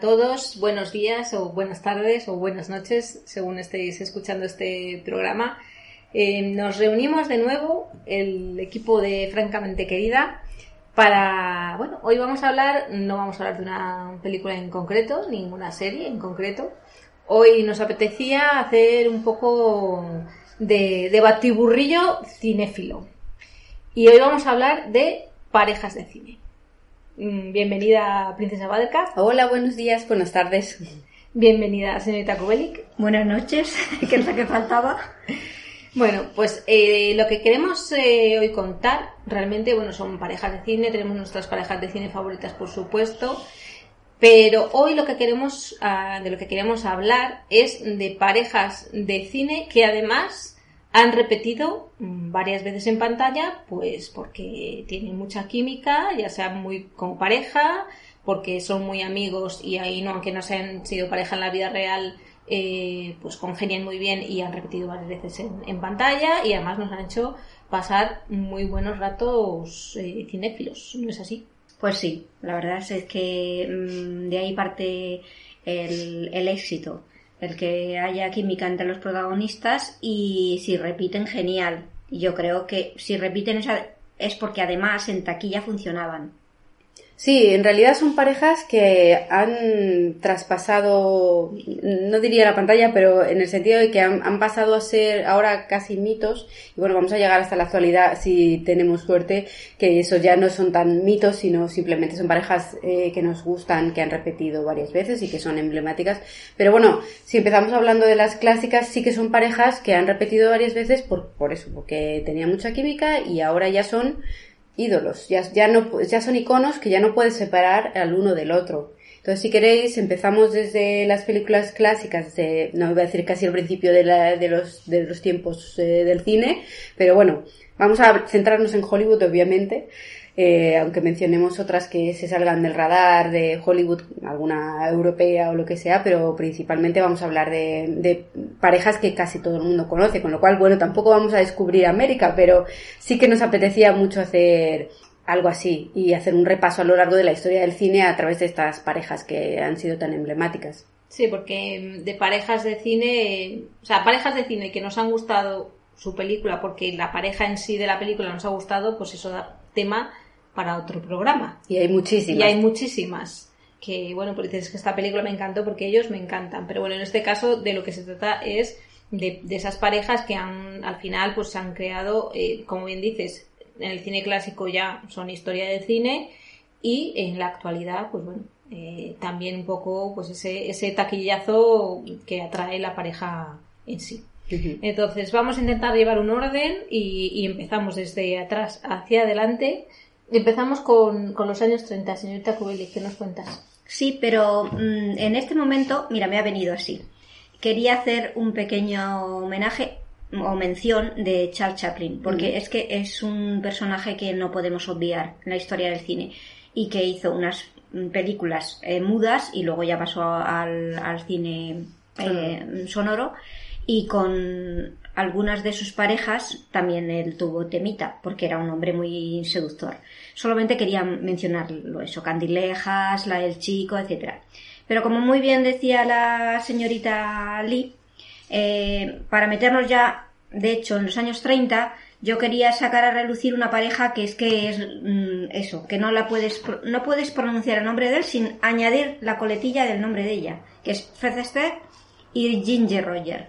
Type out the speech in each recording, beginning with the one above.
todos, buenos días o buenas tardes o buenas noches, según estéis escuchando este programa. Eh, nos reunimos de nuevo, el equipo de Francamente Querida, para, bueno, hoy vamos a hablar, no vamos a hablar de una película en concreto, ninguna serie en concreto. Hoy nos apetecía hacer un poco de, de batiburrillo cinéfilo. Y hoy vamos a hablar de parejas de cine. Mm, bienvenida, Princesa Badeka. Hola, buenos días, buenas tardes. Bienvenida, señorita Kubelik. Buenas noches, que es la que faltaba. Bueno, pues eh, lo que queremos eh, hoy contar, realmente, bueno, son parejas de cine, tenemos nuestras parejas de cine favoritas, por supuesto, pero hoy lo que queremos, ah, de lo que queremos hablar es de parejas de cine que además han repetido mm, varias veces en pantalla, pues porque tienen mucha química, ya sea muy como pareja, porque son muy amigos y ahí no, aunque no se han sido pareja en la vida real, eh, pues congenian muy bien y han repetido varias veces en, pantalla y además nos han hecho pasar muy buenos ratos eh, cinéfilos, ¿no es así? Pues sí, la verdad es que mm, de ahí parte el éxito el que haya química entre los protagonistas y si repiten, genial. Yo creo que si repiten esa, es porque además en taquilla funcionaban. Sí, en realidad son parejas que han traspasado, no diría la pantalla, pero en el sentido de que han, pasado a ser ahora casi mitos. Y bueno, vamos a llegar hasta la actualidad si tenemos suerte, que eso ya no son tan mitos, sino simplemente son parejas eh, que nos gustan, que han repetido varias veces y que son emblemáticas. Pero bueno, si empezamos hablando de las clásicas, sí que son parejas que han repetido varias veces por, por eso, porque tenían mucha química y ahora ya son ídolos, ya, ya, no, ya son iconos que ya no puedes separar al uno del otro. Entonces, si queréis, empezamos desde las películas clásicas, de, no voy a decir casi al principio de, la, de, los, de los tiempos eh, del cine, pero bueno, vamos a centrarnos en Hollywood, obviamente. Eh, aunque mencionemos otras que se salgan del radar de Hollywood, alguna europea o lo que sea, pero principalmente vamos a hablar de, parejas que casi todo el mundo conoce, con lo cual, bueno, tampoco vamos a descubrir América, pero sí que nos apetecía mucho hacer algo así y hacer un repaso a lo largo de la historia del cine a través de estas parejas que han sido tan emblemáticas. Sí, porque de parejas de cine, o sea, parejas de cine que nos han gustado su película porque la pareja en sí de la película nos ha gustado, pues eso da tema para otro programa. Y hay muchísimas. Y hay muchísimas. Que, bueno, pues dices que esta película me encantó porque ellos me encantan. Pero bueno, en este caso de lo que se trata es de, esas parejas que han, al final, pues se han creado, eh, como bien dices, en el cine clásico ya son historia del cine y en la actualidad, pues bueno, eh, también un poco pues ese, ese taquillazo que atrae la pareja en sí. Entonces vamos a intentar llevar un orden y, y empezamos desde atrás hacia adelante Empezamos con, los años 30, señorita Kubeli, ¿qué nos cuentas? Sí, pero mm, en este momento, mira, me ha venido así. Quería hacer un pequeño homenaje o mención de Charles Chaplin, porque mm. es que es un personaje que no podemos obviar en la historia del cine y que hizo unas películas eh, mudas y luego ya pasó al, cine eh, sonoro y con algunas de sus parejas también él tuvo temita, porque era un hombre muy seductor. Solamente quería mencionarlo eso, Candilejas, la del chico, etc. Pero como muy bien decía la señorita Lee, eh, para meternos ya, de hecho, en los años 30, yo quería sacar a relucir una pareja que es que es mm, eso, que no la puedes, no puedes pronunciar el nombre de él sin añadir la coletilla del nombre de ella, que es Fred y Ginger Roger.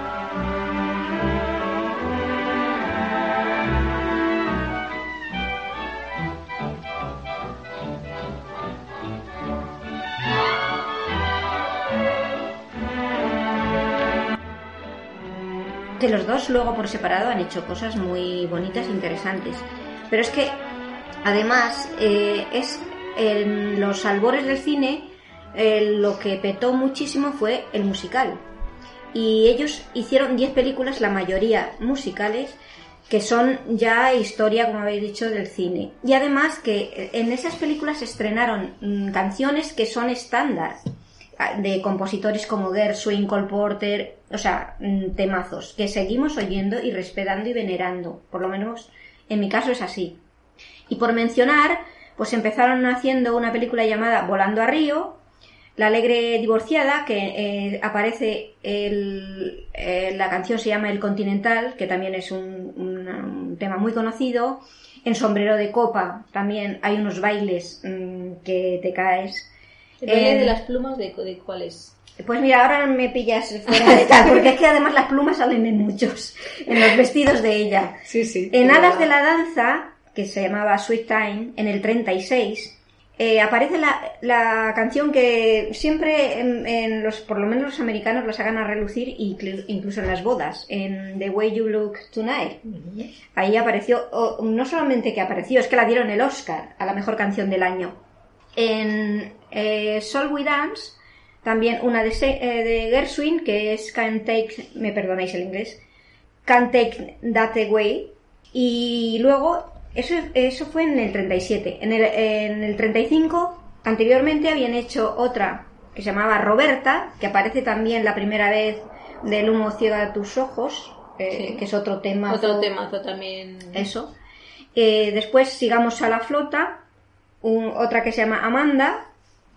Que los dos luego por separado han hecho cosas muy bonitas e interesantes. Pero es que además eh, es en los albores del cine lo que petó muchísimo fue el musical. y ellos hicieron 10 películas, la mayoría musicales, que son ya historia, como habéis dicho, del cine. Y además que en esas películas estrenaron mm, canciones que son estándar de compositores como Gershwin, Cole Porter, o sea, mm, temazos que seguimos oyendo y respetando y venerando. Por lo menos en mi caso es así. Y por mencionar, pues empezaron haciendo una película llamada Volando a Río, la alegre divorciada, que eh, aparece el, eh, la canción se llama El Continental, que también es un, tema muy conocido. En Sombrero de Copa también hay unos bailes mmm, que te caes. ¿El baile de las plumas de, de cuál es? Pues mira, ahora me pillas fuera de tal, porque es que además las plumas salen en muchos, en los vestidos de ella. Sí, sí. En Hadas de la Danza, que se llamaba Sweet Time, en el 36, eh, aparece la, la, canción que siempre en, en, los, por lo menos los americanos la sacan a relucir, incluso en las bodas, en The Way You Look Tonight. Ahí apareció, oh, no solamente que apareció, es que la dieron el Oscar a la mejor canción del año. En eh, Soul We Dance, también una de, eh, de Gershwin, que es Can't Take, me perdonáis el inglés, Can't Take That Away. Y luego eso, eso fue en el 37. En el, en el 35, anteriormente habían hecho otra que se llamaba Roberta, que aparece también la primera vez del humo ciega de tus ojos, eh, sí. que es otro tema. Otro temazo también. Eso. Eh, después sigamos a la flota, un, otra que se llama Amanda,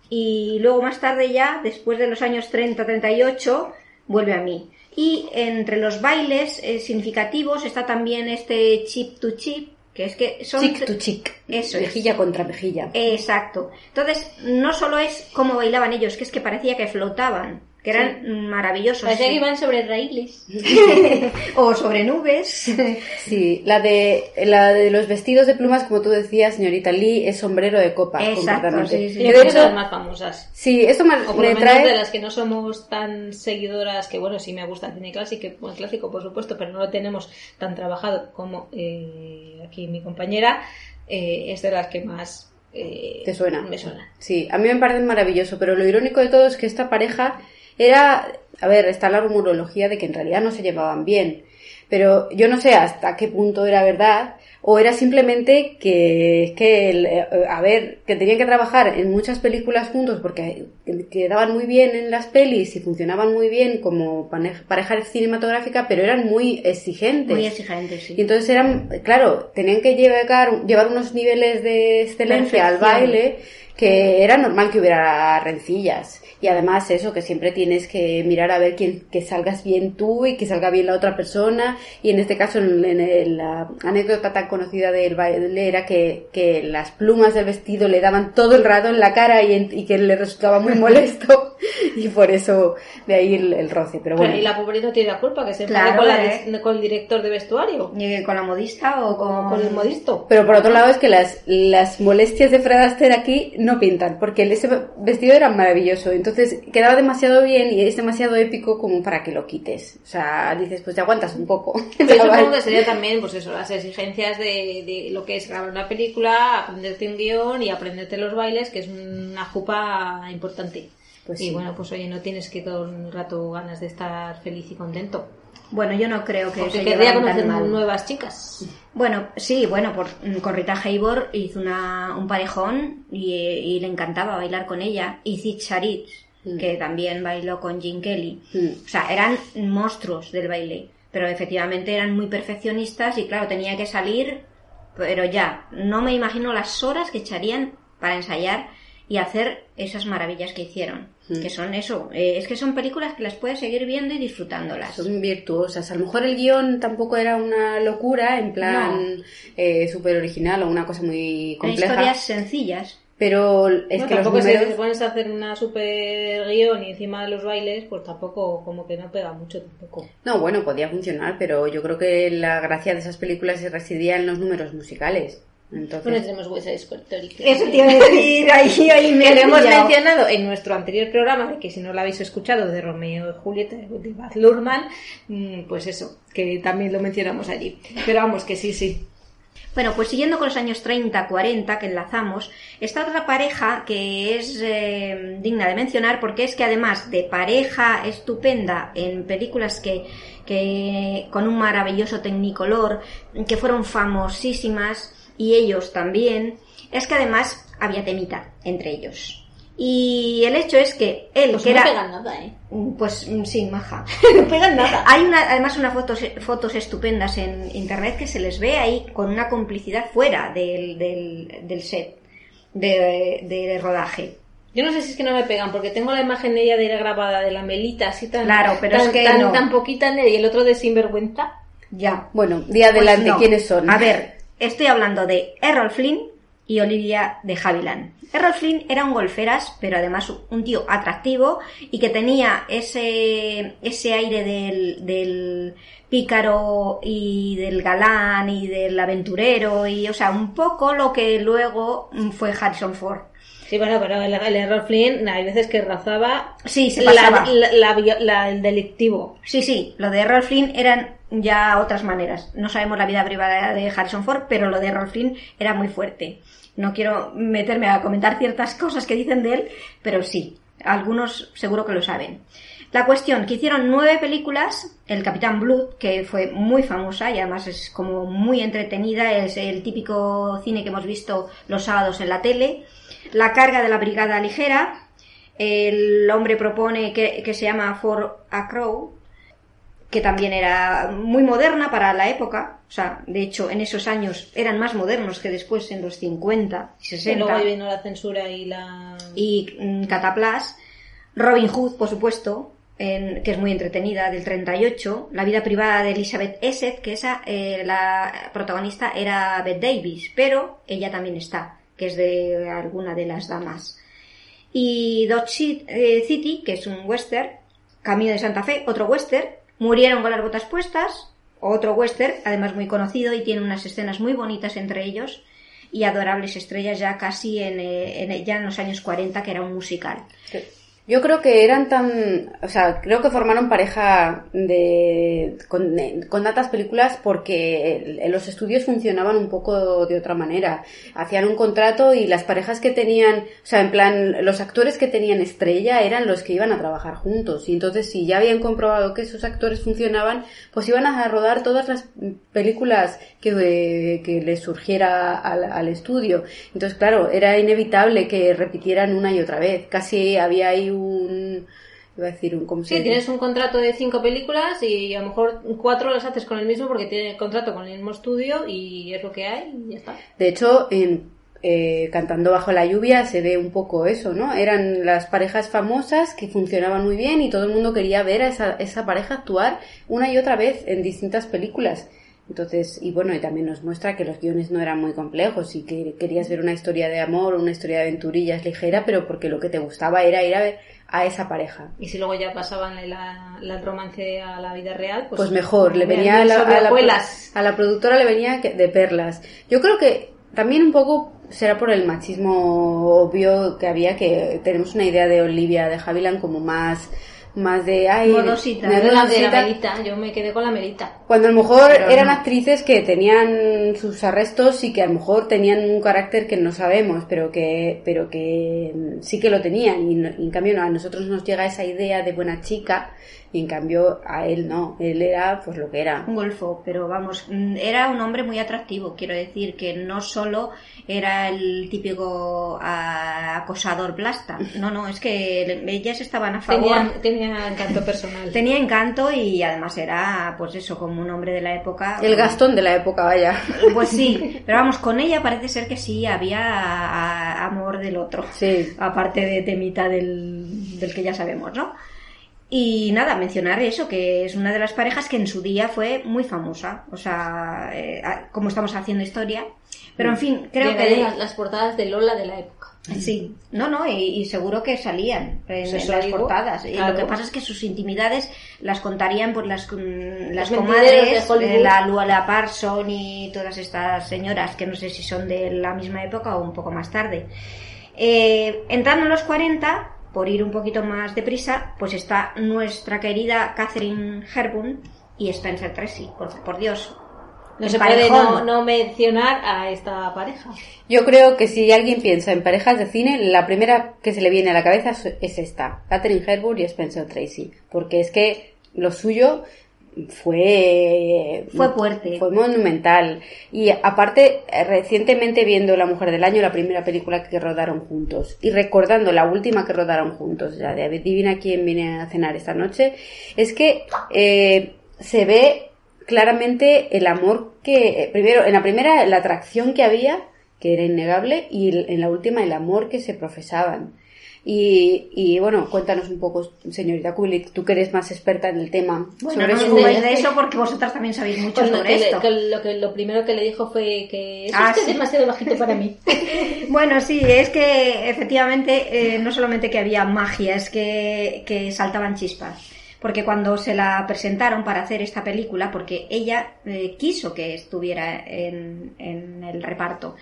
y luego más tarde ya, después de los años 30-38, vuelve a mí. Y entre los bailes eh, significativos está también este chip to chip, que es que son chic to chic eso mejilla es. contra mejilla exacto entonces no solo es cómo bailaban ellos que es que parecía que flotaban que eran sí. maravillosos parecía que iban sobre raíles. O sobre nubes. Sí la de la de los vestidos de plumas como tú decías señorita Lee es sombrero de copa exacto sí, sí. de hecho las más famosas. sí esto me, o por me lo trae de las que no somos tan seguidoras que bueno sí me gusta el cine clásico el clásico por supuesto pero no lo tenemos tan trabajado como eh, aquí mi compañera eh, es de las que más eh, te suena. me suena. Sí a mí me parece maravilloso pero lo irónico de todo es que esta pareja era, a ver, está la rumorología de que en realidad no se llevaban bien, pero yo no sé hasta qué punto era verdad o era simplemente que, que el, a ver, que tenían que trabajar en muchas películas juntos porque quedaban muy bien en las pelis y funcionaban muy bien como pareja cinematográfica, pero eran muy exigentes. Muy exigentes, sí. Y entonces eran, claro, tenían que llevar, llevar unos niveles de excelencia Perfección. al baile que era normal que hubiera rencillas. Y además eso, que siempre tienes que mirar a ver quién, que salgas bien tú y que salga bien la otra persona. Y en este caso, en, en la anécdota tan conocida del baile era que, que, las plumas del vestido le daban todo el rato en la cara y, en, y que le resultaba muy molesto. y por eso de ahí el, el roce. Pero bueno. Pero y la pobre no tiene la culpa, que se claro, con, la, eh. con, el director de vestuario. Y con la modista o con, con el modisto. Pero por otro lado es que las, las molestias de Fred Astaire aquí no pintan, porque ese vestido era maravilloso. Entonces quedaba demasiado bien y es demasiado épico como para que lo quites. O sea, dices, pues te aguantas un poco. Pero supongo que sería también, pues eso, las exigencias de, de, lo que es grabar una película, aprenderte un guion y aprenderte los bailes, que es una jupa importante. Pues y sí. bueno, pues oye, no tienes que todo el rato ganas de estar feliz y contento. Bueno, yo no creo que Porque se querría conocer nuevas chicas. Bueno, sí, bueno, por, con Rita Hayworth hizo una, un parejón y, y, le encantaba bailar con ella. Y Zid Charit, mm. que también bailó con Jim Kelly. Mm. O sea, eran monstruos del baile. Pero efectivamente eran muy perfeccionistas y claro, tenía que salir, pero ya, no me imagino las horas que echarían para ensayar y hacer esas maravillas que hicieron. Mm. Que son eso, eh, es que son películas que las puedes seguir viendo y disfrutándolas. Son virtuosas. A lo mejor el guion tampoco era una locura, en plan no. eh, súper original o una cosa muy compleja. Son historias sencillas. Pero es no, que tampoco los números... si te pones a hacer una super guion y encima de los bailes, pues tampoco, como que no pega mucho tampoco. No, bueno, podía funcionar, pero yo creo que la gracia de esas películas residía en los números musicales. Entonces... Bueno, tenemos West Side Story. Eso te iba a decir, ahí, ahí me que lo hemos mencionado en nuestro anterior programa, que si no lo habéis escuchado, de Romeo y Julieta, de Baz Luhrmann, pues eso, que también lo mencionamos allí. Pero vamos, que sí, sí. Bueno, pues siguiendo con los años 30, 40 que enlazamos, está otra pareja que es eh, digna de mencionar porque es que además de pareja estupenda en películas que, que con un maravilloso tecnicolor, que fueron famosísimas y ellos también, es que además había temita entre ellos. Y el hecho es que él, Pues que no era... pegan nada, ¿eh? Pues mm, sí, maja. no pegan nada. Hay una, además unas fotos, fotos estupendas en internet que se les ve ahí con una complicidad fuera del, del, del set de, de rodaje. Yo no sé si es que no me pegan, porque tengo la imagen de ella de ella grabada de la melita así tan, Claro, pero tan, es que tan, no. tan poquita y el otro de sinvergüenza. Ya. Bueno, di adelante, Pues no. ¿quiénes son? A ver, estoy hablando de Errol Flynn y Olivia de Havilland. Errol Flynn era un golferas, pero además un tío atractivo y que tenía ese, ese aire del, del pícaro y del galán y del aventurero y, o sea, un poco lo que luego fue Harrison Ford. Sí, bueno, pero el, el error Flynn, hay veces que rozaba Sí, se la- pasaba. la- la- la- el delictivo. Sí, sí, lo de Errol Flynn eran ya otras maneras. No sabemos la vida privada de Harrison Ford, pero lo de Errol Flynn era muy fuerte. No quiero meterme a comentar ciertas cosas que dicen de él, pero sí, algunos seguro que lo saben. La cuestión, que hicieron nueve películas, El Capitán Blood, que fue muy famosa y además es como muy entretenida, es el típico cine que hemos visto los sábados en la tele. La carga de la Brigada Ligera, el hombre propone que, que se llama For a Crow, que también era muy moderna para la época, o sea, de hecho en esos años eran más modernos que después en los 50 y Y 60 luego ahí vino la censura y la... y mm, Cataplas, Robin Hood, por supuesto, en- que es muy entretenida, del 38, La vida privada de Elizabeth Essett, que esa, eh, la protagonista era Bette Davis, pero ella también está, que es de alguna de las damas. Y Dodge eh, City, que es un western, Camino de Santa Fe, otro western, Murieron con las botas puestas, otro western, además muy conocido y tiene unas escenas muy bonitas entre ellos y adorables estrellas ya casi en, eh, en- ya en los años 40, que era un musical. Yo creo que eran tan, o sea, creo que formaron pareja de con, tantas películas porque los estudios funcionaban un poco de otra manera. Hacían un contrato y las parejas que tenían, o sea, en plan, los actores que tenían estrella eran los que iban a trabajar juntos. Y entonces, si ya habían comprobado que esos actores funcionaban, pues iban a rodar todas las películas que, que les surgiera al, al estudio. Entonces, claro, era inevitable que repitieran una y otra vez. Casi había ahí un, iba a decir un, ¿cómo se Sí, dice? tienes un contrato de cinco películas y a lo mejor cuatro las haces con el mismo porque tiene contrato con el mismo estudio y es lo que hay y ya está. De hecho, en eh, Cantando bajo la lluvia se ve un poco eso, ¿no? Eran las parejas famosas que funcionaban muy bien y todo el mundo quería ver a esa, esa pareja actuar una y otra vez en distintas películas. Entonces, y bueno, y también nos muestra que los guiones no eran muy complejos y que querías ver una historia de amor, una historia de aventurillas ligera, pero porque lo que te gustaba era ir a ver a esa pareja. Y si luego ya pasaban la, la romance a la vida real, pues, Pues mejor, le venía a la, a la- hojuelas. a la productora le venía de perlas. Yo creo que también un poco será por el machismo obvio que había que tenemos una idea de Olivia de Havilland como más más de ay Modosita. de la, de la. Melita, yo me quedé con la Melita. Cuando a lo mejor Pero eran no. actrices que tenían sus arrestos y que a lo mejor tenían un carácter que no sabemos, pero que, pero que sí que lo tenían. Y, no- y en cambio no, a nosotros nos llega esa idea de buena chica y en cambio a él no. Él era pues lo que era. Un golfo, pero vamos, mm, era un hombre muy atractivo. Quiero decir que no solo era el típico ah, acosador plasta. No, no, es que ellas estaban a favor. Tenía, tenía encanto personal. Tenía encanto y además era, pues eso, como un hombre de la época. El Gastón de la época, vaya. Pues sí, pero vamos, con ella parece ser que sí había ah, amor del otro. Sí. Aparte de temita del, del que ya sabemos, ¿no? Y nada, mencionar eso, que es una de las parejas que en su día fue muy famosa. O sea, eh, como estamos haciendo historia. Pero en fin, creo que... las, las portadas de Lola de la época. Sí, no, no, y, y seguro que salían en, en las digo, portadas. Y lo que pasa es que sus intimidades las contarían por las, mm, las Los comadres, de la Luala Parson y todas estas señoras, que no sé si son de la misma época o un poco más tarde. Eh, entrando en los 40, por ir un poquito más deprisa, pues está nuestra querida Catherine Hepburn y Spencer Tracy, por, por Dios. No se puede no, no mencionar a esta pareja. Yo creo que si alguien piensa en parejas de cine, la primera que se le viene a la cabeza es- es esta, Catherine Hepburn y Spencer Tracy, porque es que lo suyo fue Fue fuerte. fue monumental y aparte recientemente viendo La Mujer del Año, la primera película que rodaron juntos y recordando la última que rodaron juntos, la de Adivina quién viene a cenar esta noche, es que eh, se ve claramente el amor que primero en la primera la atracción que había que era innegable y en la última el amor que se profesaban y, y bueno cuéntanos un poco señorita Kulik tú que eres más experta en el tema Bueno, sobre no os eso. ocupéis de eso porque vosotras también sabéis mucho Pues lo, sobre le- esto. que lo, que, lo primero que le dijo fue que eso Ah, es que sí. es demasiado bajito para mí. Bueno, sí, es que efectivamente eh, no solamente que había magia, es que, que saltaban chispas. Porque cuando se la presentaron para hacer esta película, porque ella eh, quiso que estuviera en, en el reparto,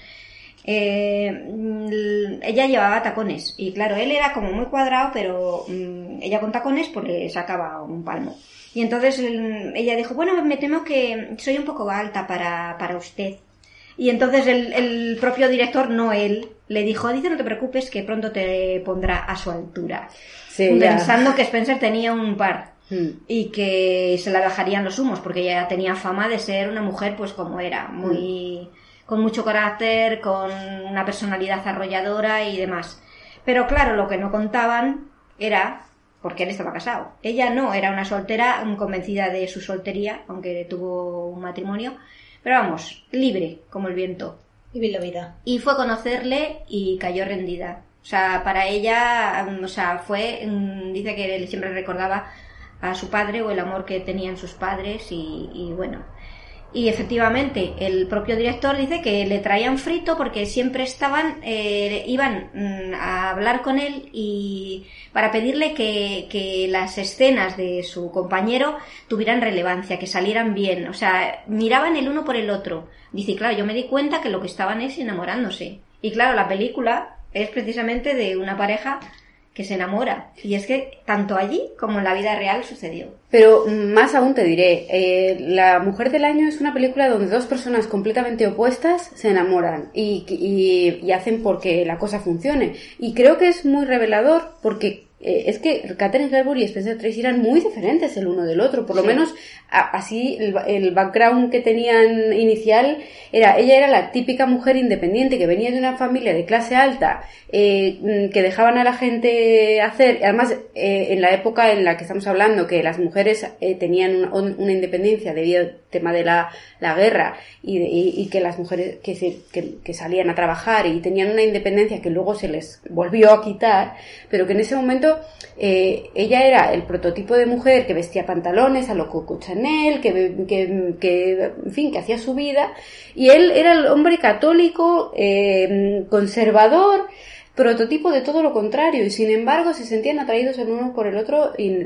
eh, mm, ella llevaba tacones y claro, él era como muy cuadrado, pero mm, ella con tacones pues le sacaba un palmo. Y entonces mm, ella dijo, bueno, me temo que soy un poco alta para, para usted. Y entonces el, el propio director, no él, le dijo, dice, no te preocupes que pronto te pondrá a su altura. Sí, ya. Pensando que Spencer tenía un par Mm. y que se la bajarían los humos porque ella tenía fama de ser una mujer pues como era, muy con mucho carácter, con una personalidad arrolladora y demás. Pero claro, lo que no contaban era porque él estaba casado. Ella no, era una soltera convencida de su soltería, aunque tuvo un matrimonio, pero vamos, libre como el viento Vivir la vida. y fue a conocerle y cayó rendida. O sea, para ella, mm, o sea, fue, mm, dice que él siempre recordaba a su padre o el amor que tenían sus padres y, y bueno. Y efectivamente, el propio director dice que le traían frito porque siempre estaban, eh, iban mm, a hablar con él y para pedirle que, que las escenas de su compañero tuvieran relevancia, que salieran bien. O sea, miraban el uno por el otro. Dice, claro, yo me di cuenta que lo que estaban es enamorándose. Y claro, la película es precisamente de una pareja que se enamora. Y es que tanto allí como en la vida real sucedió. Pero más aún te diré, eh, La Mujer del Año es una película donde dos personas completamente opuestas se enamoran y, y- y hacen porque la cosa funcione. Y creo que es muy revelador porque eh, es que Catherine Hepburn y Spencer Tracy eran muy diferentes el uno del otro. Por lo Sí. menos así el, ba- el background que tenían inicial era, ella era la típica mujer independiente que venía de una familia de clase alta, eh, mm, que dejaban a la gente hacer, además eh, en la época en la que estamos hablando, que las mujeres eh, tenían un- un- una independencia debido al tema de la, la guerra y, que las mujeres que, que, salían a trabajar y tenían una independencia que luego se les volvió a quitar, pero que en ese momento ella era el prototipo de mujer que vestía pantalones a lo Coco que, que, que, en fin, que hacía su vida, y él era el hombre católico, eh, conservador, prototipo de todo lo contrario y sin embargo se sentían atraídos el uno por el otro in-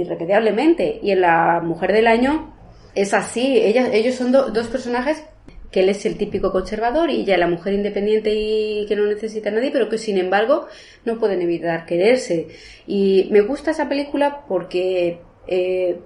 irremediablemente y en la mujer del año es así. Ellos son do- dos personajes que él es el típico conservador y ella la mujer independiente y que no necesita a nadie pero que sin embargo no pueden evitar quererse. Y me gusta esa película porque eh,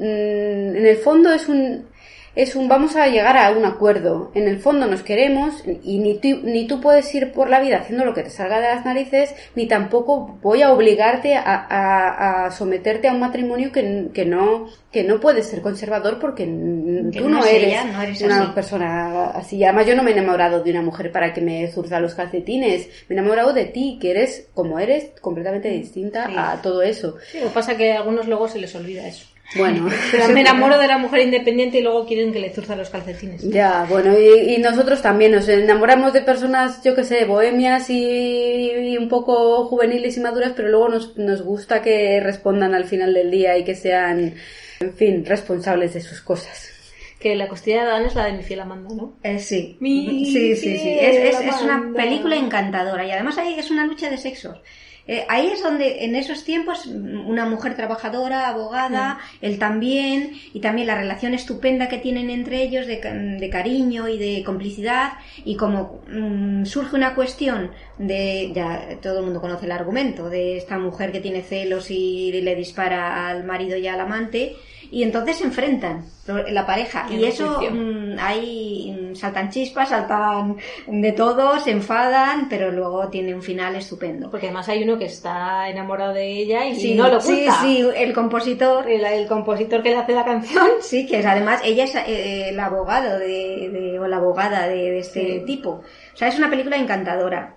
en el fondo es un es un vamos a llegar a un acuerdo. En el fondo nos queremos y ni tú, ni tú puedes ir por la vida haciendo lo que te salga de las narices, ni tampoco voy a obligarte a, a- a someterte a un matrimonio que, que no que no puedes ser conservador porque Que tú no no, es eres ella, no eres una así. persona así. Además yo no me he enamorado de una mujer para que me zurza los calcetines. Me he enamorado de ti, que eres como eres, completamente distinta Sí. a todo eso. Sí, lo que pasa es que a algunos luego se les olvida eso. Bueno. Pero me enamoro de la mujer independiente y luego quieren que le zurzan los calcetines. Ya, bueno, y, y nosotros también nos enamoramos de personas, yo que sé, bohemias y, y un poco juveniles y maduras, pero luego nos, nos gusta que respondan al final del día y que sean, en fin, responsables de sus cosas. Que la costilla de Adán es la de mi fiel Amanda, ¿no? Eh, sí. Mi sí, sí, sí. Es, es- es una película encantadora y además ahí es una lucha de sexos. Eh, ahí es donde en esos tiempos mm, una mujer trabajadora, abogada, él también, y también la relación estupenda que tienen entre ellos de, de cariño y de complicidad, y como mm, surge una cuestión de, ya todo el mundo conoce el argumento, de esta mujer que tiene celos y le dispara al marido y al amante, y entonces se enfrentan la pareja y eso juicio. mm, ahí mm, saltan chispas, saltan de todo, se enfadan, pero luego tiene un final estupendo. Porque además hay uno que está enamorado de ella y Sí, no lo sí, oculta. sí, el compositor El, el compositor que le hace la canción. Sí, que es, además ella es eh, el abogado de, de- o la abogada de, de este Sí. tipo. O sea, es una película encantadora.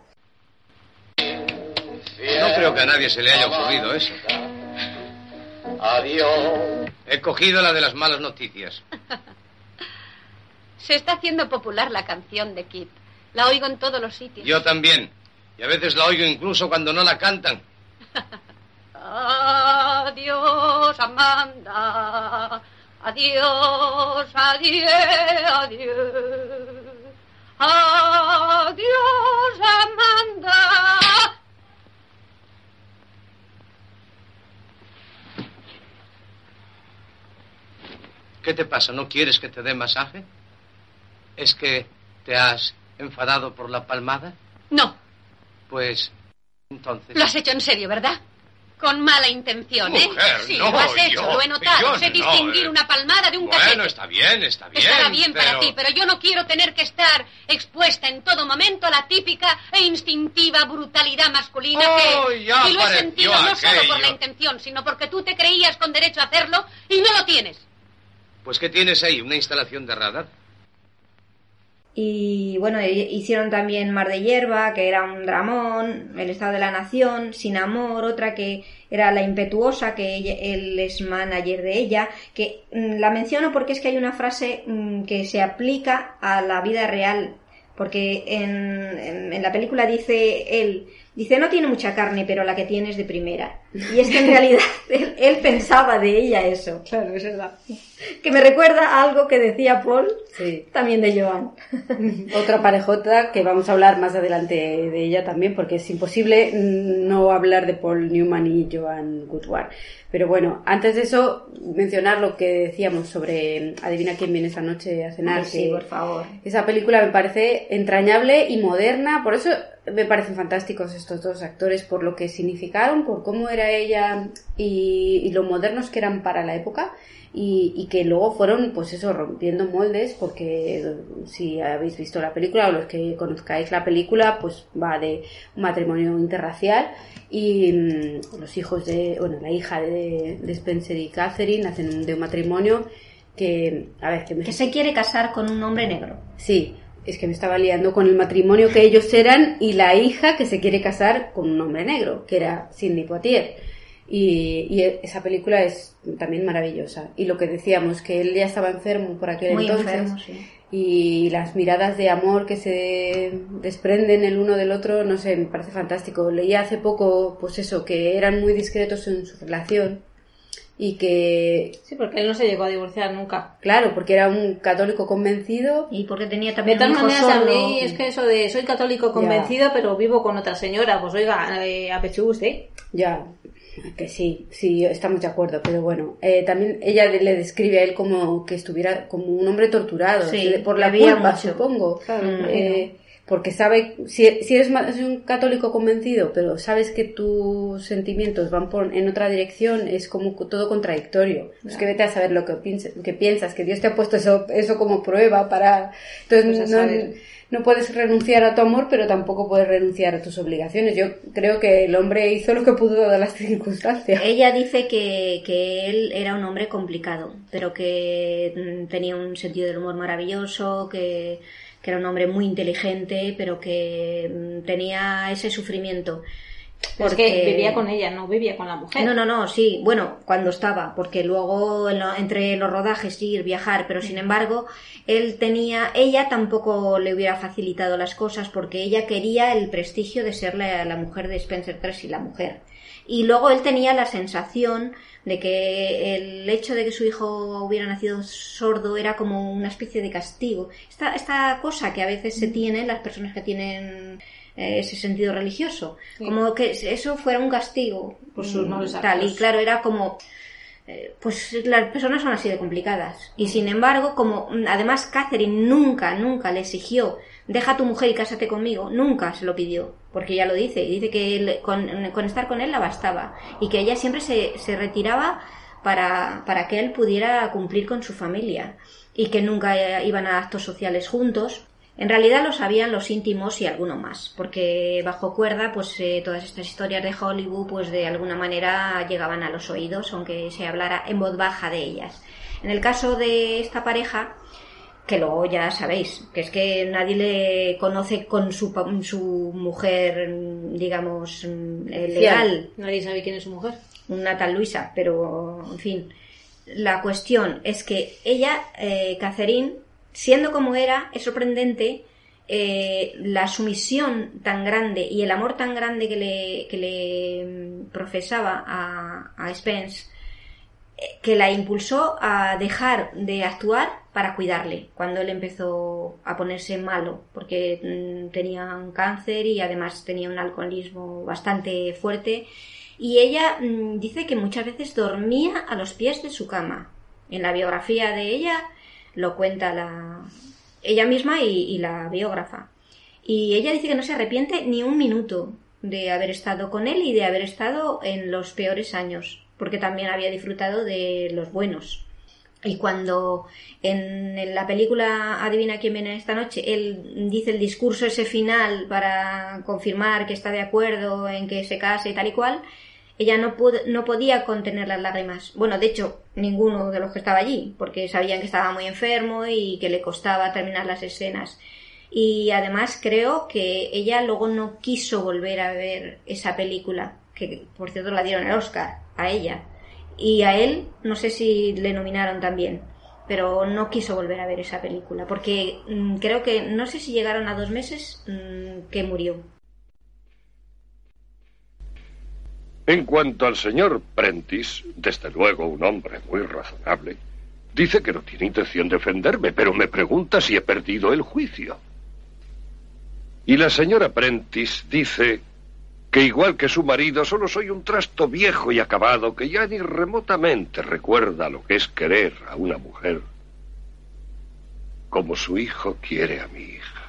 No creo que a nadie se le haya ocurrido eso. Adiós. He cogido la de las malas noticias. Se está haciendo popular la canción de Kit. La oigo en todos los sitios. Yo también. Y a veces la oigo incluso cuando no la cantan. Adiós, Amanda. Adiós, adiós, adiós. Adiós, Amanda. ¿Qué te pasa? ¿No quieres que te dé masaje? ¿Es que te has enfadado por la palmada? No, Pues entonces... lo has hecho en serio, ¿verdad? Con mala intención, ¿eh? Mujer, sí, no, lo has hecho, yo- lo he notado. sé distinguir eh. una palmada de un Bueno, cachete. está bien, está bien. Estará bien para ti, pero yo no quiero tener que estar expuesta en todo momento a la típica e instintiva brutalidad masculina Oh, que... ya y lo he sentido no solo por la intención, sino porque tú te creías con derecho a hacerlo y no lo tienes. Pues ¿qué tienes ahí? ¿Una instalación de radar? Y bueno, e- hicieron también Mar de Hierba, que era un dramón, El Estado de la Nación, Sin Amor, otra que era La Impetuosa, que él es manager de ella, que mm, la menciono porque es que hay una frase mm, que se aplica a la vida real, porque en, en- en la película dice él, dice, no tiene mucha carne, pero la que tiene es de primera. Y es que en realidad él, él pensaba de ella eso, Claro, es verdad. que me recuerda a algo que decía Paul, Sí. también de Joan. Otra parejota que vamos a hablar más adelante de ella también, porque es imposible no hablar de Paul Newman y Joan Goodward. Pero bueno, antes de eso, mencionar lo que decíamos sobre Adivina quién viene esta noche a cenar. Ay, sí, que por favor. Esa película me parece entrañable y moderna, por eso me parecen fantásticos estos dos actores, por lo que significaron, por cómo era ella y, y lo modernos que eran para la época. Y, y que luego fueron, pues eso, rompiendo moldes, porque si habéis visto la película o los que conozcáis la película, pues va de un matrimonio interracial y mm, los hijos de, bueno, la hija de, de Spencer y Catherine hacen un- de un matrimonio que, a ver, que me Que se quiere casar con un hombre negro. Sí, es que me estaba liando con el matrimonio que ellos eran y la hija que se quiere casar con un hombre negro, que era Cindy Poitier. Y, y esa película es también maravillosa. Y lo que decíamos, que él ya estaba enfermo por aquel Muy entonces. enfermo, sí. Y las miradas de amor que se desprenden el uno del otro, no sé, me parece fantástico. Leí hace poco, pues eso, que eran muy discretos en su relación y que, Sí, porque él no se llegó a divorciar nunca. claro, porque era un católico convencido Y porque tenía De también un todas maneras, a sordo. mí es que eso de soy católico convencido, pero vivo con otra señora, pues oiga, eh, apechugue usted. Ya, que sí, sí, estamos de acuerdo, pero bueno, eh, también ella le describe a él como que estuviera como un hombre torturado, Sí, por la culpa, mucho. supongo. Claro, Mm. Eh, porque sabe, si, si eres más- un católico convencido, pero sabes que tus sentimientos van por, en otra dirección, es como todo contradictorio. Es que vete a saber lo que, piensa- que piensas, que Dios te ha puesto eso, eso como prueba para... Pues Entonces a no, no puedes renunciar a tu amor, pero tampoco puedes renunciar a tus obligaciones. Yo creo que el hombre hizo lo que pudo dadas las circunstancias. Ella dice que, que él era un hombre complicado, pero que mm, tenía un sentido del humor maravilloso, que, que era un hombre muy inteligente, pero que mm, tenía ese sufrimiento. Porque vivía con ella, no vivía con la mujer. No, no, no, sí, bueno, cuando estaba, porque luego entre los rodajes ir, viajar, pero sin embargo, él tenía, ella tampoco le hubiera facilitado las cosas porque ella quería el prestigio de ser la, la mujer de Spencer Tracy, la mujer. Y luego él tenía la sensación de que el hecho de que su hijo hubiera nacido sordo era como una especie de castigo. Esta, esta cosa que a veces se tiene en las personas que tienen eh, ese sentido religioso, Sí. como que eso fuera un castigo Por sus mm, malos tal y claro era como eh, pues las personas son así de complicadas y sin embargo como mm, además Catherine nunca nunca le exigió deja tu mujer y cásate conmigo nunca se lo pidió porque ella lo dice y dice que él- con, estar con él la bastaba y que ella siempre se, retiraba para, para que él pudiera cumplir con su familia y que nunca iban a actos sociales juntos. En realidad lo sabían los íntimos y alguno más, porque bajo cuerda, pues eh, todas estas historias de Hollywood, pues de alguna manera llegaban a los oídos, aunque se hablara en voz baja de ellas. En el caso de esta pareja, que luego ya sabéis, que es que nadie le conoce con su, su mujer, digamos, eh, legal. Nadie sabe quién es su mujer. Una tal Luisa, pero en fin. La cuestión es que ella, eh, Catherine, siendo como era, es sorprendente eh, la sumisión tan grande y el amor tan grande que le, que le mm, profesaba a, a Spence que la impulsó a dejar de actuar para cuidarle cuando él empezó a ponerse malo porque mm, tenía un cáncer y además tenía un alcoholismo bastante fuerte. Y ella mm, dice que muchas veces dormía a los pies de su cama. En la biografía de ella lo cuenta la ella misma y la biógrafa. Y ella dice que no se arrepiente ni un minuto de haber estado con él y de haber estado en los peores años porque también había disfrutado de los buenos. Y cuando en la película Adivina quién viene esta noche, él dice el discurso ese final para confirmar que está de acuerdo en que se case y tal y cual, ella no, no podía contener las lágrimas. Bueno, de hecho, ninguno de los que estaba allí, porque sabían que estaba muy enfermo y que le costaba terminar las escenas. Y además creo que ella luego no quiso volver a ver esa película, que por cierto la dieron el Oscar a ella. Y a él, no sé si le nominaron también, pero no quiso volver a ver esa película, porque mm, creo que, no sé si llegaron a dos meses mm, que murió. En cuanto al señor Prentice, desde luego un hombre muy razonable, dice que no tiene intención de ofenderme, pero me pregunta si he perdido el juicio. Y la señora Prentice dice que igual que su marido solo soy un trasto viejo y acabado que ya ni remotamente recuerda lo que es querer a una mujer como su hijo quiere a mi hija.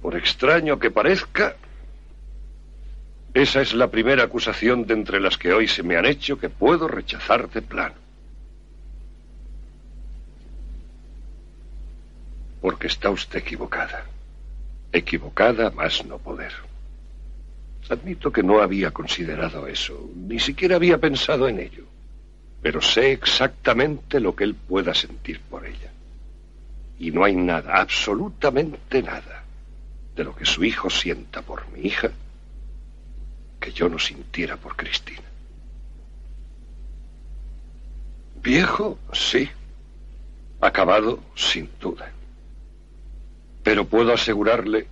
Por extraño que parezca, esa es la primera acusación de entre las que hoy se me han hecho que puedo rechazar de plano. Porque está usted equivocada. Equivocada más no poder. Admito que no había considerado eso, ni siquiera había pensado en ello, pero sé exactamente lo que él pueda sentir por ella. Y no hay nada, absolutamente nada, de lo que su hijo sienta por mi hija que yo no sintiera por Cristina. Viejo, sí. Acabado, sin duda pero puedo asegurarle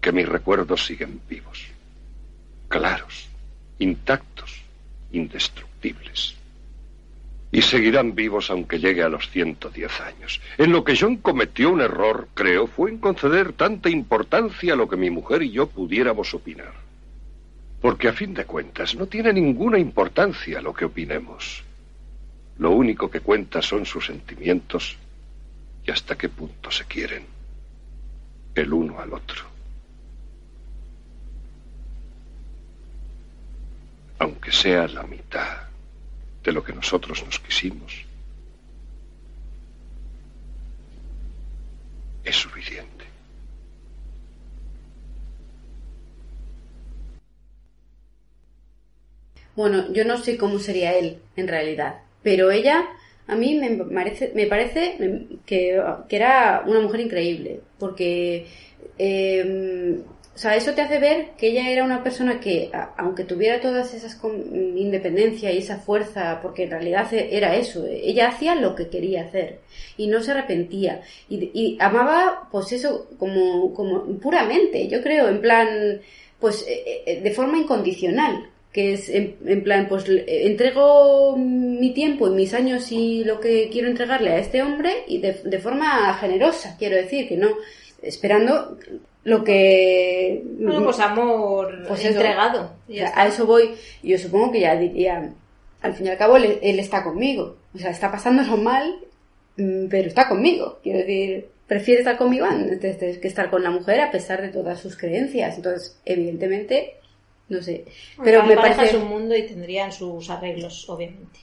que mis recuerdos siguen vivos, claros, intactos, indestructibles. Y seguirán vivos aunque llegue a los 110 años. En lo que John cometió un error, creo, fue en conceder tanta importancia a lo que mi mujer y yo pudiéramos opinar. Porque a fin de cuentas no tiene ninguna importancia lo que opinemos. Lo único que cuenta son sus sentimientos y hasta qué punto se quieren el uno al otro. Aunque sea la mitad de lo que nosotros nos quisimos, es suficiente. Bueno, yo no sé cómo sería él en realidad, pero ella a mí me parece, me parece que, era una mujer increíble, porque, eh, o sea, eso te hace ver que ella era una persona que, aunque tuviera todas esas independencia y esa fuerza, porque en realidad e, era eso, ella hacía lo que quería hacer y no se arrepentía. Y, y amaba, pues eso, como, como puramente, yo creo, en plan, pues eh, eh, de forma incondicional, que es en, plan, pues entrego mi tiempo y mis años y lo que quiero entregarle a este hombre y de, forma generosa, quiero decir, que no esperando lo que... Bueno, pues amor pues entregado. a eso voy. Yo supongo que ya diría, al fin y al cabo, él, está conmigo. O sea, está pasándolo mal, mm, pero está conmigo. Quiero decir, prefiere estar con mi van antes de que estar con la mujer a pesar de todas sus creencias. Entonces, evidentemente, no sé. Pero Cada me parece, es un mundo y tendrían sus arreglos, obviamente.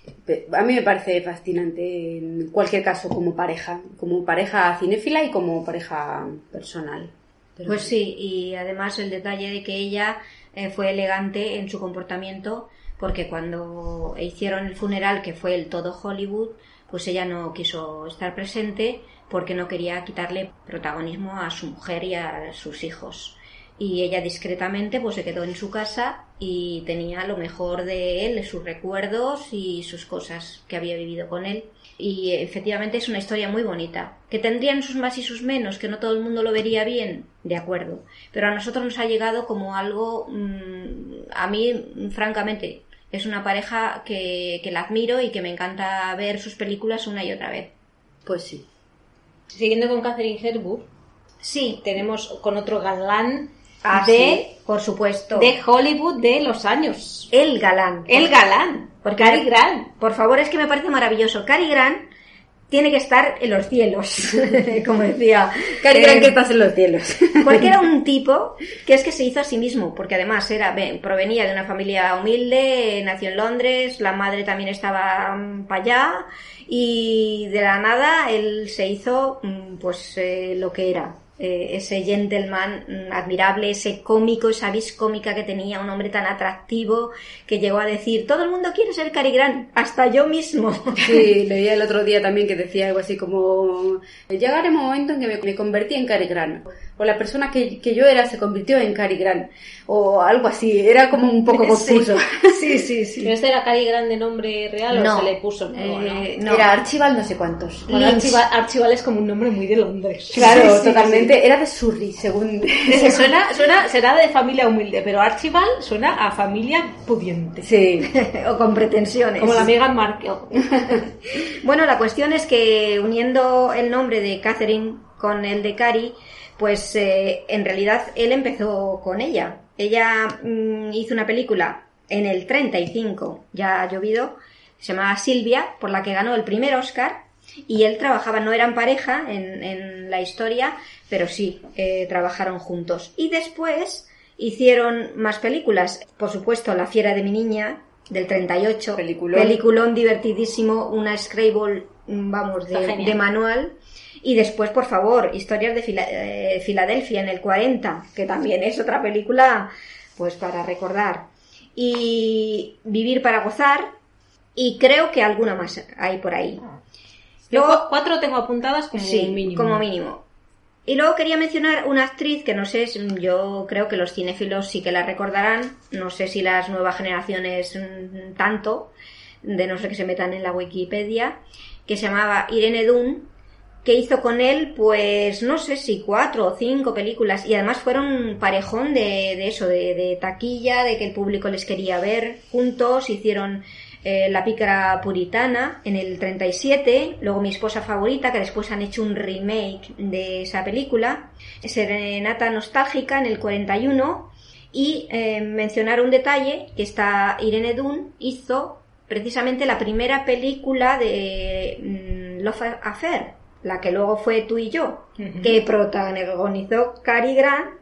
a mí me parece fascinante en cualquier caso como pareja, como pareja cinéfila y como pareja personal. Pero- Pues sí, y además el detalle de que ella eh, fue elegante en su comportamiento, porque cuando hicieron el funeral, que fue el todo Hollywood, pues ella no quiso estar presente porque no quería quitarle protagonismo a su mujer y a sus hijos. Y ella discretamente pues se quedó en su casa y tenía lo mejor de él, sus recuerdos y sus cosas que había vivido con él. Y efectivamente es una historia muy bonita. Que tendrían sus más y sus menos, que no todo el mundo lo vería bien, de acuerdo. Pero a nosotros nos ha llegado como algo, mm, a mí, francamente, es una pareja que, que la admiro y que me encanta ver sus películas una y otra vez. Pues sí. Siguiendo con Catherine Hepburn, Sí, tenemos con otro galán Ah, de, sí, por supuesto. de Hollywood de los años. El galán. El galán. Porque Cary Grant. Por favor, es que me parece maravilloso. Cary Grant tiene que estar en los cielos, como decía. Cari Eh, Grant que estás en los cielos. Porque era un tipo que es que se hizo a sí mismo, porque además era ven, provenía de una familia humilde, nació en Londres, la madre también estaba para allá y de la nada él se hizo mm, pues eh, lo que era. Eh, ese gentleman mm, admirable, ese cómico, esa vis cómica que tenía, un hombre tan atractivo que llegó a decir, todo el mundo quiere ser Cary Grant, hasta yo mismo. Sí, leía el otro día también que decía algo así como llegará un momento en que me, me convertí en Cary Grant o la persona que, que yo era se convirtió en Cary Grant o algo así, era como un poco confuso. Sí, sí, sí. ¿Pero este era Cary Grant de nombre real No. o se le puso nuevo, Eh, no? no. Era Archibald no sé cuántos. Bueno, Archival es como un nombre muy de Londres. Claro, Sí, sí, totalmente. Era de Surrey, según... suena, suena, será de familia humilde, pero Archibald suena a familia pudiente. Sí. o con pretensiones. Como la Meghan Markle. Bueno, la cuestión es que uniendo el nombre de Catherine con el de Cari, pues eh, en realidad él empezó con ella. Ella mm, hizo una película en el 35, ya ha llovido, se llamaba Silvia, por la que ganó el primer Oscar. Y él trabajaba, no eran pareja en, en la historia, pero sí, eh, trabajaron juntos. Y después hicieron más películas. Por supuesto, La fiera de mi niña, del 38. Peliculón. Peliculón divertidísimo, una Scrabble, mm, vamos, de manual. Y después, por favor, Historias de Fila- eh, Filadelfia en el 40, que también es otra película, pues para recordar. Y Vivir para gozar, y creo que alguna más hay por ahí. Luego- cu- cuatro tengo apuntadas como sí, mínimo. como mínimo. Y luego quería mencionar una actriz que no sé, yo creo que los cinéfilos sí que la recordarán, no sé si las nuevas generaciones mm, tanto, de no ser que se metan en la Wikipedia, que se llamaba Irene Dunn, que hizo con él, pues no sé si cuatro o cinco películas, y además fueron parejón de, de eso, de, taquilla, de que el público les quería ver juntos, hicieron eh, La pícara puritana en el 37, luego Mi esposa favorita, que después han hecho un remake de esa película, Serenata nostálgica en el 41, y eh, mencionar un detalle, que esta Irene Dunn hizo precisamente la primera película de mm, Love Affair, la que luego fue Tú y yo, que protagonizó Cary Grant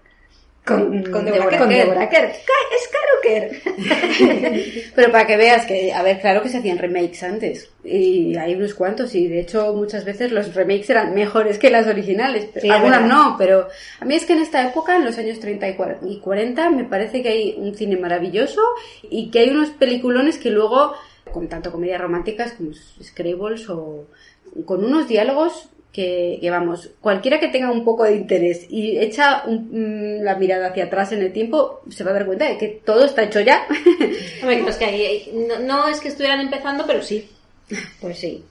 con, Con de- Deborah con Kerr. Deborah Kerr. Es Caro Kerr. Pero para que veas que, a ver, claro que se hacían remakes antes. Y hay unos cuantos. Y de hecho, muchas veces los remakes eran mejores que las originales. Sí, Algunas verdad. no, pero a mí es que en esta época, en los años 30 y cuar- y 40, me parece que hay un cine maravilloso y que hay unos peliculones que luego, con tanto comedias románticas como Scrabbles o con unos diálogos que, que, vamos, cualquiera que tenga un poco de interés y echa un- mm, la mirada hacia atrás en el tiempo, se va a dar cuenta de que todo está hecho ya. Hombre, pues que ahí- no, no es que estuvieran empezando, pero sí. Pues sí.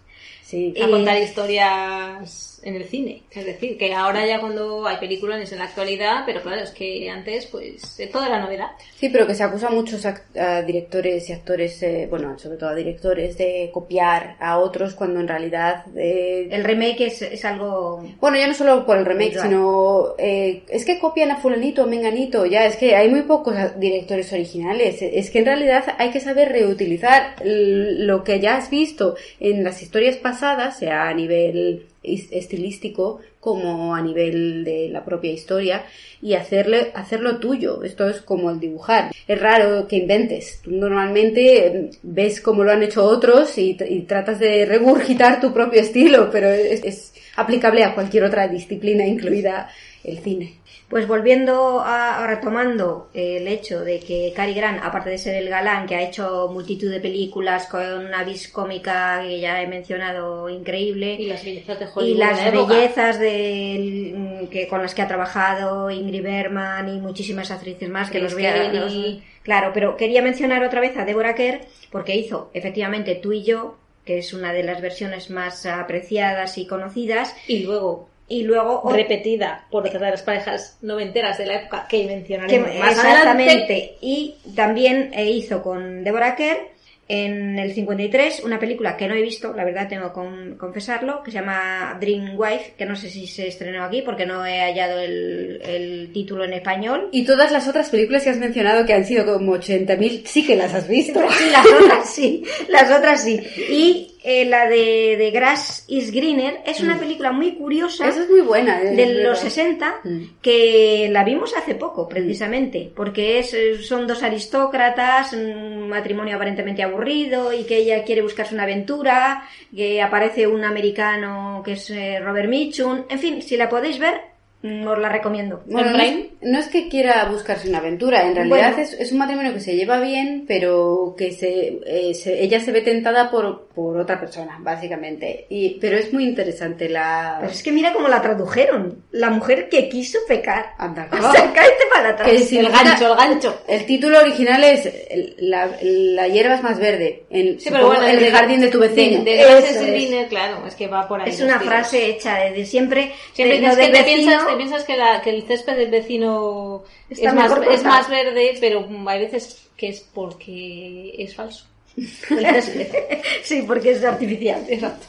sí. A Y- contar historias en el cine. Es decir, que ahora ya cuando hay películas en la actualidad, pero claro, es que antes pues todo era novedad. Sí, pero que se acusa a muchos a directores y actores, eh, bueno, sobre todo a directores, de copiar a otros cuando en realidad... eh, El remake es, es algo... Bueno, ya no solo por el remake, Claro. sino eh, es que copian a fulanito o menganito, ya, es que hay muy pocos a- directores originales, es que en realidad hay que saber reutilizar lo que ya has visto en las historias pasadas pasada, sea a nivel estilístico como a nivel de la propia historia, y hacerle, hacerlo tuyo. Esto es como el dibujar. Es raro que inventes. Tú normalmente eh, ves cómo lo han hecho otros y, tratas de regurgitar tu propio estilo, pero es aplicable a cualquier otra disciplina, incluida el cine. Pues volviendo a, a retomando el hecho de que Cary Grant, aparte de ser el galán que ha hecho multitud de películas con una vis cómica que ya he mencionado increíble, Y las bellezas de y Hollywood. las de la época. bellezas de, mm, que con las que ha trabajado Ingrid Bergman y muchísimas actrices más que nos voy a los- claro pero quería mencionar otra vez a Deborah Kerr porque hizo efectivamente tú y yo que es una de las versiones más apreciadas y conocidas Y luego y luego repetida por otras de las parejas noventeras de la época que que- mencionaremos más adelante. exactamente y también eh, hizo con Deborah Kerr en el 53 una película que no he visto, la verdad tengo que con- confesarlo, que se llama Dream Wife, que no sé si se estrenó aquí porque no he hallado el, el título en español. Y todas las otras películas que has mencionado, que han sido como 80.000, sí que las has visto. Sí, las otras sí, las otras sí. Y eh, la de, de Grass is Greener es una película muy curiosa. Esa es muy buena. es de los 60 Mm. que la vimos hace poco precisamente porque es, eh, son dos aristócratas un matrimonio aparentemente aburrido y que ella quiere buscarse una aventura que aparece un americano que es eh, Robert Mitchum en fin si la podéis ver mm, os la recomiendo Bueno, ¿En no es, Prime? no es que quiera buscarse una aventura, en realidad Bueno. es, es un matrimonio que se lleva bien, pero que se, eh, se- ella se ve tentada por, por otra persona, básicamente. Y, pero es muy interesante la... pero es que mira cómo la tradujeron la mujer que quiso pecar Anda, o sea cállate para atrás Que El gancho, el gancho. El título original es el- la, la hierba es más verde. En, Sí, pero bueno, el de- jardín de tu vecino. De, de Grass is es. Greener, claro, es que va por ahí. es una tiros. frase hecha de, de siempre Siempre de- que te vecino- piensas, te piensas que, la, que el césped del vecino Está es más, es más verde, pero hay veces que es porque es falso. El césped. sí porque es artificial Exacto.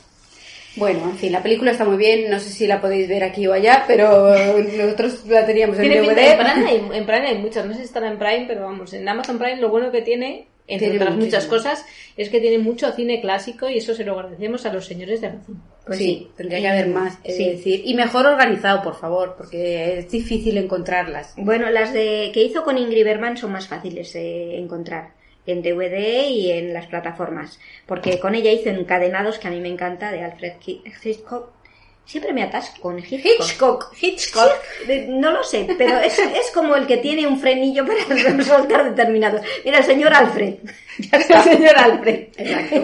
Bueno, en fin, la película está muy bien, no sé si la podéis ver aquí o allá, pero nosotros la teníamos en DVD. en Prime, hay, en Prime hay muchas, no sé si estará en Prime, pero vamos, en Amazon Prime lo bueno que tiene, entre Tiene otras muchas cosas, es que tiene mucho cine clásico y eso se lo agradecemos a los señores de Amazon. Pues sí, sí. tendría que haber más, es Sí. decir, y mejor organizado, por favor, porque es difícil encontrarlas. Bueno, las de que hizo con Ingrid Bergman son más fáciles de encontrar en DVD y en las plataformas, porque con ella hizo Encadenados, que a mí me encanta, de Alfred Hi- Hitchcock. Siempre me atasco con Hitchcock. Hitchcock, Hitchcock. De- No lo sé, pero es, es como el que tiene un frenillo para soltar determinados. Mira, el señor Alfred. Ya está. El señor Alfred.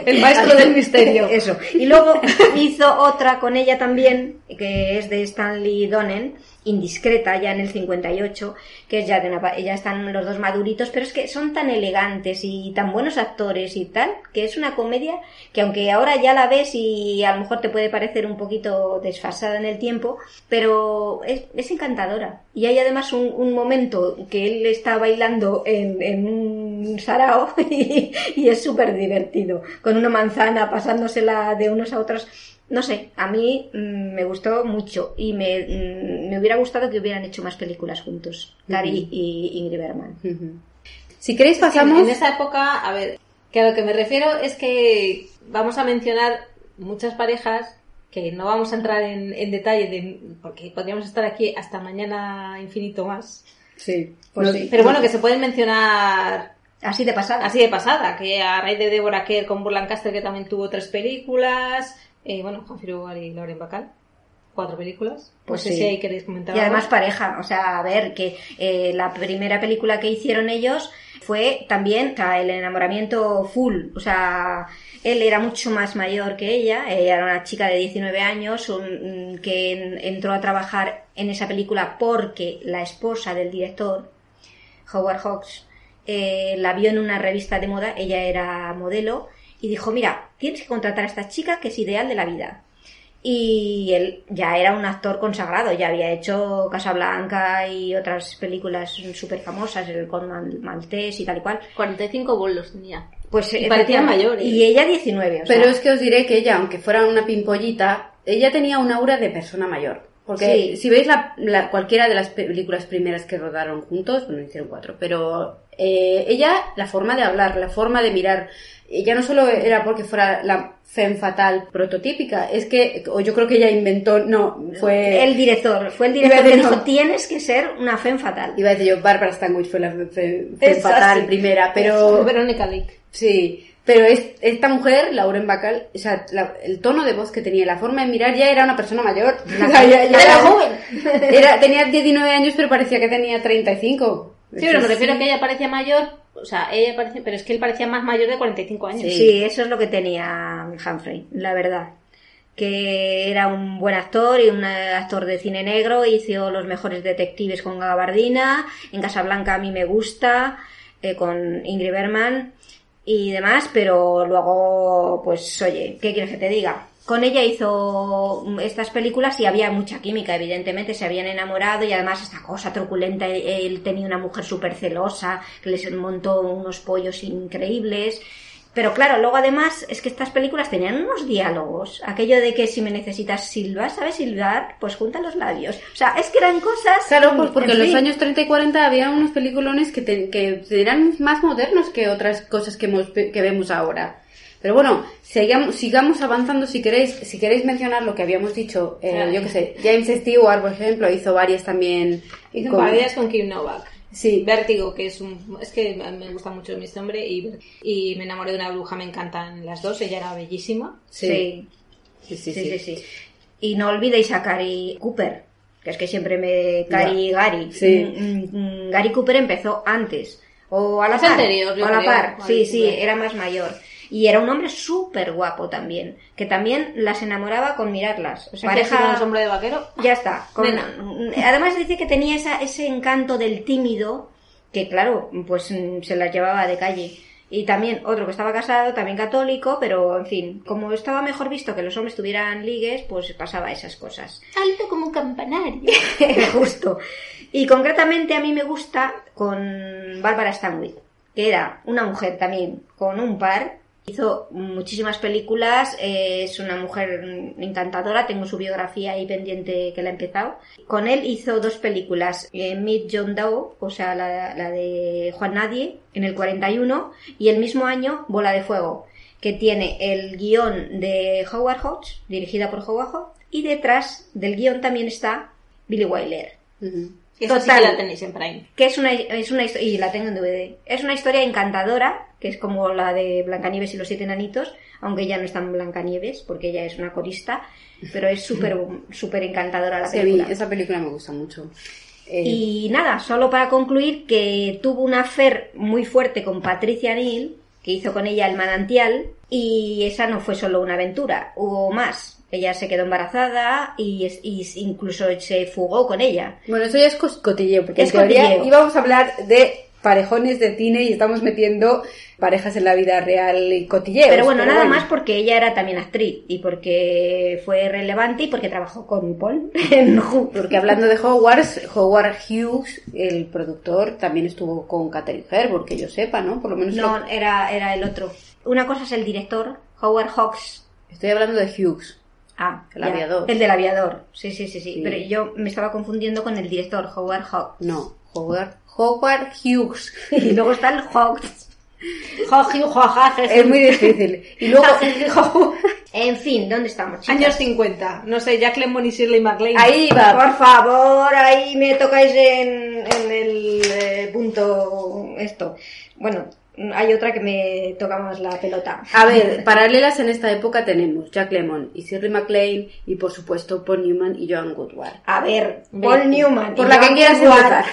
El maestro del misterio. Eso. Y luego hizo otra con ella también, que es de Stanley Donen, indiscreta, ya en el 58, que es ya de una, ya están los dos maduritos, pero es que son tan elegantes y tan buenos actores y tal, que es una comedia que aunque ahora ya la ves y a lo mejor te puede parecer un poquito desfasada en el tiempo, pero es, encantadora. Y hay además un, momento que él está bailando en, en un sarao y, y es súper divertido, con una manzana pasándosela de unos a otros. No sé, a mí mm, me gustó mucho y me, mm, me hubiera gustado que hubieran hecho más películas juntos, Gary y Ingrid Bergman. Ujú. Si queréis Es que pasamos... En esa época, a ver, que a lo que me refiero es que vamos a mencionar muchas parejas que no vamos a entrar en, en detalle de, porque podríamos estar aquí hasta mañana infinito más. Sí, Pues no- sí. Pero bueno, que se pueden mencionar Así de pasada. así de pasada, que a raíz de Deborah Kerr con Burl Lancaster, que también tuvo tres películas, eh, bueno, Juan Firugar y Lauren Bacall, cuatro películas. Pues no sé sí. si ahí queréis comentar Y algo. además pareja, o sea, a ver, que eh, la primera película que hicieron ellos fue también o sea, el enamoramiento full, o sea, él era mucho más mayor que ella, ella era una chica de 19 años un- que en- entró a trabajar en esa película porque la esposa del director, Howard Hawks, eh, la vio en una revista de moda, ella era modelo, y dijo, mira, tienes que contratar a esta chica que es ideal de la vida. Y él ya era un actor consagrado, ya había hecho Casablanca y otras películas súper famosas, el con Mal- Maltés y tal y cual. 45 bolos tenía. Pues Y parecía mayor, ¿eh? Y ella 19, o sea, Pero es que os diré que ella, aunque fuera una pimpollita, ella tenía un aura de persona mayor. Porque Sí. si veis la, la- cualquiera de las películas primeras que rodaron juntos, bueno, hicieron cuatro, pero eh, ella, la forma de hablar, la forma de mirar, ella no solo era porque fuera la femme fatal prototípica, es que, o yo creo que ella inventó, no, fue... El director, fue el director que dijo, tienes que ser una femme fatal. Iba a decir yo, Barbara Stanwyck fue la fe- fe- femme fatal primera, pero... Verónica. Sí, pero es- esta mujer, Lauren Bacall, o sea, la- el tono de voz que tenía, la forma de mirar, ya era una persona mayor. Ya- ya Era joven. Era, tenía 19 años, pero parecía que tenía 35. Sí, pero me refiero a que ella parecía mayor, o sea, ella parecía, pero es que él parecía más mayor de 45 años. Sí. eso es lo que tenía Humphrey, la verdad. Que era un buen actor y un actor de cine negro, hizo los mejores detectives con Gabardina, en Casablanca a mí me gusta, eh, con Ingrid Bergman y demás, pero luego, pues oye, ¿qué quieres que te diga? Con ella hizo mm, estas películas y había mucha química, evidentemente, se habían enamorado y además esta cosa truculenta, él, él tenía una mujer súper celosa, que les montó unos pollos increíbles. Pero claro, luego además es que estas películas tenían unos diálogos, aquello de que si me necesitas silbar, ¿sabes silbar? Pues junta los labios. O sea, es que eran cosas... Claro, pues porque en en los fin. años 30 y 40 había unos peliculones que, te- que eran más modernos que otras cosas que, hemos, que vemos ahora. Pero bueno, sigamos, sigamos avanzando si queréis, si queréis mencionar lo que habíamos dicho, eh, Claro. yo que sé, James Stewart, por ejemplo, hizo varias también. Hizo con- parodias con Kim Novak. Sí, Vértigo, que es un... Es que me gusta mucho este hombre y, y me enamoré de una bruja, me encantan las dos, ella era bellísima. sí, Sí, sí, sí. sí, sí, sí. Y no olvidéis a Cary Cooper, que es que siempre me... Cary Gary. Sí. Mm, mm, Gary Cooper empezó antes. O a la Es par. anterior, o a la creo, par. Sí, sí, era más mayor. Y era un hombre súper guapo también, que también las enamoraba con mirarlas. O sea, pareja Pareja... con el hombre de vaquero. Ya está. con-. Además dice que tenía esa, ese encanto del tímido, que claro, pues mm, se las llevaba de calle. Y también otro que estaba casado, también católico, pero en fin, como estaba mejor visto que los hombres tuvieran ligues, pues pasaba esas cosas. Alto como un campanario. Justo. Y concretamente a mí me gusta con Bárbara Stanwyck, que era una mujer también con un par. Hizo muchísimas películas, eh, es una mujer encantadora, tengo su biografía ahí pendiente que la he empezado. Con él hizo dos películas, eh, Meet John Doe, o sea, la, la de Juan Nadie, en el 41, y el mismo año Bola de Fuego, que tiene el guion de Howard Hawks, dirigida por Howard Hawks, y detrás del guion también está Billy Wilder. Esa sí Total. que la tenéis en Prime. que es una, es una y la tengo en DVD. Es una historia encantadora, que es como la de Blancanieves y los siete enanitos, aunque ella no es tan Blancanieves, porque ella es una corista, pero es súper súper encantadora la Sí, a mí película. esa película me gusta mucho. Eh, Y nada, solo para concluir que tuvo una affair muy fuerte con Patricia Neal, que hizo con ella el manantial, y esa no fue solo una aventura, hubo más. Ella se quedó embarazada y, es- y incluso se fugó con ella. Bueno, eso ya es cotilleo, porque Es en teoría cotilleo. íbamos a hablar de parejones de cine y estamos metiendo parejas en la vida real y cotilleos. Pero bueno, nada más porque ella era también actriz y porque fue relevante y porque trabajó con Paul. Porque hablando de Howard, Howard Hughes, el productor, también estuvo con Catherine Herbert, que yo sepa, ¿no? Por lo menos No, lo- era, era el otro. Una cosa es el director, Howard Hawks. estoy hablando de Hughes. Ah, El ya. aviador. El del aviador. Sí, sí, sí, sí, Sí. Pero yo me estaba confundiendo con el director, Howard Hawks. No, Howard, Howard Hughes. Y luego está el Hawks. es muy difícil. Y luego, En fin, ¿dónde estamos, chicas? Años 50. No sé, Jack Lemmon y Shirley MacLaine. ahí va. Por favor, ahí me tocáis en, en el eh, punto esto. Bueno, hay otra que me toca más la pelota. A ver, paralelas en esta época tenemos Jack Lemmon y Shirley MacLaine y por supuesto Paul Newman y Joan Goodward. A ver, Paul Newman. Por y la que Joan quieras Woodward empezar.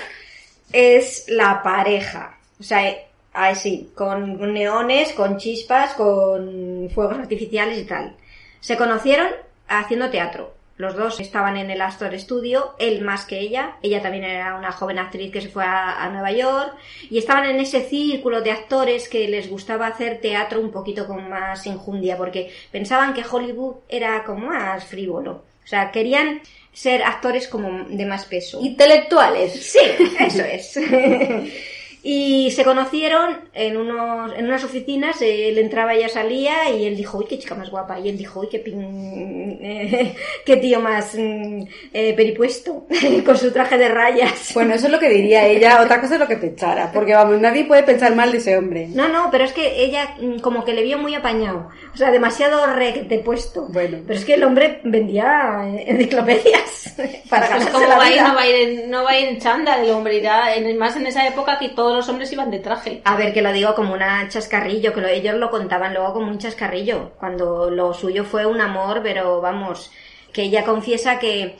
Es la pareja. O sea, así, con neones, con chispas, con fuegos artificiales y tal. Se conocieron haciendo teatro. Los dos estaban en el Astor Studio, él más que ella. Ella también era una joven actriz que se fue a, a Nueva York. Y estaban en ese círculo de actores que les gustaba hacer teatro un poquito con más enjundia, porque pensaban que Hollywood era como más frívolo. O sea, querían ser actores como de más peso. Intelectuales. Sí, eso es. Y se conocieron en, unos, en unas oficinas, él entraba y ella salía y él dijo, uy, qué chica más guapa. Y él dijo, uy, qué, pin- eh, qué tío más mm, eh, peripuesto, con su traje de rayas. Bueno, eso es lo que diría ella, otra cosa es lo que pensara, porque vamos, nadie puede pensar mal de ese hombre. No, no, pero es que ella mm, como que le vio muy apañado. O sea, demasiado de puesto. Bueno. Pero es que el hombre vendía eh, enciclopedias para Pues ganarse como la va ir, no va a ir en, no va a ir en chándal el hombre, irá en, más en esa época que todos los hombres iban de traje. A ver, que lo digo como una chascarrillo, que lo- ellos lo contaban luego como un chascarrillo, cuando lo suyo fue un amor, pero vamos, que ella confiesa que,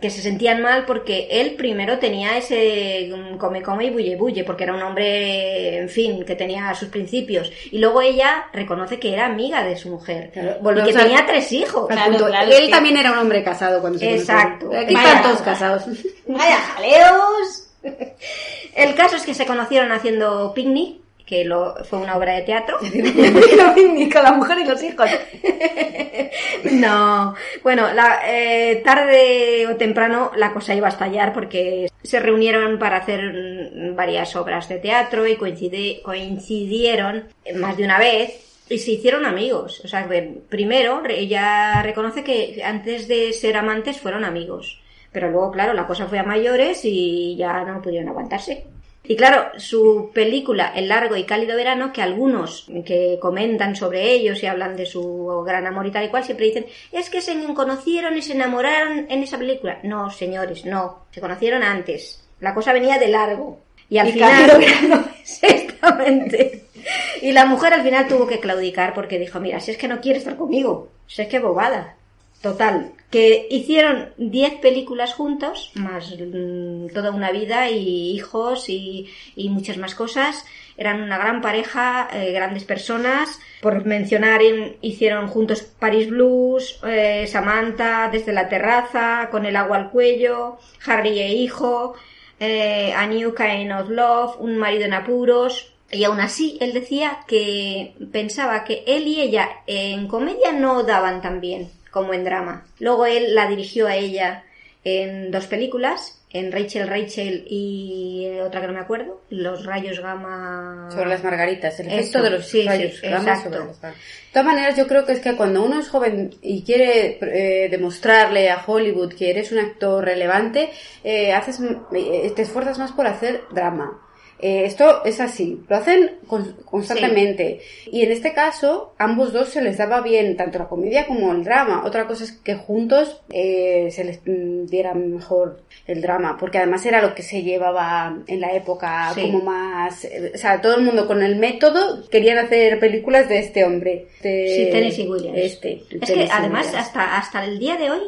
que se sentían mal porque él primero tenía ese mm, come come y bulle bulle, porque era un hombre, en fin, que tenía sus principios. Y luego ella reconoce que era amiga de su mujer Claro, y que al- tenía tres hijos. Claro, punto. claro, Él también era un hombre casado cuando se Exacto. conocieron. Aquí Vaya. están todos casados. ¡Vaya jaleos! El caso es que se conocieron haciendo picnic, que lo, fue una obra de teatro. Con la mujer y los hijos. No, bueno, la, eh, tarde o temprano la cosa iba a estallar porque se reunieron para hacer varias obras de teatro y coincide- coincidieron más de una vez y se hicieron amigos. O sea, que primero ella reconoce que antes de ser amantes fueron amigos. Pero luego, claro, la cosa fue a mayores y ya no pudieron aguantarse. Y claro, su película El largo y cálido verano, que algunos que comentan sobre ellos y hablan de su gran amor y tal y cual, siempre dicen, es que se conocieron y se enamoraron en esa película. No, señores, no. Se conocieron antes. La cosa venía de largo. Y al Y final... verano. Exactamente. Y la mujer al final tuvo que claudicar porque dijo, mira, si es que no quiere estar conmigo, si es que bobada. Total, que hicieron 10 películas juntos, más mm, toda una vida y hijos y, muchas más cosas. Eran una gran pareja, eh, grandes personas. Por mencionar, en- hicieron juntos Paris Blues, eh, Samantha desde la terraza, con el agua al cuello, Harry e hijo, eh, A New Kind of Love, Un marido en apuros. Y aún así, él decía que pensaba que él y ella en comedia no daban tan bien como en drama. Luego él la dirigió a ella en dos películas, en Rachel Rachel y otra que no me acuerdo, Los rayos gamma... Sobre las margaritas, el efecto de los sí, sí, rayos gamma exacto. sobre las De todas maneras, yo creo que es que cuando uno es joven y quiere eh, demostrarle a Hollywood que eres un actor relevante, eh, haces, eh, te esfuerzas más por hacer drama. Eh, esto es así, lo hacen con- constantemente. Y en este caso, ambos dos se les daba bien tanto la comedia como el drama. Otra cosa es que juntos eh, se les mm, diera mejor el drama, porque además era lo que se llevaba en la época Sí. como más... eh, O sea, todo el mundo con el método querían hacer películas de este hombre. de- Sí, Tennessee Williams. Este, es que además Williams. hasta, hasta el día de hoy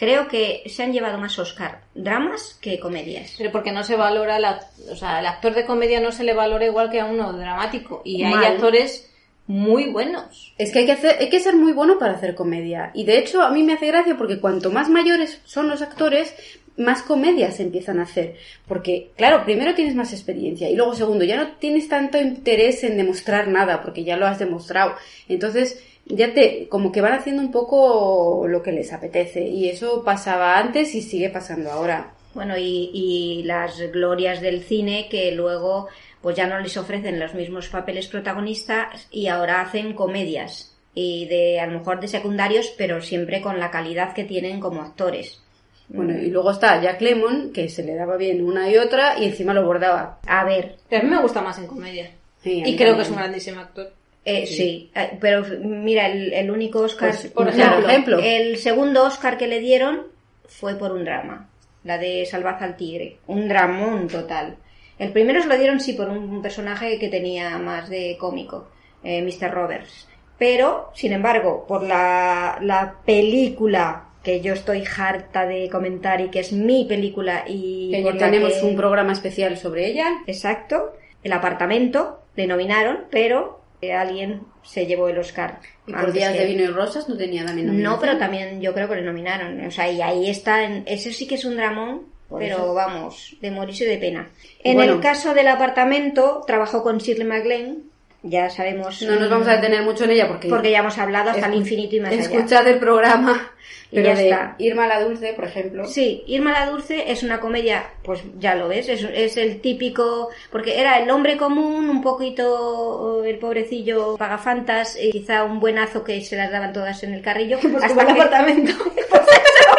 creo que se han llevado más Oscar dramas que comedias. Pero porque no se valora, la, o sea, el actor de comedia no se le valora igual que a uno dramático. Y hay actores muy buenos. Es que hay que, hacer, hay que ser muy bueno para hacer comedia. Y de hecho, a mí me hace gracia porque cuanto más mayores son los actores, más comedias se empiezan a hacer. Porque, claro, primero tienes más experiencia y luego, segundo, ya no tienes tanto interés en demostrar nada porque ya lo has demostrado. Entonces, ya te, como que van haciendo un poco lo que les apetece. Y eso pasaba antes y sigue pasando ahora. Bueno, y, y las glorias del cine que luego pues ya no les ofrecen los mismos papeles protagonistas y ahora hacen comedias y de a lo mejor de secundarios, pero siempre con la calidad que tienen como actores. Bueno, y luego está Jack Lemmon, que se le daba bien una y otra y encima lo bordaba. A ver, Pero a mí me gusta más en comedia. Sí, y creo también. que es un grandísimo actor. Eh, sí, eh, pero mira, el, el único Oscar, Pues, por ejemplo, el segundo Oscar que le dieron fue por un drama, la de Salvaje al Tigre, un dramón total. El primero se lo dieron sí por un personaje que tenía más de cómico, eh, Mr. Roberts. Pero, sin embargo, por la, la película que yo estoy harta de comentar y que es mi película y Que tenemos que- un programa especial sobre ella. Exacto, el apartamento le nominaron, pero alguien se llevó el Oscar. Y por días que de vino y rosas no tenía también No, nominación. pero también yo creo que le nominaron. O sea, y ahí está, en- eso sí que es un dramón, Por pero eso. vamos, de morirse de pena. En bueno. el caso del apartamento, trabajó con Shirley MacLaine, ya sabemos. No nos vamos a detener mucho en ella porque... Porque ya hemos hablado hasta el infinito y más allá. Escuchad el programa Pero ya de está. Irma la Dulce, por ejemplo. Sí, Irma la Dulce es una comedia, pues ya lo ves, es, es el típico, porque era el hombre común, un poquito el pobrecillo pagafantas, y quizá un buenazo que se las daban todas en el carrillo, hasta que, apartamento.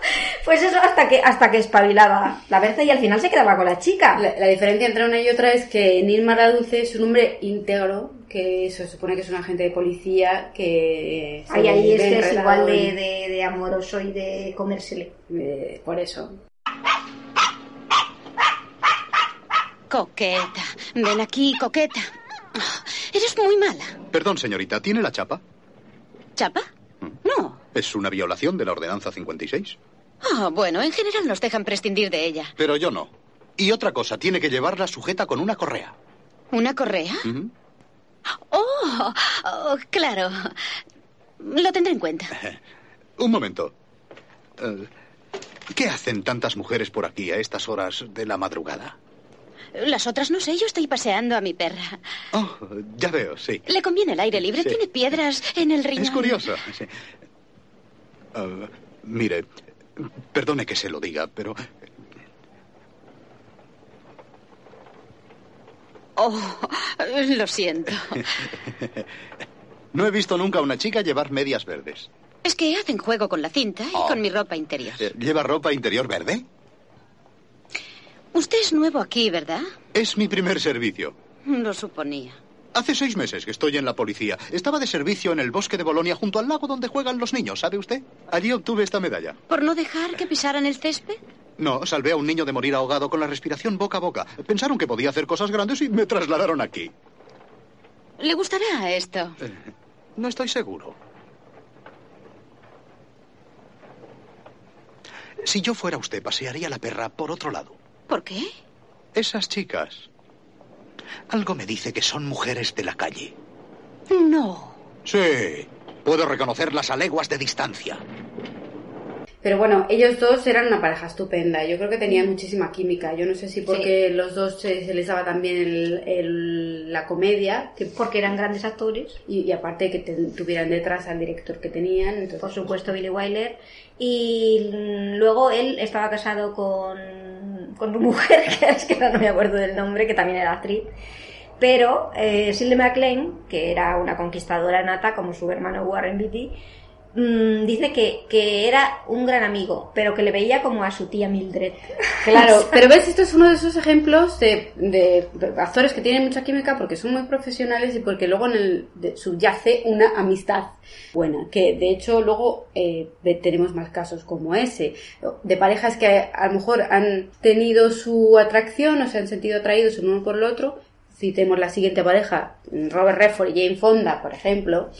pues eso hasta que hasta que espabilaba la Berza y al final se quedaba con la chica. La, la diferencia entre una y otra es que en Irma la Dulce es un hombre íntegro, que se supone que es un agente de policía que... se Ahí, este es igual de, en- de, de amoroso y de comérsele. eh, por eso. Coqueta. Ven aquí, coqueta. Ah, Eres muy mala. Perdón, señorita, ¿tiene la chapa? ¿Chapa? No. Es una violación de la Ordenanza 56. Ah, bueno, en general nos dejan prescindir de ella. Pero yo no. Y otra cosa, tiene que llevarla sujeta con una correa. ¿Una correa? Oh, oh, claro. Lo tendré en cuenta. Un momento. Eh, ¿Qué hacen tantas mujeres por aquí a estas horas de la madrugada? Las otras no sé, yo estoy paseando a mi perra. Oh, ya veo, sí. Le conviene el aire libre, Sí. tiene piedras en el riñón. Es curioso. sí. Eh, mire, perdone que se lo diga, pero Oh, lo siento. no he visto nunca a una chica llevar medias verdes. Es que hacen juego con la cinta y Oh. con mi ropa interior. Eh, ¿Lleva ropa interior verde? Usted es nuevo aquí, ¿verdad? Es mi primer servicio. Lo suponía. Hace seis meses que estoy en la policía. Estaba de servicio en el bosque de Bolonia junto al lago donde juegan los niños, ¿sabe usted? Allí obtuve esta medalla. ¿Por no dejar que pisaran el césped? No, salvé a un niño de morir ahogado con la respiración boca a boca. Pensaron que podía hacer cosas grandes y me trasladaron aquí. ¿Le gustará esto? No estoy seguro. Si yo fuera usted, pasearía la perra por otro lado. ¿Por qué? Esas chicas. Algo me dice que son mujeres de la calle. No. Sí. Puedo reconocerlas a leguas de distancia. Pero bueno, ellos dos eran una pareja estupenda. Yo creo que tenían muchísima química. Yo no sé si porque los dos se, se les daba también el- el- la comedia que, Porque eran grandes actores. y, y aparte que te- tuvieran detrás al director que tenían. Entonces, por supuesto Billy Wilder y luego él estaba casado con con su mujer que es que no me acuerdo del nombre que también era actriz. Pero eh, Shirley MacLaine que era una conquistadora nata como su hermano Warren Beatty mm, dice que, que era un gran amigo pero que le veía como a su tía Mildred Claro, pero ves, esto es uno de esos ejemplos de, de actores que tienen mucha química porque son muy profesionales y porque luego en el de- subyace una amistad buena. Que de hecho luego eh, tenemos más casos como ese, de parejas que a lo mejor han tenido su atracción o se han sentido atraídos el uno por el otro. Citemos la siguiente pareja, Robert Redford y Jane Fonda, por ejemplo.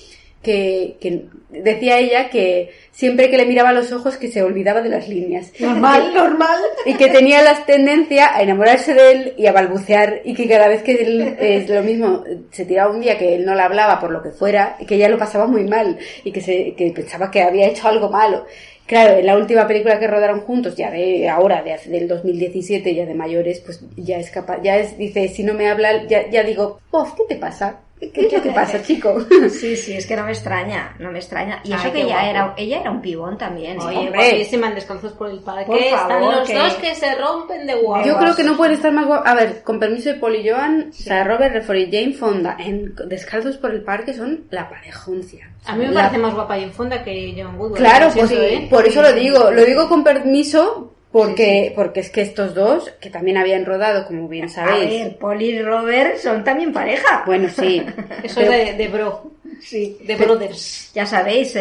Que, que decía ella que siempre que le miraba a los ojos que se olvidaba de las líneas. normal normal Y que tenía la tendencia a enamorarse de él y a balbucear y que cada vez que él, eh, lo mismo, se tiraba un día que él no le hablaba por lo que fuera y que ella lo pasaba muy mal y que, se, que pensaba que había hecho algo malo. Claro, en la última película que rodaron juntos, ya de ahora, de, del 2017, ya de mayores, pues ya es capaz, ya es, dice, si no me habla, ya, ya digo, "Uf, ¿qué te pasa? ¿Qué, qué, qué te pasa, chico? sí sí es que no me extraña no me extraña y Ay, eso que ella guapo. era ella era un pibón también. Oye, Hombre. guapísima en Descalzos por el Parque. Por Están favor, los que- dos que se rompen de guapos. Yo creo que no puede estar más guapo. A ver, con permiso de Polly Joan, Sarah Robert Redford y Jane Fonda en Descalzos por el Parque son la parejuncia. A mí me La- parece más guapa Jane Fonda que John Woodward. Claro, pues ¿eh? por eso Sí, lo sí, digo. sí. Lo digo con permiso porque, porque es que estos dos, que también habían rodado, como bien a sabéis. ver Paul y Robert son también pareja Bueno, sí. Eso Pero- es de, de bro. sí De brothers. Ya sabéis, eh,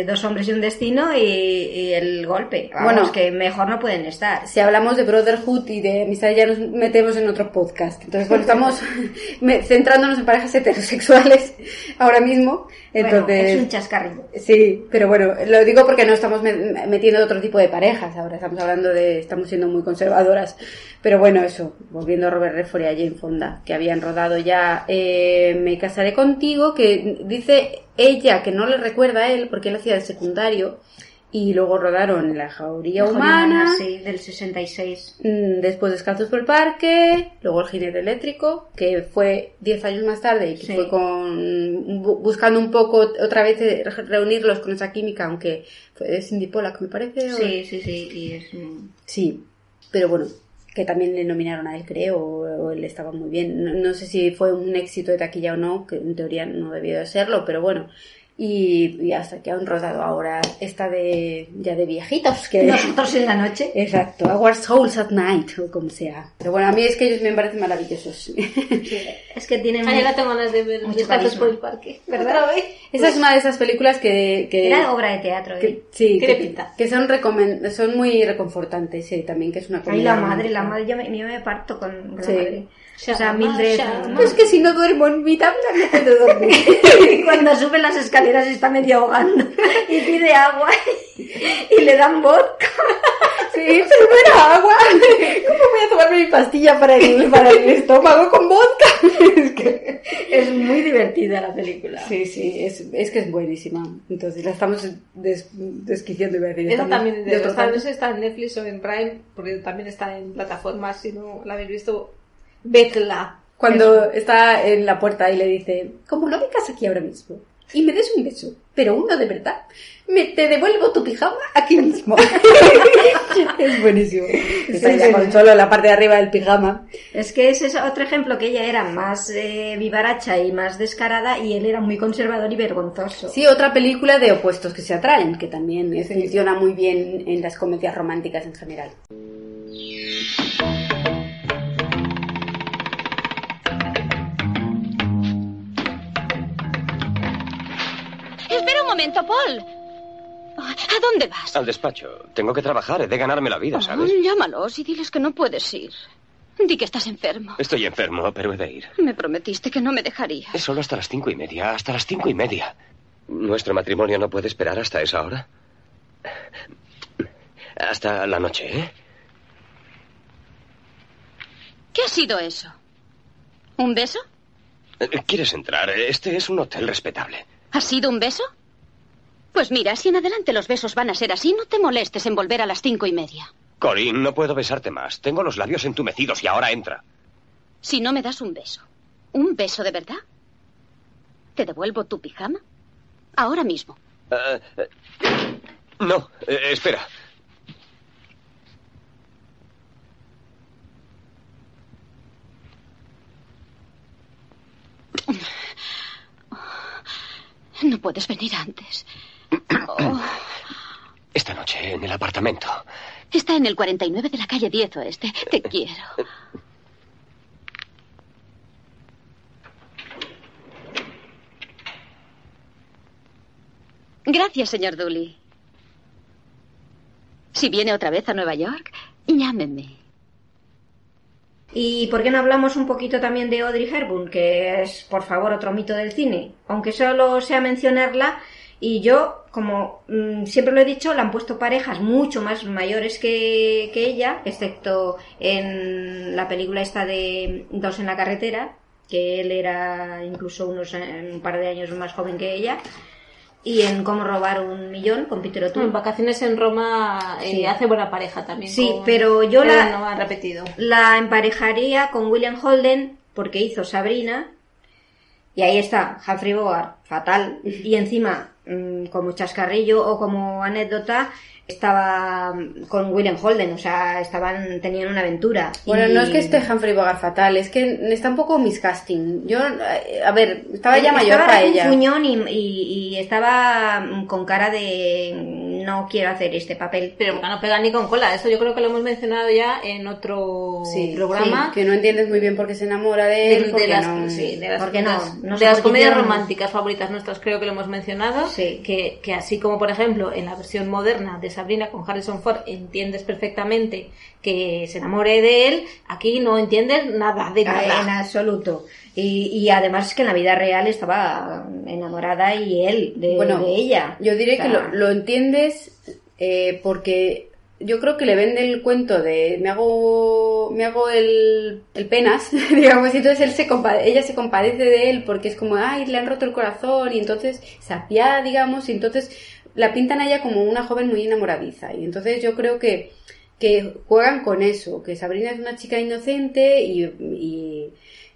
eh, dos hombres y un destino y, y el golpe. Vamos, Bueno. que mejor no pueden estar. Si hablamos de Brotherhood y de amistad ya nos metemos en otro podcast. Entonces, bueno, estamos me- centrándonos en parejas heterosexuales ahora mismo. Entonces, Bueno, es un chascarrillo. Sí, pero bueno, lo digo porque no estamos me- metiendo otro tipo de parejas. Ahora estamos hablando de, estamos siendo muy conservadoras. Pero bueno, eso, volviendo a Robert Redford y a Jane Fonda, que habían rodado ya eh, Me casaré contigo, que dice ella que no le recuerda a él porque él hacía el secundario y luego rodaron La Jauría Mejor Humana, sí, del 66. mm, después Descalzos por el Parque, luego El Jinete Eléctrico, que fue 10 años más tarde y que Sí. fue con bu- buscando un poco otra vez eh, re- reunirlos con esa química, aunque fue de Cindy Pollack, me parece. o- Sí, sí, sí. Y es, Sí, pero bueno, que también le nominaron a él, creo, o, o él estaba muy bien. No, no sé si fue un éxito de taquilla o no, que en teoría no debió de serlo, pero bueno. Y, y hasta que han rodado ahora esta de ya de viejitos que Nosotros en la noche. exacto Our Souls at Night o como sea pero bueno a mí es que ellos me parecen maravillosos Es que tienen. Ahora tengo ganas de ver Mucho Descalzos carisma. por el parque. ¿Verdad? Otra vez. esa es una de esas películas que, que Era obra de teatro. ¿eh? que- sí, Tiene que, pinta. que son recomen- son muy reconfortantes sí, también que es una Ay, la madre, la madre, yo me, yo me parto con la Sí. madre. O sea, Mildred. Es que si no duermo en mi tabla no puedo dormir. Cuando sube las escaleras está medio ahogando y pide agua y le dan vodka. Sí, pero no era agua. ¿Cómo voy a tomarme mi pastilla para el, para el estómago con vodka? Es que... Es muy divertida la película. Sí, sí, es, es que es buenísima. Entonces la estamos des- desquiciando, iba a decir. Esa también de está, tanto. no sé si está en Netflix o en Prime, porque también está en plataformas, si no la habéis visto, vedla. Cuando está en la puerta y le dice, como lo vengas aquí ahora mismo y me des un beso, pero uno de verdad, me te devuelvo tu pijama aquí mismo. es buenísimo. Está Sí, ella sí, con sí. solo la parte de arriba del pijama. Es que ese es otro ejemplo que ella era más eh, vivaracha y más descarada y él era muy conservador y vergonzoso. Sí, otra película de opuestos que se atraen, que también eh, funciona muy bien en las comedias románticas en general. Momento, Paul. ¿A dónde vas? Al despacho. Tengo que trabajar, he de ganarme la vida, ¿sabes? Oh, llámalos y diles que no puedes ir. Di que estás enfermo. Estoy enfermo, pero he de ir. Me prometiste que no me dejarías. Es solo hasta las cinco y media, hasta las cinco y media. ¿Nuestro matrimonio no puede esperar hasta esa hora? Hasta la noche, ¿eh? ¿Qué ha sido eso? ¿Un beso? Eh, ¿Quieres entrar? Este es un hotel respetable. ¿Ha sido un beso? Pues mira, si en adelante los besos van a ser así, no te molestes en volver a las cinco y media. Corín, no puedo besarte más. Tengo los labios entumecidos y ahora entra. Si no me das un beso. ¿Un beso de verdad? ¿Te devuelvo tu pijama? Ahora mismo. Eh, eh, no, eh, espera. No puedes venir antes. Oh, Esta noche, en el apartamento. está en el 49 de la calle 10 oeste. Te quiero. Gracias, señor Dooley. Si viene otra vez a Nueva York, llámeme. ¿Y por qué no hablamos un poquito también de Audrey Hepburn, que es, por favor, otro mito del cine? Aunque solo sea mencionarla, y yo, como mm, siempre lo he dicho, la han puesto parejas mucho más mayores que, que ella, excepto en la película esta de Dos en la carretera, que él era incluso unos un par de años más joven que ella, y en Cómo robar un millón con Peter En O'Toole. vacaciones en Roma eh, Sí. hace buena pareja también. Sí, con- pero yo la- no han repetido. la emparejaría con William Holden porque hizo Sabrina y ahí está Humphrey Bogart fatal y encima mm, como chascarrillo o como anécdota estaba mm, con William Holden o sea estaban tenían una aventura Bueno, Y- no es que esté Humphrey Bogart fatal, es que está un poco miscasting. Yo, a ver, estaba ya mayor estaba para ella. fuñón y, y- y estaba mm, con cara de no quiero hacer este papel Pero porque no pega ni con cola. Esto yo creo que lo hemos mencionado ya en otro Sí, programa. que no entiendes muy bien por qué se enamora de él. de porque las, no- sí, de las, porque no, las- no de las comedias románticas favoritas nuestras creo que lo hemos mencionado Sí. que, que así como por ejemplo en la versión moderna de Sabrina con Harrison Ford entiendes perfectamente que se enamore de él aquí no entiendes nada de Ah, En nada absoluto. Y, y además es que en la vida real estaba enamorada y él de, Bueno, de ella. Yo diré O sea, que lo, lo entiendes eh, porque yo creo que le vende el cuento de me hago me hago el, el penas, digamos, y entonces él se ella se compadece de él porque es como, ay, le han roto el corazón y entonces se apiada, digamos, y entonces la pintan a ella como una joven muy enamoradiza. Y entonces yo creo que, que juegan con eso, que Sabrina es una chica inocente y, y,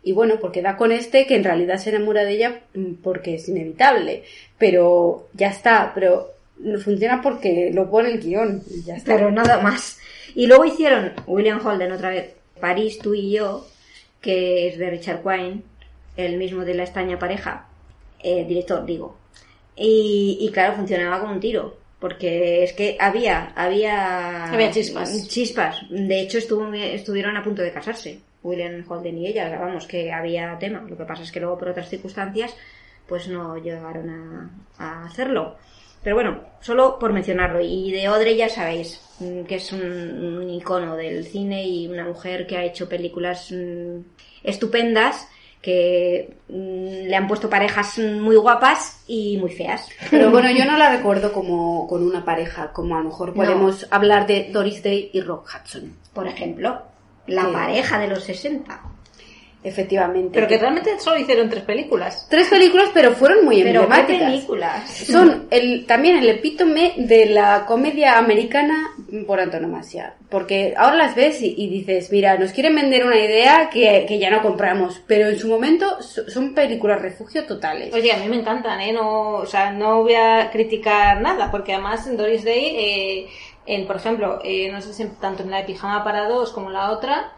y bueno, porque da con este que en realidad se enamora de ella mm, porque es inevitable. Pero ya está, pero no funciona porque lo pone el guion. y Ya está. Pero nada más. Y luego hicieron William Holden otra vez, París, tú y yo, que es de Richard Quine, el mismo de la extraña pareja, eh, director, digo. Y, y claro, funcionaba como un tiro. Porque es que había, había... Había chispas. Chispas. De hecho, estuvo, estuvieron a punto de casarse. William Holden y ella, vamos, que había tema. Lo que pasa es que luego, por otras circunstancias, pues no llegaron a, a hacerlo. Pero bueno, solo por mencionarlo. Y de Audrey ya sabéis mm, que es un, un icono del cine y una mujer que ha hecho películas mm, estupendas que mm, le han puesto parejas muy guapas y muy feas. Pero bueno, yo no la recuerdo como con una pareja, como a lo mejor podemos hablar de Doris Day y Rock Hudson. Por ejemplo, la Sí. pareja de los 60. Efectivamente. Pero que realmente solo hicieron tres películas. Tres películas, pero fueron muy Pero qué emblemáticas. películas. Son el, también el epítome de la comedia americana por antonomasia. Porque ahora las ves y, y dices, mira, nos quieren vender una idea que, que ya no compramos. Pero en su momento so- son películas refugio totales. Oye, a mí me encantan, ¿eh? No, o sea, no voy a criticar nada, porque además en Doris Day, eh, en, por ejemplo, eh, no sé si tanto en la de Pijama para dos como la otra,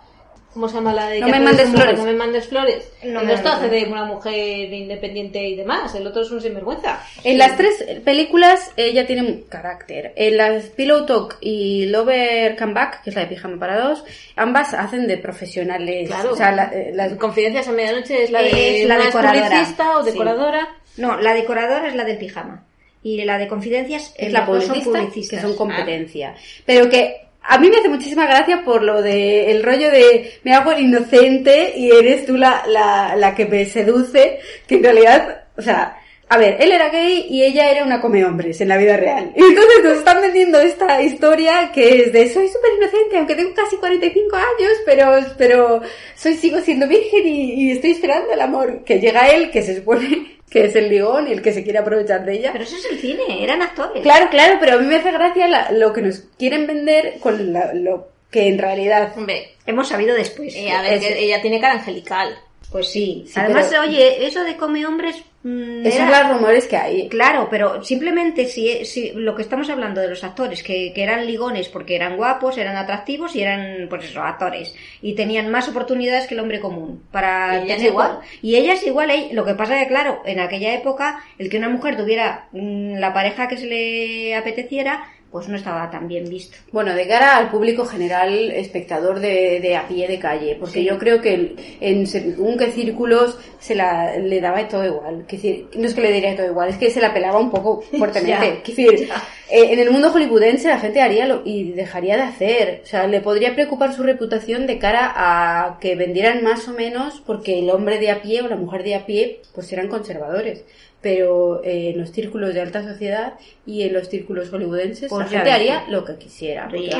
¿cómo se llama la de No me mandes flores. No me mandes flores. No el hace de una mujer independiente y demás, el otro es un sinvergüenza. En las tres películas ella tiene un carácter. En las Pillow Talk y Lover Come Back, que es la de Pijama para dos, ambas hacen de profesionales. Claro. O sea, la- eh, las Confidencias a medianoche es la de Es la decoradora. o Sí. decoradora. No, la decoradora es la del pijama. Y la de confidencias es la dos son publicista, que publicistas. son competencia. Pero que a mí me hace muchísima gracia por lo de el rollo de me hago el inocente y eres tú la, la, la que me seduce, que en realidad, o sea, a ver, él era gay y ella era una come hombres en la vida real. Y entonces nos están vendiendo esta historia que es de soy súper inocente, aunque tengo casi 45 años, pero, pero soy, sigo siendo virgen y, y estoy esperando el amor. Que llega él, que se supone que es el león y el que se quiere aprovechar de ella. Pero eso es el cine, eran actores. Claro, claro, pero a mí me hace gracia la- lo que nos quieren vender con la- lo que en realidad... Hombre, Hemos sabido después. eh, a ver, Es- ella tiene cara angelical. Pues sí. Sí, Además, pero- oye, eso de come hombres. Mm, Esos son los rumores que hay. Claro, pero simplemente si, si lo que estamos hablando de los actores, que, que eran ligones porque eran guapos, eran atractivos y eran, pues eso, actores. Y tenían más oportunidades que el hombre común. Para Y ellas tener- igual. Y ellas igual. Lo que pasa que, claro, en aquella época, el que una mujer tuviera mm, la pareja que se le apeteciera, pues no estaba tan bien visto. Bueno, de cara al público general, espectador de, de a pie de calle, porque Sí. yo creo que en según qué círculos se la, le daba todo igual. Que decir, no es que le diría todo igual, es que se la pelaba un poco fuertemente. Ya, Que decir, eh, en el mundo hollywoodense la gente haría lo, y dejaría de hacer. O sea, le podría preocupar su reputación de cara a que vendieran más o menos porque el hombre de a pie o la mujer de a pie pues eran conservadores. Pero eh, en los círculos de alta sociedad y en los círculos hollywoodenses Pues la gente haría lo que quisiera. porque la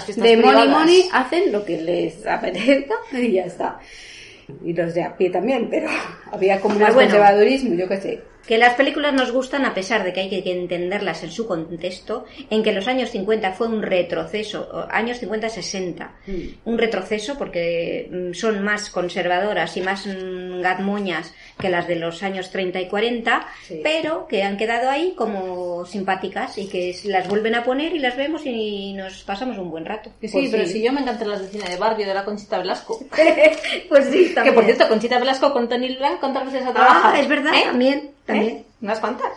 gente de money money hacen lo que les apetezca y ya está. Y los de a pie también, pero había como Pero más bueno. conservadurismo, yo qué sé. Que las películas nos gustan a pesar de que hay que entenderlas en su contexto, en que los años 50 fue un retroceso, años 50-60, Mm. un retroceso porque mm, son más conservadoras y más mm, gatmoñas que las de los años 30 y 40, Sí. pero que han quedado ahí como simpáticas y que las vuelven a poner y las vemos y nos pasamos un buen rato. Sí, Pues pero sí. si yo me encantan las de cine de barrio, de la Conchita Velasco. pues sí, Que por cierto, Conchita Velasco con Tony Blanc, ¿cuántas veces ha Ah, es verdad, ¿Eh? también, también. ¿Eh? Unas cuantas.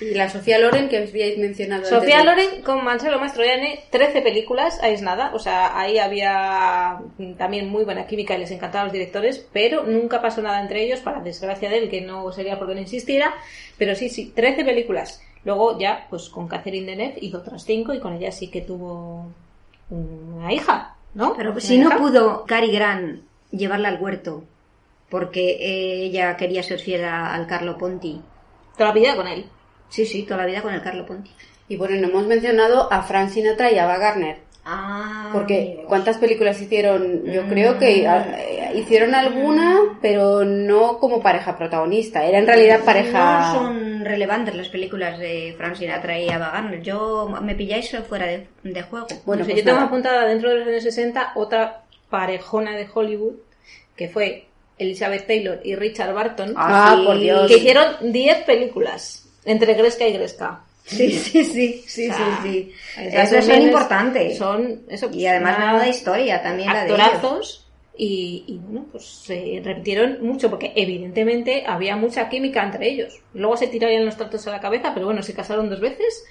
Y la Sofía Loren, que os habíais mencionado Sofía antes de- Loren con Marcelo Mastroianni, 13 películas, ahí es nada. O sea, ahí había también muy buena química y les encantaban los directores, pero nunca pasó nada entre ellos, para desgracia de él, que no sería porque no insistiera. Pero sí, sí, 13 películas. Luego ya, pues con Catherine Deneuve hizo otras 5 y con ella sí que tuvo una hija, ¿no? Pero Una si no pudo Cary Grant llevarla al huerto porque eh, ella quería ser fiel a- al Carlo Ponti. Toda la vida con él. Sí, sí, toda la vida con el Carlo Ponti. Y bueno, no hemos mencionado a Frank Sinatra y a Ava Gardner. Ah, Porque. ¿cuántas películas hicieron? Yo creo que eh, hicieron alguna, pero no como pareja protagonista. Era en realidad pareja... No son relevantes las películas de Frank Sinatra y Ava Gardner. Yo me pilláis fuera de, de juego. Bueno, No sé, pues yo tengo nada. apuntada dentro de los años 60 otra parejona de Hollywood que fue Elizabeth Taylor y Richard Barton Ah, por Dios. que hicieron 10 películas entre Gresca y Gresca. Sí, sí, sí, sí, O sea, sí, sí. esas Esos son también es- importantes. Son, eso, Y además una- historia también la de ellos. actorazos y, y, bueno, pues se repitieron mucho porque evidentemente había mucha química entre ellos. Luego se tirarían los tratos a la cabeza, pero bueno, se casaron dos veces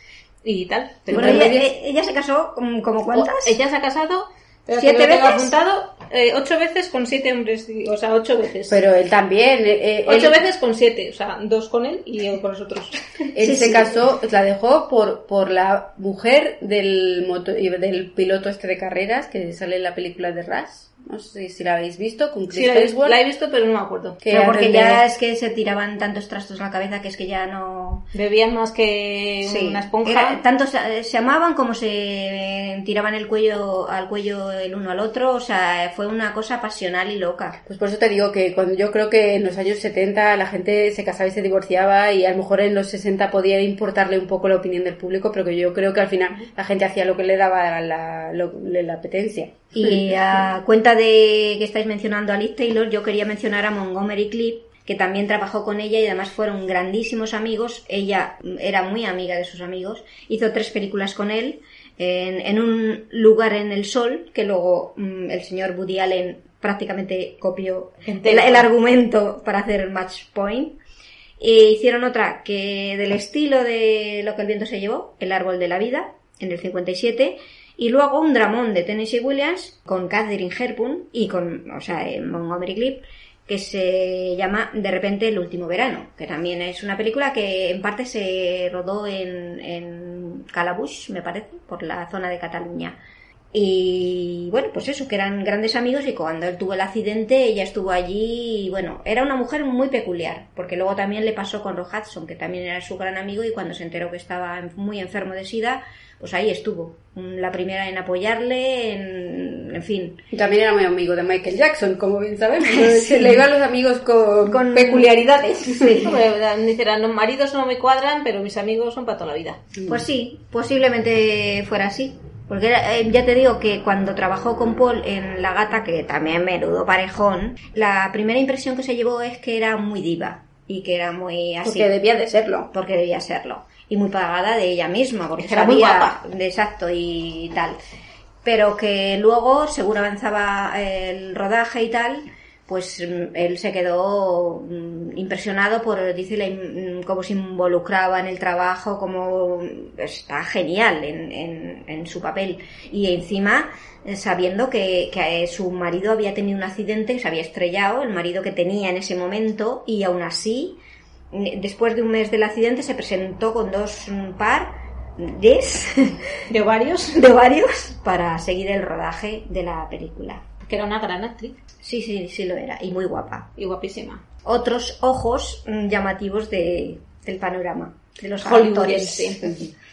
y tal. Pero Bueno, ella, ella se casó como cuántas? ella se ha casado ¿Siete veces? apuntado eh, ocho veces con siete hombres, o sea, ocho veces. Pero él también. eh, eh, ocho él- veces con siete, o sea, dos con él y yo con los otros. Él Sí, se sí. casó, la dejó por, por la mujer del, moto- del piloto este de carreras que sale en la película de Rush. No sé si la habéis visto, con Chris Sí, la, he- la he visto, pero no me acuerdo. que Pero porque de- ya es que se tiraban tantos trastos a la cabeza que es que ya no... Bebían más que Sí, una esponja. era- tanto se, se amaban como se tiraban el cuello al cuello el uno al otro, o sea, fue una cosa pasional y loca. Pues por eso te digo que cuando yo creo que en los años 70 la gente se casaba y se divorciaba y a lo mejor en los 60 podía importarle un poco la opinión del público, pero que yo creo que al final la gente hacía lo que le daba la, lo- la apetencia. Y a cuenta de que estáis mencionando a Liz Taylor, yo quería mencionar a Montgomery Clip, que también trabajó con ella y además fueron grandísimos amigos. Ella era muy amiga de sus amigos. Hizo tres películas con él. En, en un lugar en el sol, que luego mm, el señor Woody Allen prácticamente copió el, el argumento para hacer el match point. E hicieron otra que del estilo de Lo que el viento se llevó, El árbol de la vida, en el 57, y luego un dramón de Tennessee Williams con Catherine Hepburn y con, o sea, eh, Montgomery Clip, que se llama De repente el último verano, que también es una película que en parte se rodó en, en Calabush, me parece, por la zona de Cataluña. Y bueno, pues eso, que eran grandes amigos y cuando él tuvo el accidente ella estuvo allí y bueno, era una mujer muy peculiar, porque luego también le pasó con Roy Hudson, que también era su gran amigo y cuando se enteró que estaba muy enfermo de sida, pues ahí estuvo. Mm, La primera en apoyarle, en, en fin. Y también era muy amigo de Michael Jackson, como bien sabemos. Sí. Se le iban los amigos con, Con- peculiaridades. Sí. Hombre, Dicen, los maridos no me cuadran, pero mis amigos son para toda la vida. Pues sí, posiblemente fuera así. Porque era- eh, ya te digo que cuando trabajó con Paul en La Gata, que también menudo parejón, la primera impresión que se llevó es que era muy diva y que era muy así. Porque debía de serlo. porque debía serlo. Y muy pagada de ella misma, porque era muy guapa. de exacto y tal. Pero que luego, según avanzaba el rodaje y tal, pues mm, él se quedó mm, impresionado por, dice, mm, cómo se involucraba en el trabajo, cómo está genial en, en- en su papel. Y encima, eh, sabiendo que, que, eh, su marido había tenido un accidente, se había estrellado, el marido que tenía en ese momento, y aún así, después de un mes del accidente, se presentó con dos par des De varios, de para seguir el rodaje de la película. que era una gran actriz Sí, sí, sí lo era, y muy guapa. y guapísima. Otros ojos mm, llamativos de, del panorama, de los Hollywoodense.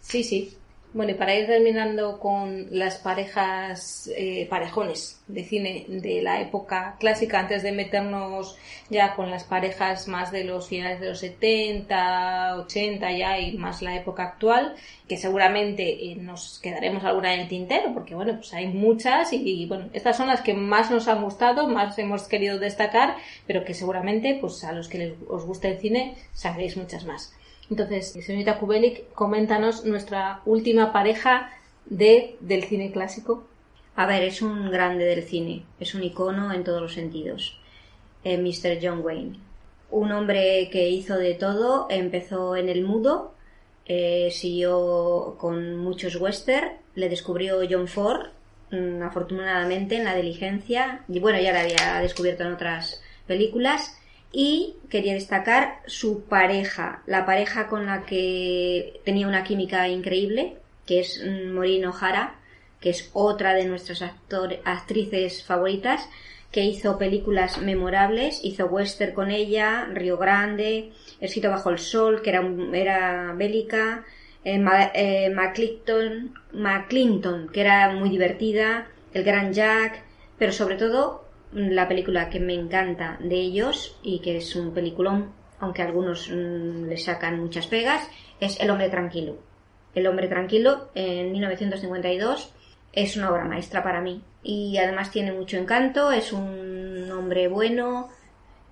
Sí, sí. Bueno, y para ir terminando con las parejas, eh, parejones de cine de la época clásica, antes de meternos ya con las parejas más de los finales de los 70, 80 ya y más la época actual, que seguramente eh, nos quedaremos alguna en el tintero, porque bueno, pues hay muchas y, y, bueno, estas son las que más nos han gustado, más hemos querido destacar, pero que seguramente pues a los que les, os guste el cine sabréis muchas más. Entonces, señorita Kubelik, coméntanos nuestra última pareja de, del cine clásico. A ver, es un grande del cine, es un icono en todos los sentidos. Eh, Mr. John Wayne. Un hombre que hizo de todo, empezó en el mudo, eh, siguió con muchos western, le descubrió John Ford, mm, afortunadamente en La Diligencia, y bueno, ya la había descubierto en otras películas, y quería destacar su pareja, la pareja con la que tenía una química increíble, que es mm, Maureen O'Hara, que es otra de nuestras actrices favoritas, que hizo películas memorables, hizo western con ella, Río Grande, El bajo el sol, que era, era bélica, eh, eh, McClinton, que era muy divertida, el Gran Jack, pero sobre todo la película que me encanta de ellos y que es un peliculón, aunque algunos mm, le sacan muchas pegas, es El hombre tranquilo. El hombre tranquilo en 1952 es una obra maestra para mí y además tiene mucho encanto, es un hombre bueno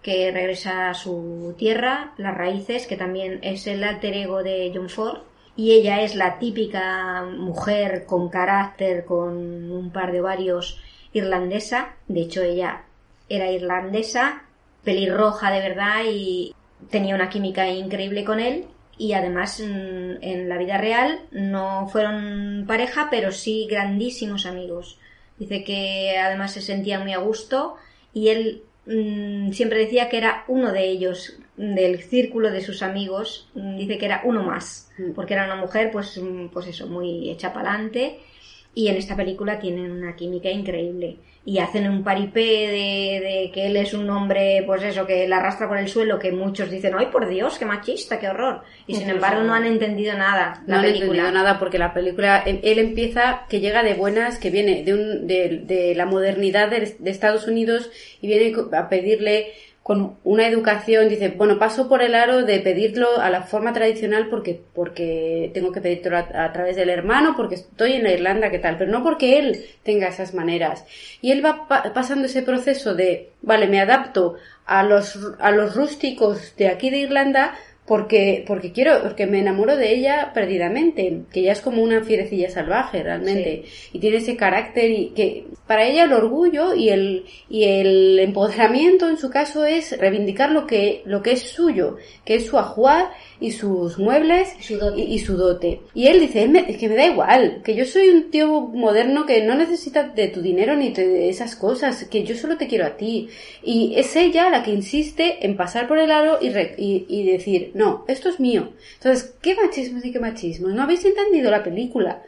que regresa a su tierra, las raíces, que también es el alter ego de John Ford y ella es la típica mujer con carácter, con un par de ovarios irlandesa, de hecho ella era irlandesa, pelirroja de verdad y tenía una química increíble con él. Y además mm, en la vida real no fueron pareja, pero sí grandísimos amigos. Dice que además se sentía muy a gusto y él mm, siempre decía que era uno de ellos, del círculo de sus amigos, mm, dice que era uno más, porque era una mujer pues, mm, pues eso, muy hecha pa'lante y en esta película tienen una química increíble y hacen un paripé de, de que él es un hombre, pues eso, que la arrastra por el suelo, que muchos dicen, ¡ay, por Dios, qué machista, qué horror! Y sin embargo no han entendido nada No la he película. entendido nada porque la película, él él empieza que llega de buenas, que viene de, un, de, de la modernidad de, de Estados Unidos y viene a pedirle con una educación, dice, bueno, paso por el aro de pedirlo a la forma tradicional porque, porque tengo que pedírtelo a, a través del hermano, porque estoy en la Irlanda, ¿qué tal? Pero no porque él tenga esas maneras. Y él va pa- pasando ese proceso de, vale, me adapto a los, a los rústicos de aquí de Irlanda, porque, porque quiero, porque me enamoro de ella perdidamente, que ella es como una fierecilla salvaje realmente, y tiene ese carácter y que para ella el orgullo y el, y el empoderamiento en su caso es reivindicar lo que, lo que es suyo, que es su ajuar y sus muebles y, y su dote. Y él dice, "Él me- es que me da igual, que yo soy un tío moderno que no necesita de tu dinero ni de esas cosas, que yo solo te quiero a ti. Y es ella la que insiste en pasar por el aro y, re- y, y decir, no, esto es mío. Entonces, ¿qué machismo y qué machismo? ¿No habéis entendido la película?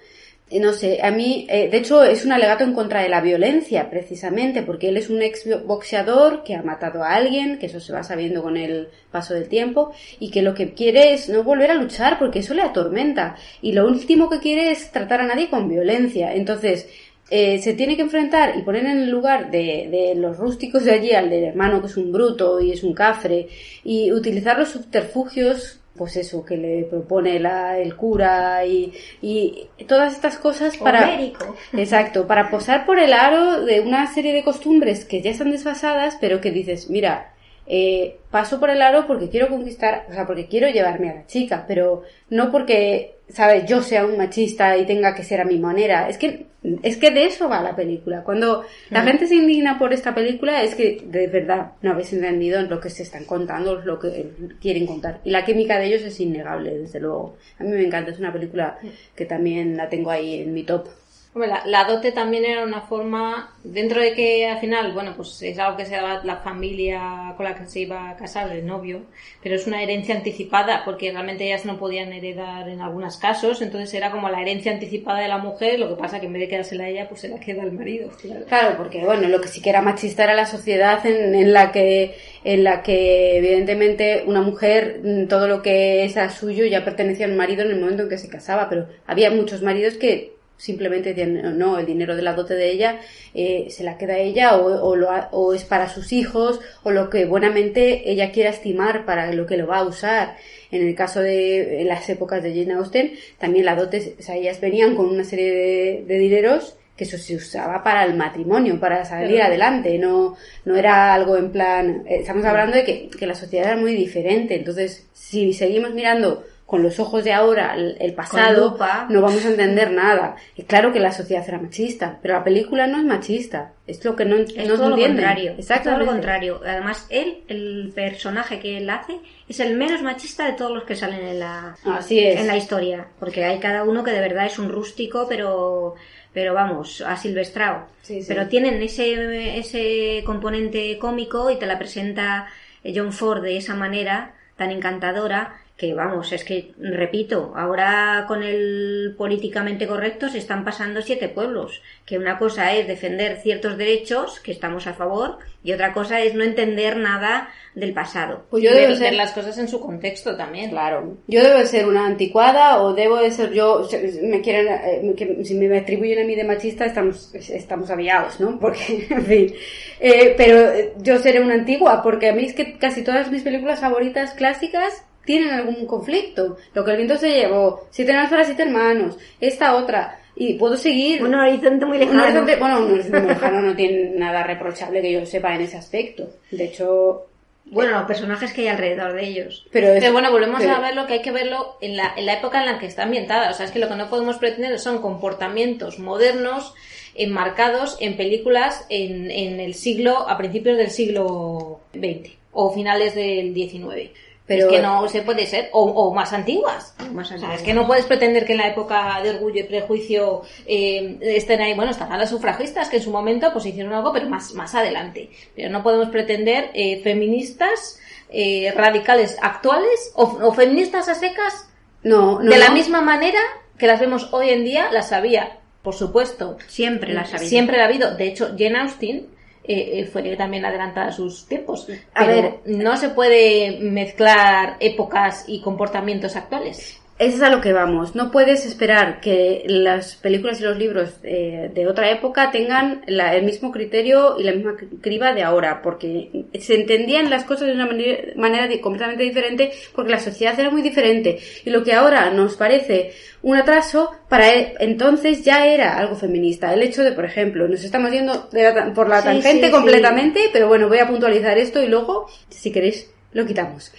Eh, No sé, a mí, eh, de hecho, es un alegato en contra de la violencia, precisamente, porque él es un ex boxeador que ha matado a alguien, que eso se va sabiendo con el paso del tiempo, y que lo que quiere es no volver a luchar, porque eso le atormenta. Y lo último que quiere es tratar a nadie con violencia. Entonces, eh, se tiene que enfrentar y poner en el lugar de, de los rústicos de allí al del hermano que es un bruto y es un cafre y utilizar los subterfugios pues eso que le propone la, el cura y, y todas estas cosas para Homérico. exacto para posar por el aro de una serie de costumbres que ya están desfasadas pero que dices mira eh, paso por el aro porque quiero conquistar, o sea, porque quiero llevarme a la chica, pero no porque, ¿sabes? Yo sea un machista y tenga que ser a mi manera. Es que, es que de eso va la película. Cuando la gente se indigna por esta película es que de verdad no habéis entendido lo que se están contando, lo que quieren contar. Y la química de ellos es innegable, desde luego. A mí me encanta, es una película que también la tengo ahí en mi top. Hombre, la, dote también era una forma, dentro de que al final, bueno, pues es algo que se daba la familia con la que se iba a casar, el novio, pero es una herencia anticipada, porque realmente ellas no podían heredar en algunos casos, entonces era como la herencia anticipada de la mujer, lo que pasa que en vez de quedársela a ella, pues se la queda el marido. Claro. Porque bueno, lo que sí que era machista era la sociedad en, la que en la que evidentemente una mujer mm, todo lo que es suyo ya pertenecía al marido en el momento en que se casaba, pero había muchos maridos que simplemente no el dinero de la dote de ella eh, se la queda a ella o, o, lo ha- o es para sus hijos o lo que buenamente ella quiera estimar para lo que lo va a usar. En el caso de en las épocas de Jane Austen también la dote o sea ellas venían con una serie de, de dineros que eso se usaba para el matrimonio, para salir adelante, no, no era algo en plan, eh, estamos hablando de que, que la sociedad era muy diferente, entonces si seguimos mirando con los ojos de ahora el, el pasado, no vamos a entender nada. Y claro que la sociedad era machista, pero la película no es machista, es lo que no, Es no todo lo contrario. Es todo lo contrario. Además, él, el personaje que él hace, es el menos machista de todos los que salen en la, Así es. en la historia. Porque hay cada uno que de verdad es un rústico, pero, pero vamos, asilvestrado. Sí, sí. Pero tienen ese, ese componente cómico y te la presenta John Ford de esa manera tan encantadora que vamos, es que, repito, ahora con el políticamente correcto se están pasando siete pueblos, que una cosa es defender ciertos derechos, que estamos a favor, y otra cosa es no entender nada del pasado. Pues yo debo ver las cosas en su contexto también. Claro. Yo debo de ser una anticuada o debo de ser yo, me quieren, eh, si me atribuyen a mí de machista estamos, estamos aviados, ¿no? Porque, en fin. Eh, pero yo seré una antigua porque a mí es que casi todas mis películas favoritas clásicas tienen algún conflicto. Lo que el viento se llevó, siete años para siete hermanos, esta otra. Y puedo seguir. Un horizonte muy lejano. bueno, un horizonte muy lejano no tiene nada reprochable que yo sepa en ese aspecto. De hecho. Bueno, los personajes que hay alrededor de ellos. Pero, bueno, volvemos a verlo que hay que verlo en la, en la época en la que está ambientada. O sea, es que lo que no podemos pretender son comportamientos modernos enmarcados en películas en, en el siglo, a principios del siglo XX o finales del XIX. Pero es que no se puede ser, o, más antiguas. Más es que no puedes pretender que en la época de orgullo y prejuicio eh, estén ahí, bueno, están las sufragistas que en su momento pues hicieron algo, pero más, más adelante. Pero no podemos pretender eh, feministas eh, radicales actuales o, feministas a secas no, de la misma manera que las vemos hoy en día, las había, por supuesto. Siempre las había. Siempre la ha habido. De hecho, Jane Austen eh, eh, fue también adelantada a sus tiempos. A ver, no se puede mezclar épocas y comportamientos actuales. Eso es a lo que vamos. No puedes esperar que las películas y los libros eh, de otra época tengan el mismo criterio y la misma criba de ahora, porque se entendían las cosas de una manera, completamente diferente, porque la sociedad era muy diferente. Y lo que ahora nos parece un atraso, para él, entonces ya era algo feminista. El hecho de, por ejemplo, nos estamos yendo por la tangente completamente, pero bueno, voy a puntualizar esto y luego, si queréis, lo quitamos.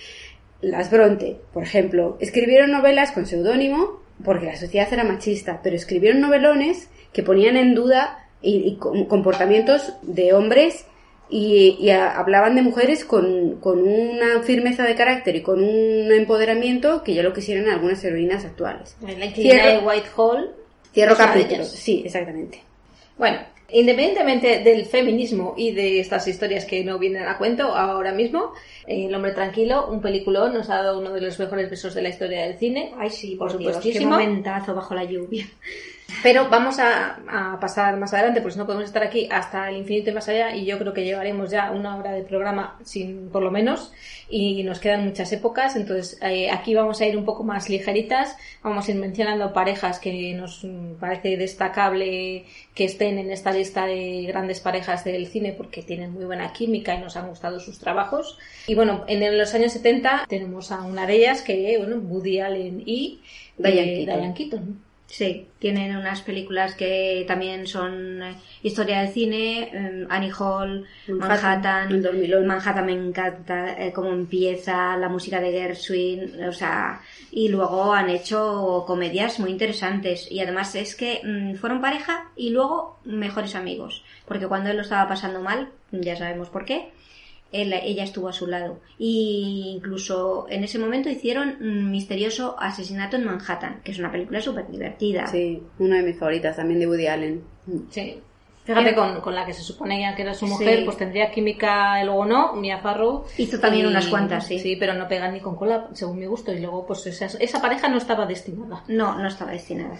Las Bronte, por ejemplo, escribieron novelas con seudónimo porque la sociedad era machista, pero escribieron novelones que ponían en duda y, comportamientos de hombres y, hablaban de mujeres con, una firmeza de carácter y con un empoderamiento que ya lo quisieran algunas heroínas actuales. La de Whitehall. Cierro capítulo. Sí, exactamente. Bueno, Independientemente del feminismo y de estas historias que no vienen a cuento ahora mismo, eh, El hombre tranquilo, un peliculón, nos ha dado uno de los mejores besos de la historia del cine. Ay, sí, por, supuesto. Qué momentazo bajo la lluvia. Pero vamos a, pasar más adelante, porque no podemos estar aquí hasta el infinito y más allá, y yo creo que llevaremos ya una hora de programa, sin por lo menos, y nos quedan muchas épocas, entonces eh, aquí vamos a ir un poco más ligeritas, vamos a ir mencionando parejas que nos parece destacable que estén en esta lista de grandes parejas del cine, porque tienen muy buena química y nos han gustado sus trabajos. Y bueno, en los años 70 tenemos a una de ellas que, bueno, Woody Allen y eh, Diane Keaton. Sí, tienen unas películas que también son eh, historia del cine, em, Annie Hall, Manhattan, Manhattan, me encanta eh, cómo empieza, la música de Gershwin, o sea, y luego han hecho comedias muy interesantes. Y además es que mm, fueron pareja y luego mejores amigos, porque cuando él lo estaba pasando mal, ya sabemos por qué, ella estuvo a su lado. Y incluso en ese momento hicieron un misterioso asesinato en Manhattan, que es una película súper divertida. Sí, una de mis favoritas también de Woody Allen. Sí. Fíjate, eh, con, la que se suponía que era su mujer, pues tendría química, y luego no, Mia Farrow. Hizo también unas cuantas, sí. Sí, pero no pegan ni con cola, según mi gusto. Y luego, pues esa, esa pareja no estaba destinada. No, no estaba destinada.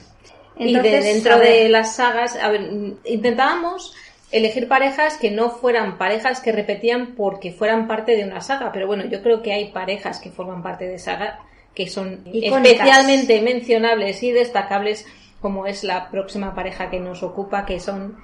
y de dentro de las sagas, a ver, intentábamos elegir parejas que no fueran parejas que repetían porque fueran parte de una saga. Pero bueno, yo creo que hay parejas que forman parte de saga que son especialmente mencionables y destacables, como es la próxima pareja que nos ocupa, que son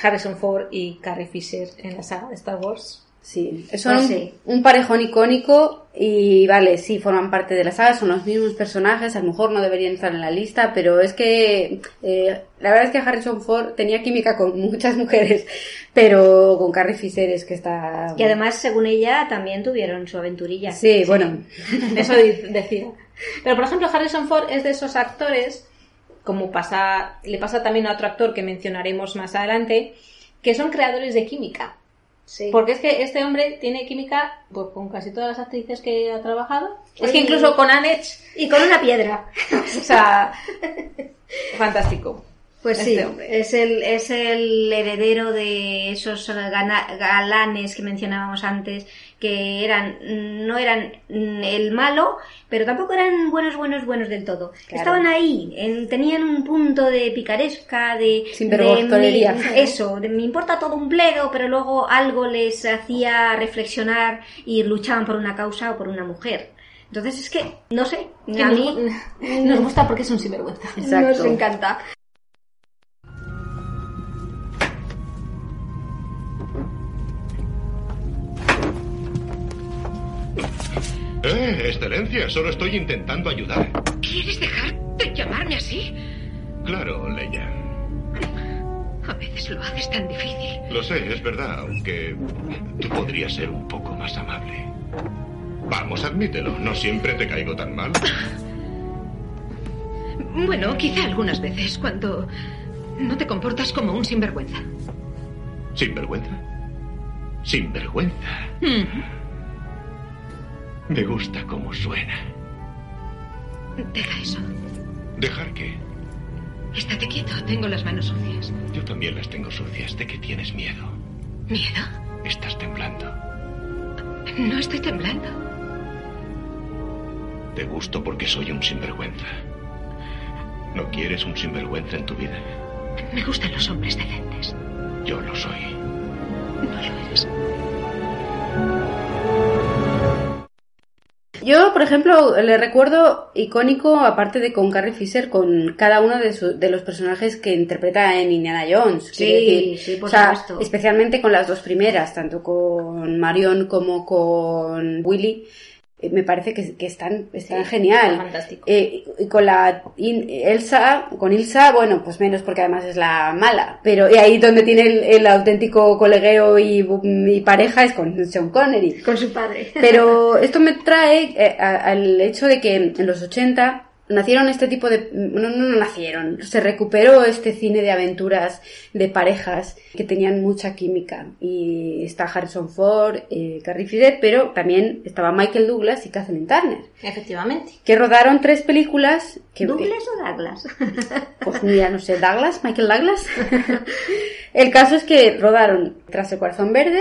Harrison Ford y Carrie Fisher en la saga de Star Wars. Sí, son pues un, parejón icónico y vale, sí, forman parte de la saga, son los mismos personajes, a lo mejor no deberían estar en la lista, pero es que eh, la verdad es que Harrison Ford tenía química con muchas mujeres, pero con Carrie Fisher es que está... Y además, según ella, también tuvieron su aventurilla. Sí, bueno. Eso decía. Pero por ejemplo, Harrison Ford es de esos actores, como pasa, le pasa también a otro actor que mencionaremos más adelante, que son creadores de química. Porque es que este hombre tiene química pues, con casi todas las actrices que ha trabajado. Es que incluso con Annette y con una piedra. o sea, fantástico. Pues este sí, hombre. es el, es el heredero de esos galanes que mencionábamos antes, que eran, no eran el malo, pero tampoco eran buenos, buenos, buenos del todo. Claro. Estaban ahí, en- tenían un punto de picaresca, de... Sinvergonzonería. de mi- eso, de me importa todo un bledo, pero luego algo les hacía reflexionar y luchaban por una causa o por una mujer. Entonces es que, no sé, a mí nos gusta porque es un sinvergüenza. nos encanta. Eh, excelencia, solo estoy intentando ayudar. ¿Quieres dejar de llamarme así? Claro, Leia. A veces lo haces tan difícil. Lo sé, es verdad, aunque tú podrías ser un poco más amable. Vamos, admítelo, no siempre te caigo tan mal. Bueno, quizá algunas veces cuando no te comportas como un sinvergüenza. ¿Sinvergüenza? Sinvergüenza. Mm, Me gusta cómo suena. Deja eso. ¿Dejar qué? Estate quieto, tengo las manos sucias. Yo también las tengo sucias. ¿De qué tienes miedo? ¿Miedo? Estás temblando. No estoy temblando. Te gusto porque soy un sinvergüenza. ¿No quieres un sinvergüenza en tu vida? Me gustan los hombres decentes. Yo lo soy. No lo eres. Yo, por ejemplo, le recuerdo icónico, aparte de con Carrie Fisher, con cada uno de, su- de los personajes que interpreta en Indiana Jones. Sí, decir. sí, por O sea, supuesto. Especialmente con las dos primeras, tanto con Marion como con Willy. Eh, Me parece que, que están, están Sí, genial. está fantástico. Eh, y con la In- Elsa, con Ilsa, bueno, pues menos porque además es la mala. Pero y ahí donde tiene el, el auténtico colegueo y, y pareja es con Sean Connery. Con su padre. Pero esto me trae eh, a- al hecho de que en los 80 nacieron este tipo de... No, no, nacieron, se recuperó este cine de aventuras de parejas que tenían mucha química. Y está Harrison Ford, eh, Carrie Fisher, pero también estaba Michael Douglas y Kathleen Turner, Efectivamente. que rodaron tres películas que... ¿Douglas o Douglas? Pues mira, no sé, Douglas, Michael Douglas. el caso es que rodaron Tras el corazón verde,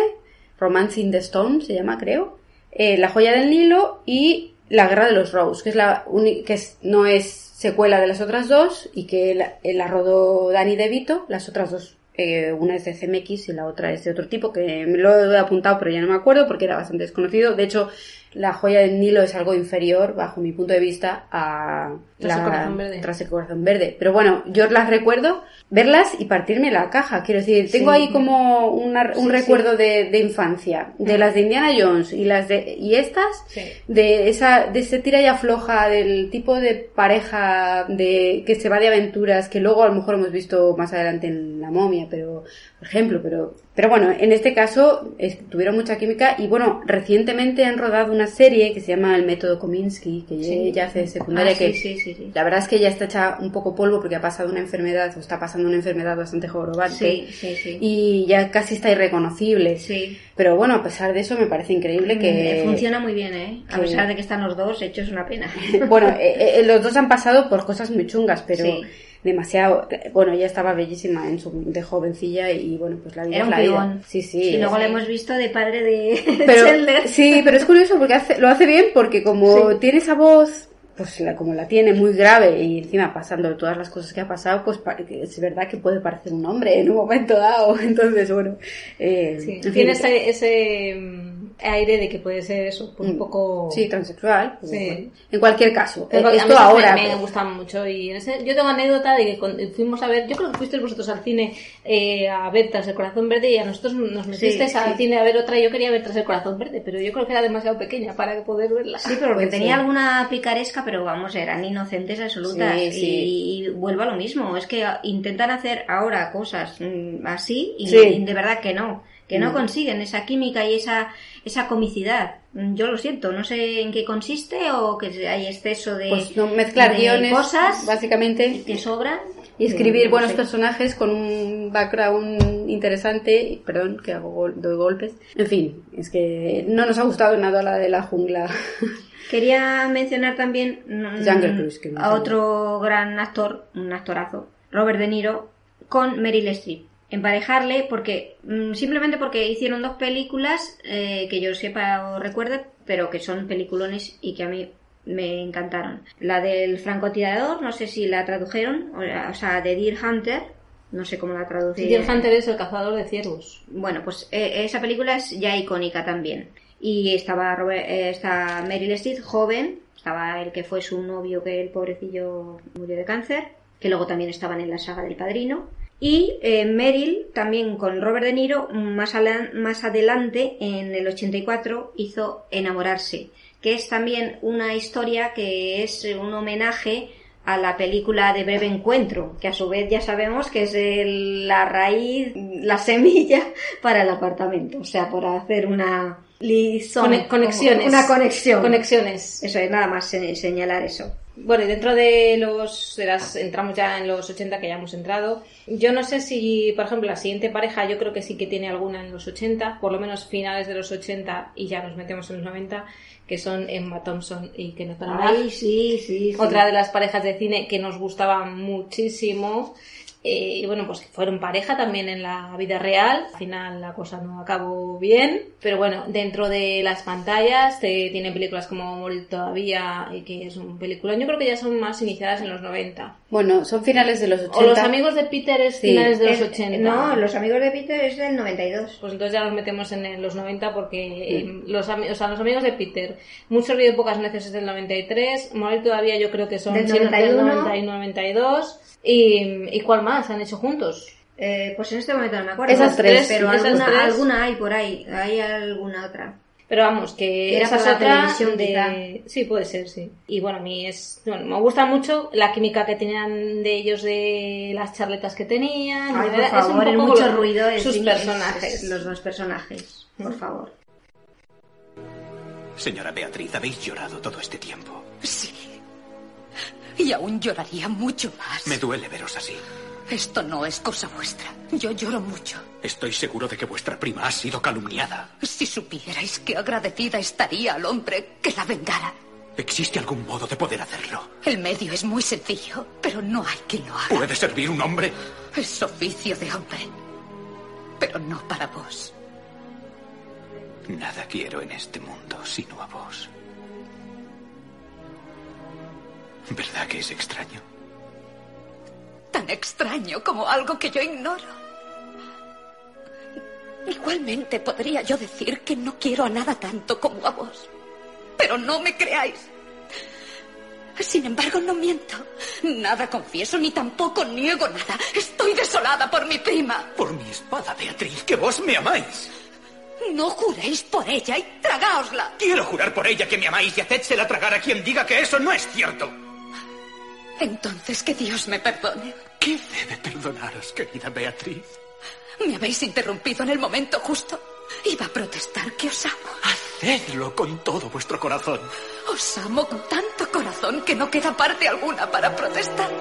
Romance in the Stone se llama, creo, eh, La joya del Nilo y La guerra de los Rose, que es la que no es secuela de las otras dos y que la, eh, rodó Danny DeVito, las otras dos eh, una es de CMX y la otra es de otro tipo que me lo he apuntado pero ya no me acuerdo porque era bastante desconocido. De hecho, la joya del Nilo es algo inferior, bajo mi punto de vista, a Tras el la- corazón verde. Tras el corazón verde. Pero bueno, yo las recuerdo verlas y partirme la caja. Quiero decir, tengo Sí. ahí como una- un Sí, recuerdo de, de infancia, de las de Indiana Jones y las de y estas, de esa de ese tira y afloja del tipo de pareja de que se va de aventuras que luego a lo mejor hemos visto más adelante en La momia, pero por ejemplo, pero pero bueno, en este caso es- tuvieron mucha química y bueno, recientemente han rodado una serie que se llama El método Kominsky, que Sí. ya hace secundaria Ah, que sí, sí, sí. la verdad es que ya está hecha un poco polvo porque ha pasado una enfermedad o está pasando una enfermedad bastante jorobante Sí, sí, sí. y ya casi está irreconocible. Sí. Pero bueno, a pesar de eso me parece increíble que Mm, Funciona muy bien, ¿eh? A que- pesar de que están los dos hechos una pena. bueno, eh, eh, los dos han pasado por cosas muy chungas, pero Sí. Demasiado. Bueno, ella estaba bellísima en su de jovencilla y bueno, pues la vida Era un la vida. Sí, sí. y luego lo hemos visto de padre de pero Chandler. sí, pero es curioso porque hace- lo hace bien porque como Sí. tiene esa voz, pues la, como la tiene muy grave y encima pasando todas las cosas que ha pasado, pues es verdad que puede parecer un hombre en un momento dado. Entonces, bueno, eh, Sí, en fin. Tiene ese, ese mm, aire de que puede ser eso, pues un Mm. poco... Sí, transexual. pues, Sí. bueno. En cualquier caso, eh, esto ahora. me, me gustan mucho y en ese- yo tengo anécdota de que cuando fuimos a ver, yo creo que fuisteis vosotros al cine eh, a ver Tras el Corazón Verde y a nosotros nos metisteis Sí, al sí. cine a ver otra y yo quería ver Tras el Corazón Verde, pero yo creo que era demasiado pequeña para poder verla. Sí, pero porque tenía alguna picaresca, pero vamos, eran inocentes absolutas. Y, y vuelvo a lo mismo, es que intentan hacer ahora cosas mm, así y, Sí. y de verdad que no, que no Mm. consiguen esa química y esa, esa comicidad. Mm, Yo lo siento, no sé en qué consiste o que hay exceso de, Pues no mezclar de guiones, cosas básicamente, que sobran. y escribir Mm, no buenos sé. personajes con un background interesante. Perdón, que hago gol- doy golpes. En fin, es que no nos ha gustado nada la de la jungla. Quería mencionar también Jungle Cruise, que me a otro gran actor, un actorazo, Robert De Niro, con Meryl Streep. Emparejarle porque mm, simplemente porque hicieron dos películas eh, que yo sepa o recuerde, pero que son peliculones y que a mí me encantaron. La del francotirador, no sé si la tradujeron, o sea, de Deer Hunter, no sé cómo la traducieron. Deer Hunter es el cazador de ciervos. Bueno, pues eh, esa película es ya icónica también. Y estaba Robert, eh, está Meryl Streep, joven, estaba el que fue su novio, que el pobrecillo murió de cáncer, que luego también estaban en la saga del padrino. Y eh, Meryl, también con Robert De Niro, más, ala- más adelante, en el 84, hizo Enamorarse, que es también una historia que es un homenaje a la película de Breve Encuentro, que a su vez ya sabemos que es el- la raíz, la semilla para el apartamento, o sea, para hacer una Cone- conexiones. una conexión. Conexiones. Eso es nada más se- señalar eso. Bueno, y dentro de los. De las, entramos ya en los 80 que ya hemos entrado. Yo no sé si, por ejemplo, la siguiente pareja, yo creo que sí que tiene alguna en los 80, por lo menos finales de los 80 y ya nos metemos en los 90, que son Emma Thompson y Kenneth Branagh. Ay, sí, sí, sí. Otra de las parejas de cine que nos gustaba muchísimo. Eh, y bueno, pues que fueron pareja también en la vida real. Al final la cosa no acabó bien. Pero bueno, dentro de las pantallas eh, tienen películas como Morir todavía, y que es un película. Yo creo que ya son más iniciadas en los 90. Bueno, son finales de los 80. O los amigos de Peter es Sí. finales de los Es- 80. No, los amigos de Peter es del 92. Pues entonces ya nos metemos en los 90 porque eh, los, ami- o sea, los amigos de Peter, mucho río y pocas necios es del 93, Morir todavía yo creo que son Del sí, del 91. 91, 92 y, y ¿cuál más han hecho juntos? Eh, pues en este momento no me acuerdo. Esas tres, pero esas alguna, tres. alguna hay por ahí. Hay alguna otra. Pero vamos, que Era esa es otra televisión, de... Sí, puede ser, sí. Y bueno, a mí es... Bueno, me gusta mucho la química que tenían de ellos, de las charletas que tenían. Ay, por verdad, es un favor, en poco mucho ruido. Sus es- personajes. es los dos personajes, por favor. Señora Beatriz, habéis llorado todo este tiempo. Sí. Y aún lloraría mucho más. Me duele veros así. Esto no es cosa vuestra. Yo lloro mucho. Estoy seguro de que vuestra prima ha sido calumniada. Si supierais qué agradecida estaría al hombre que la vengara. ¿Existe algún modo de poder hacerlo? El medio es muy sencillo, pero no hay quien lo haga. ¿Puede servir un hombre? Es oficio de hombre. Pero no para vos. Nada quiero en este mundo sino a vos. ¿Verdad que es extraño? Tan extraño como algo que yo ignoro. Igualmente podría yo decir que no quiero a nada tanto como a vos. Pero no me creáis. Sin embargo, no miento. Nada confieso ni tampoco niego nada. Estoy desolada por mi prima. Por mi espada, Beatriz, que vos me amáis. No juréis por ella y tragaosla. Quiero jurar por ella que me amáis y hacédsela tragar a quien diga que eso no es cierto. Entonces que Dios me perdone. ¿Qué debe perdonaros, querida Beatriz? Me habéis interrumpido en el momento justo. Iba a protestar que os amo. Hacedlo con todo vuestro corazón. Os amo con tanto corazón que no queda parte alguna para protestar.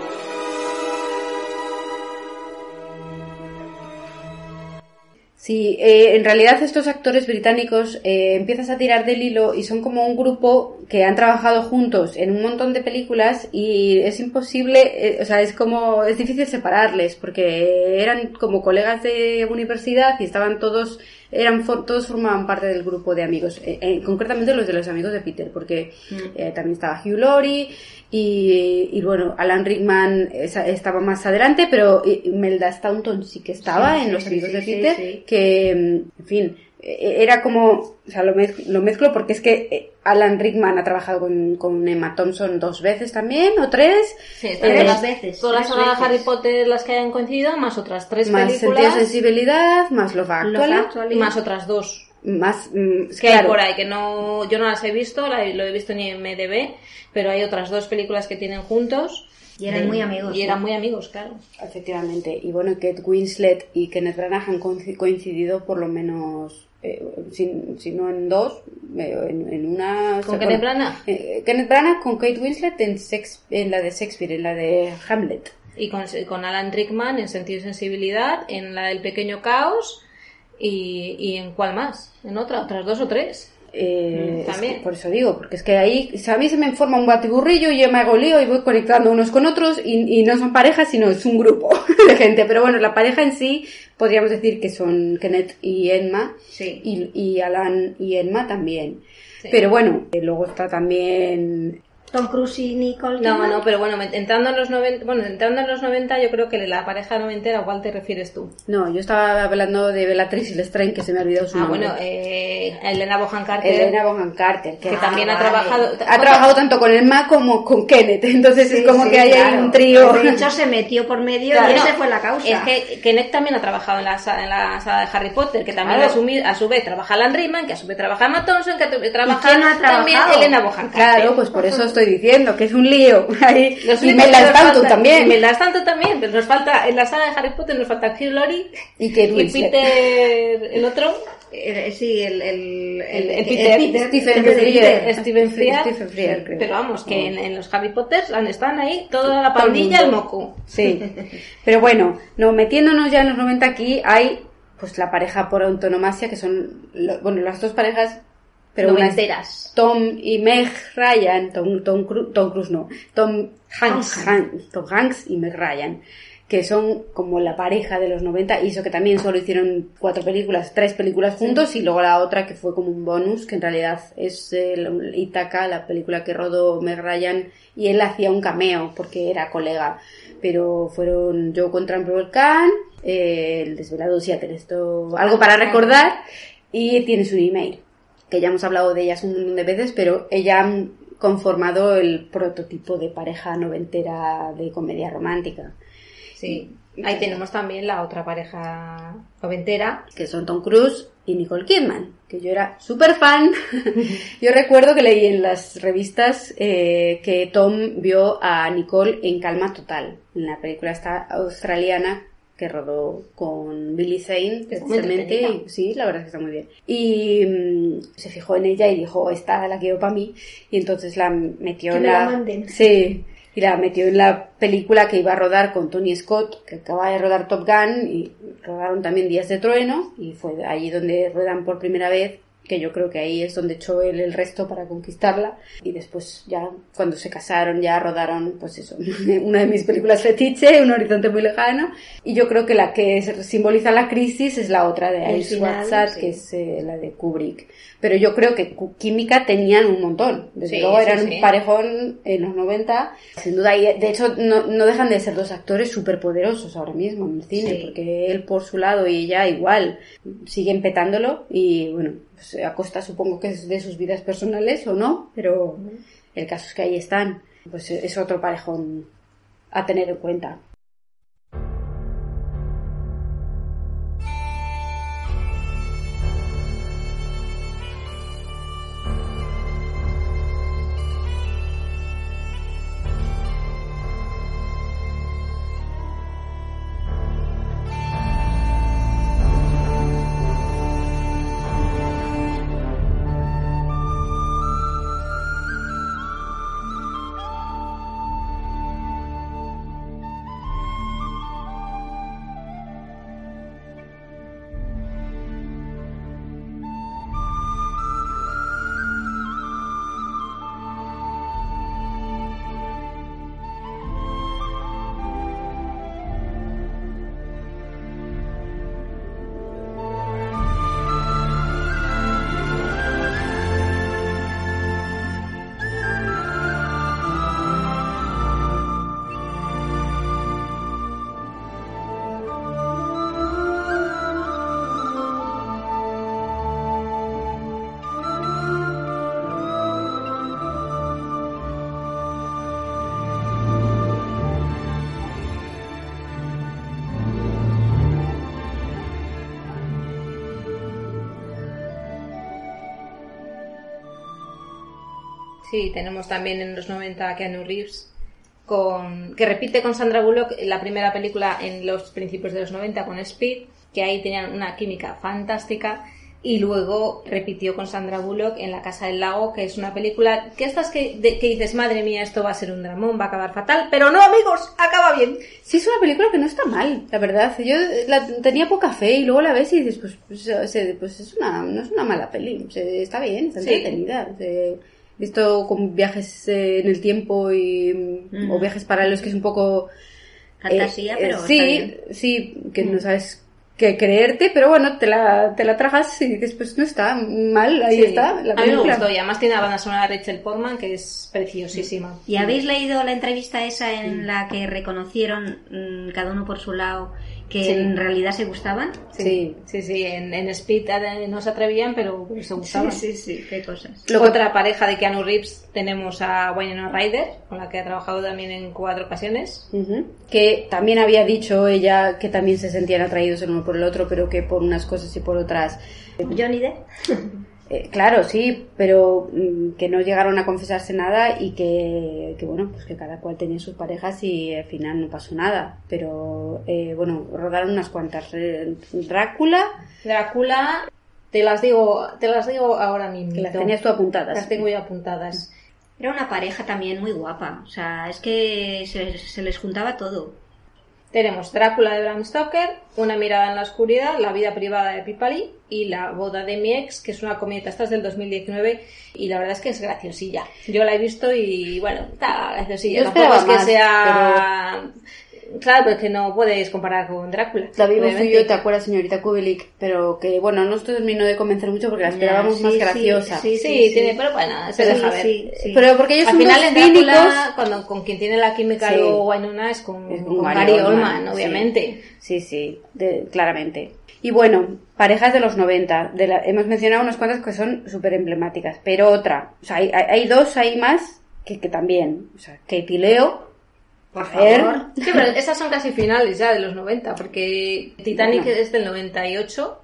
Sí, eh, en realidad estos actores británicos eh, empiezas a tirar del hilo y son como un grupo que han trabajado juntos en un montón de películas y es imposible, eh, o sea, es como, es difícil separarles porque eran como colegas de universidad y estaban todos, eran todos formaban parte del grupo de amigos, eh, eh, concretamente los de los amigos de Peter, porque eh, también estaba Hugh Laurie y, y bueno, Alan Rickman estaba más adelante, pero Imelda Staunton sí que estaba Sí, en sí, los amigos sí, de Peter, que, mm, en fin, era como, o sea, lo, mez- lo mezclo porque es que eh, Alan Rickman ha trabajado con, con Emma Thompson dos veces también, o tres. Sí, Eh, están todas, veces, todas las de Harry. Potter las que hayan coincidido, más otras tres más sentido de películas, sensibilidad, más Love Actually, Love Actually. más otras dos más, mm, que hay por ahí, que no, yo no las he visto, la- lo he visto ni en MDB, pero hay otras dos películas que tienen juntos. Y eran muy amigos, Y eran muy amigos, claro. Efectivamente. Y bueno, Kate Winslet y Kenneth Branagh han coinci- coincidido por lo menos, eh, si, si no en dos, eh, en, en una... ¿Con Kenneth Branagh? eh, Kenneth Branagh con Kate Winslet en, Sex- en la de Shakespeare, en la de Hamlet. Y con, con Alan Rickman en Sentido y Sensibilidad, en la del Pequeño Caos y, y en cuál más, en otra, otras dos o tres. Eh, es también. que por eso digo, porque es que ahí a mí se me forma un batiburrillo y yo me hago lío y voy conectando unos con otros y, y no son parejas, sino es un grupo de gente. Pero bueno, la pareja en sí podríamos decir que son Kenneth y Emma Sí. y, y Alan y Emma también. Pero bueno, eh, luego está también Tom Cruise y Nicole No, Kidman. no, pero bueno, entrando en los 90, bueno, entrando en los 90, yo creo que la pareja noventera, ¿a cuál te refieres tú? No, yo estaba hablando de Bellatrix y Lestrange, que se me ha olvidado su Ah, nombre. bueno, eh, Elena Bohan Carter. Elena Bonham Carter, que, que ah, también ha vale. trabajado. Ha trabajado tanto con Emma como con Kenneth, entonces Sí, es como sí, que hay ahí claro. un trío. De hecho, se metió por medio Claro, y esa no, fue la causa. Es que Kenneth también ha trabajado en la, en la saga de Harry Potter, que también Claro. a, su, mi- a su vez trabaja Alan Rickman, que a su vez trabaja Emma Thompson, que a su vez trabaja no ha también? Elena Bohan Carter. Claro, pues por eso estoy diciendo que es un lío. Ahí. Los y que nos Stanton faltan- también. Y Mela Stanton también, pero nos falta, en la saga de Harry Potter nos falta Hugh Laurie Y y Winslet. Peter, el otro, Eh, sí, el, el, el, el Peter, Stephen el Frears. Stephen Frears. Stephen Frears, creo. Pero vamos, que en, en los Harry Potter están ahí toda la pandilla, Todo el el moco. Sí. Pero bueno, no, metiéndonos ya en los 90 aquí hay pues la pareja por antonomasia que son, lo- bueno, las dos parejas, pero Noventeras. Tom y Meg Ryan, Tom, Tom, Cru- Tom Cruise no, Tom Hanks, Han- Tom Hanks y Meg Ryan, que son como la pareja de los 90 y eso que también solo hicieron cuatro películas, tres películas juntos y luego la otra que fue como un bonus, que en realidad es el Itaca, la película que rodó Meg Ryan y él hacía un cameo porque era colega. Pero fueron Joe contra el volcán, eh, el desvelado de Seattle, esto, algo para recordar y tiene su email que ya hemos hablado de ellas un montón de veces, pero ella han conformado el prototipo de pareja noventera de comedia romántica. Sí. Ahí tenemos también la otra pareja noventera. Que son Tom Cruise y Nicole Kidman, que yo era súper fan. yo recuerdo que leí en las revistas eh, que Tom vio a Nicole en Calma Total, en la película esta australiana que rodó con Billy Zane, precisamente. y- sí, la verdad es que está muy bien. Y mm, se fijó en ella y dijo, esta la quiero para mí. Y entonces la metió Que en la... la manden. Sí, y la metió en la película que iba a rodar con Tony Scott, que acaba de rodar Top Gun, y rodaron también Días de Trueno, y fue allí donde ruedan por primera vez, que yo creo que ahí es donde echó él el resto para conquistarla, y después ya cuando se casaron ya rodaron, pues eso, una de mis películas fetiche, Un horizonte muy lejano, y yo creo que la que simboliza la crisis es la otra de Ice Sat, sí. que es eh, la de Kubrick. Pero yo creo que química tenían un montón. Desde Sí, luego eran sí. un parejón en los 90. Sin duda, y de hecho no, no dejan de ser dos actores súper poderosos ahora mismo en el cine, Sí. porque él por su lado y ella igual siguen petándolo y bueno, pues a costa supongo que es de sus vidas personales o no, pero el caso es que ahí están. Pues es otro parejón a tener en cuenta. Sí, tenemos también en los 90 a Keanu Reeves, con, que repite con Sandra Bullock la primera película en los principios de los 90 con Speed, que ahí tenían una química fantástica. y luego repitió con Sandra Bullock en La Casa del Lago, que es una película que estas que, de- que dices, madre mía, esto va a ser un dramón, va a acabar fatal, pero no amigos, acaba bien. Sí, es una película que no está mal, la verdad. Yo la, tenía poca fe y luego la ves y dices, pues, pues, pues es una, no es una mala peli. Está bien, está Sí. entretenida. O sea, esto con viajes eh, en el tiempo y, Mm. o viajes paralelos que es un poco... Fantasía, eh, pero eh, sí, sí, que no sabes qué creerte, pero bueno, te la, te la tragas y dices, pues no está mal, ahí Sí, está. La a mí me gustó y además tiene la banda sonora de Rachel Portman, que es preciosísima. ¿Y habéis leído la entrevista esa en la que reconocieron mm, cada uno por su lado que Sí. en realidad se gustaban? Sí, sí, sí, en, en Speed eh, no se atrevían, pero se gustaban. Sí, sí, sí, qué cosas. Otra pareja de Keanu Reeves tenemos a Winona Ryder, con la que ha trabajado también en cuatro ocasiones. Ujú. Que también había dicho ella que también se sentían atraídos el uno por el otro, pero que por unas cosas y por otras. Johnny Depp. Eh, claro, sí, pero mm, que no llegaron a confesarse nada y que, que, bueno, pues que cada cual tenía sus parejas y al final no pasó nada. Pero eh, bueno, rodaron unas cuantas. Eh, Drácula, Drácula, te las digo, te las digo ahora mismo. que las tenías tú apuntadas. Las tengo yo apuntadas. Era una pareja también muy guapa. O sea, es que se, se les juntaba todo. Tenemos Drácula de Bram Stoker, Una mirada en la oscuridad, La vida privada de Pipali y La boda de mi ex, que es una comedia, esta es del 2019 y la verdad es que es graciosilla. Yo la he visto y bueno, está graciosilla. Yo Tampoco es que más, sea... Claro, pero es que no puedes comparar con Drácula. La vimos tú y yo, ¿te acuerdas, señorita Kubelik? Pero que, bueno, no nos terminó de convencer mucho porque la esperábamos sí, más sí, graciosa. sí, Sí, tiene, pero bueno, se Sí, deja ver. sí, sí. Pero porque ellos Al son final en Drácula, cínicos. cuando con quien tiene la química Sí. luego Wynonna es con, Es con con Gary Oldman, Oldman, obviamente. Sí, sí, de- claramente. Y bueno, parejas de los 90. De la- hemos mencionado unas cuantas que son súper emblemáticas, pero otra. O sea, hay, hay- hay dos, hay más que, que también. O sea, Katie Leo. Por ver, favor. Sí, pero esas son casi finales ya de los 90, porque Titanic Bueno. es del 98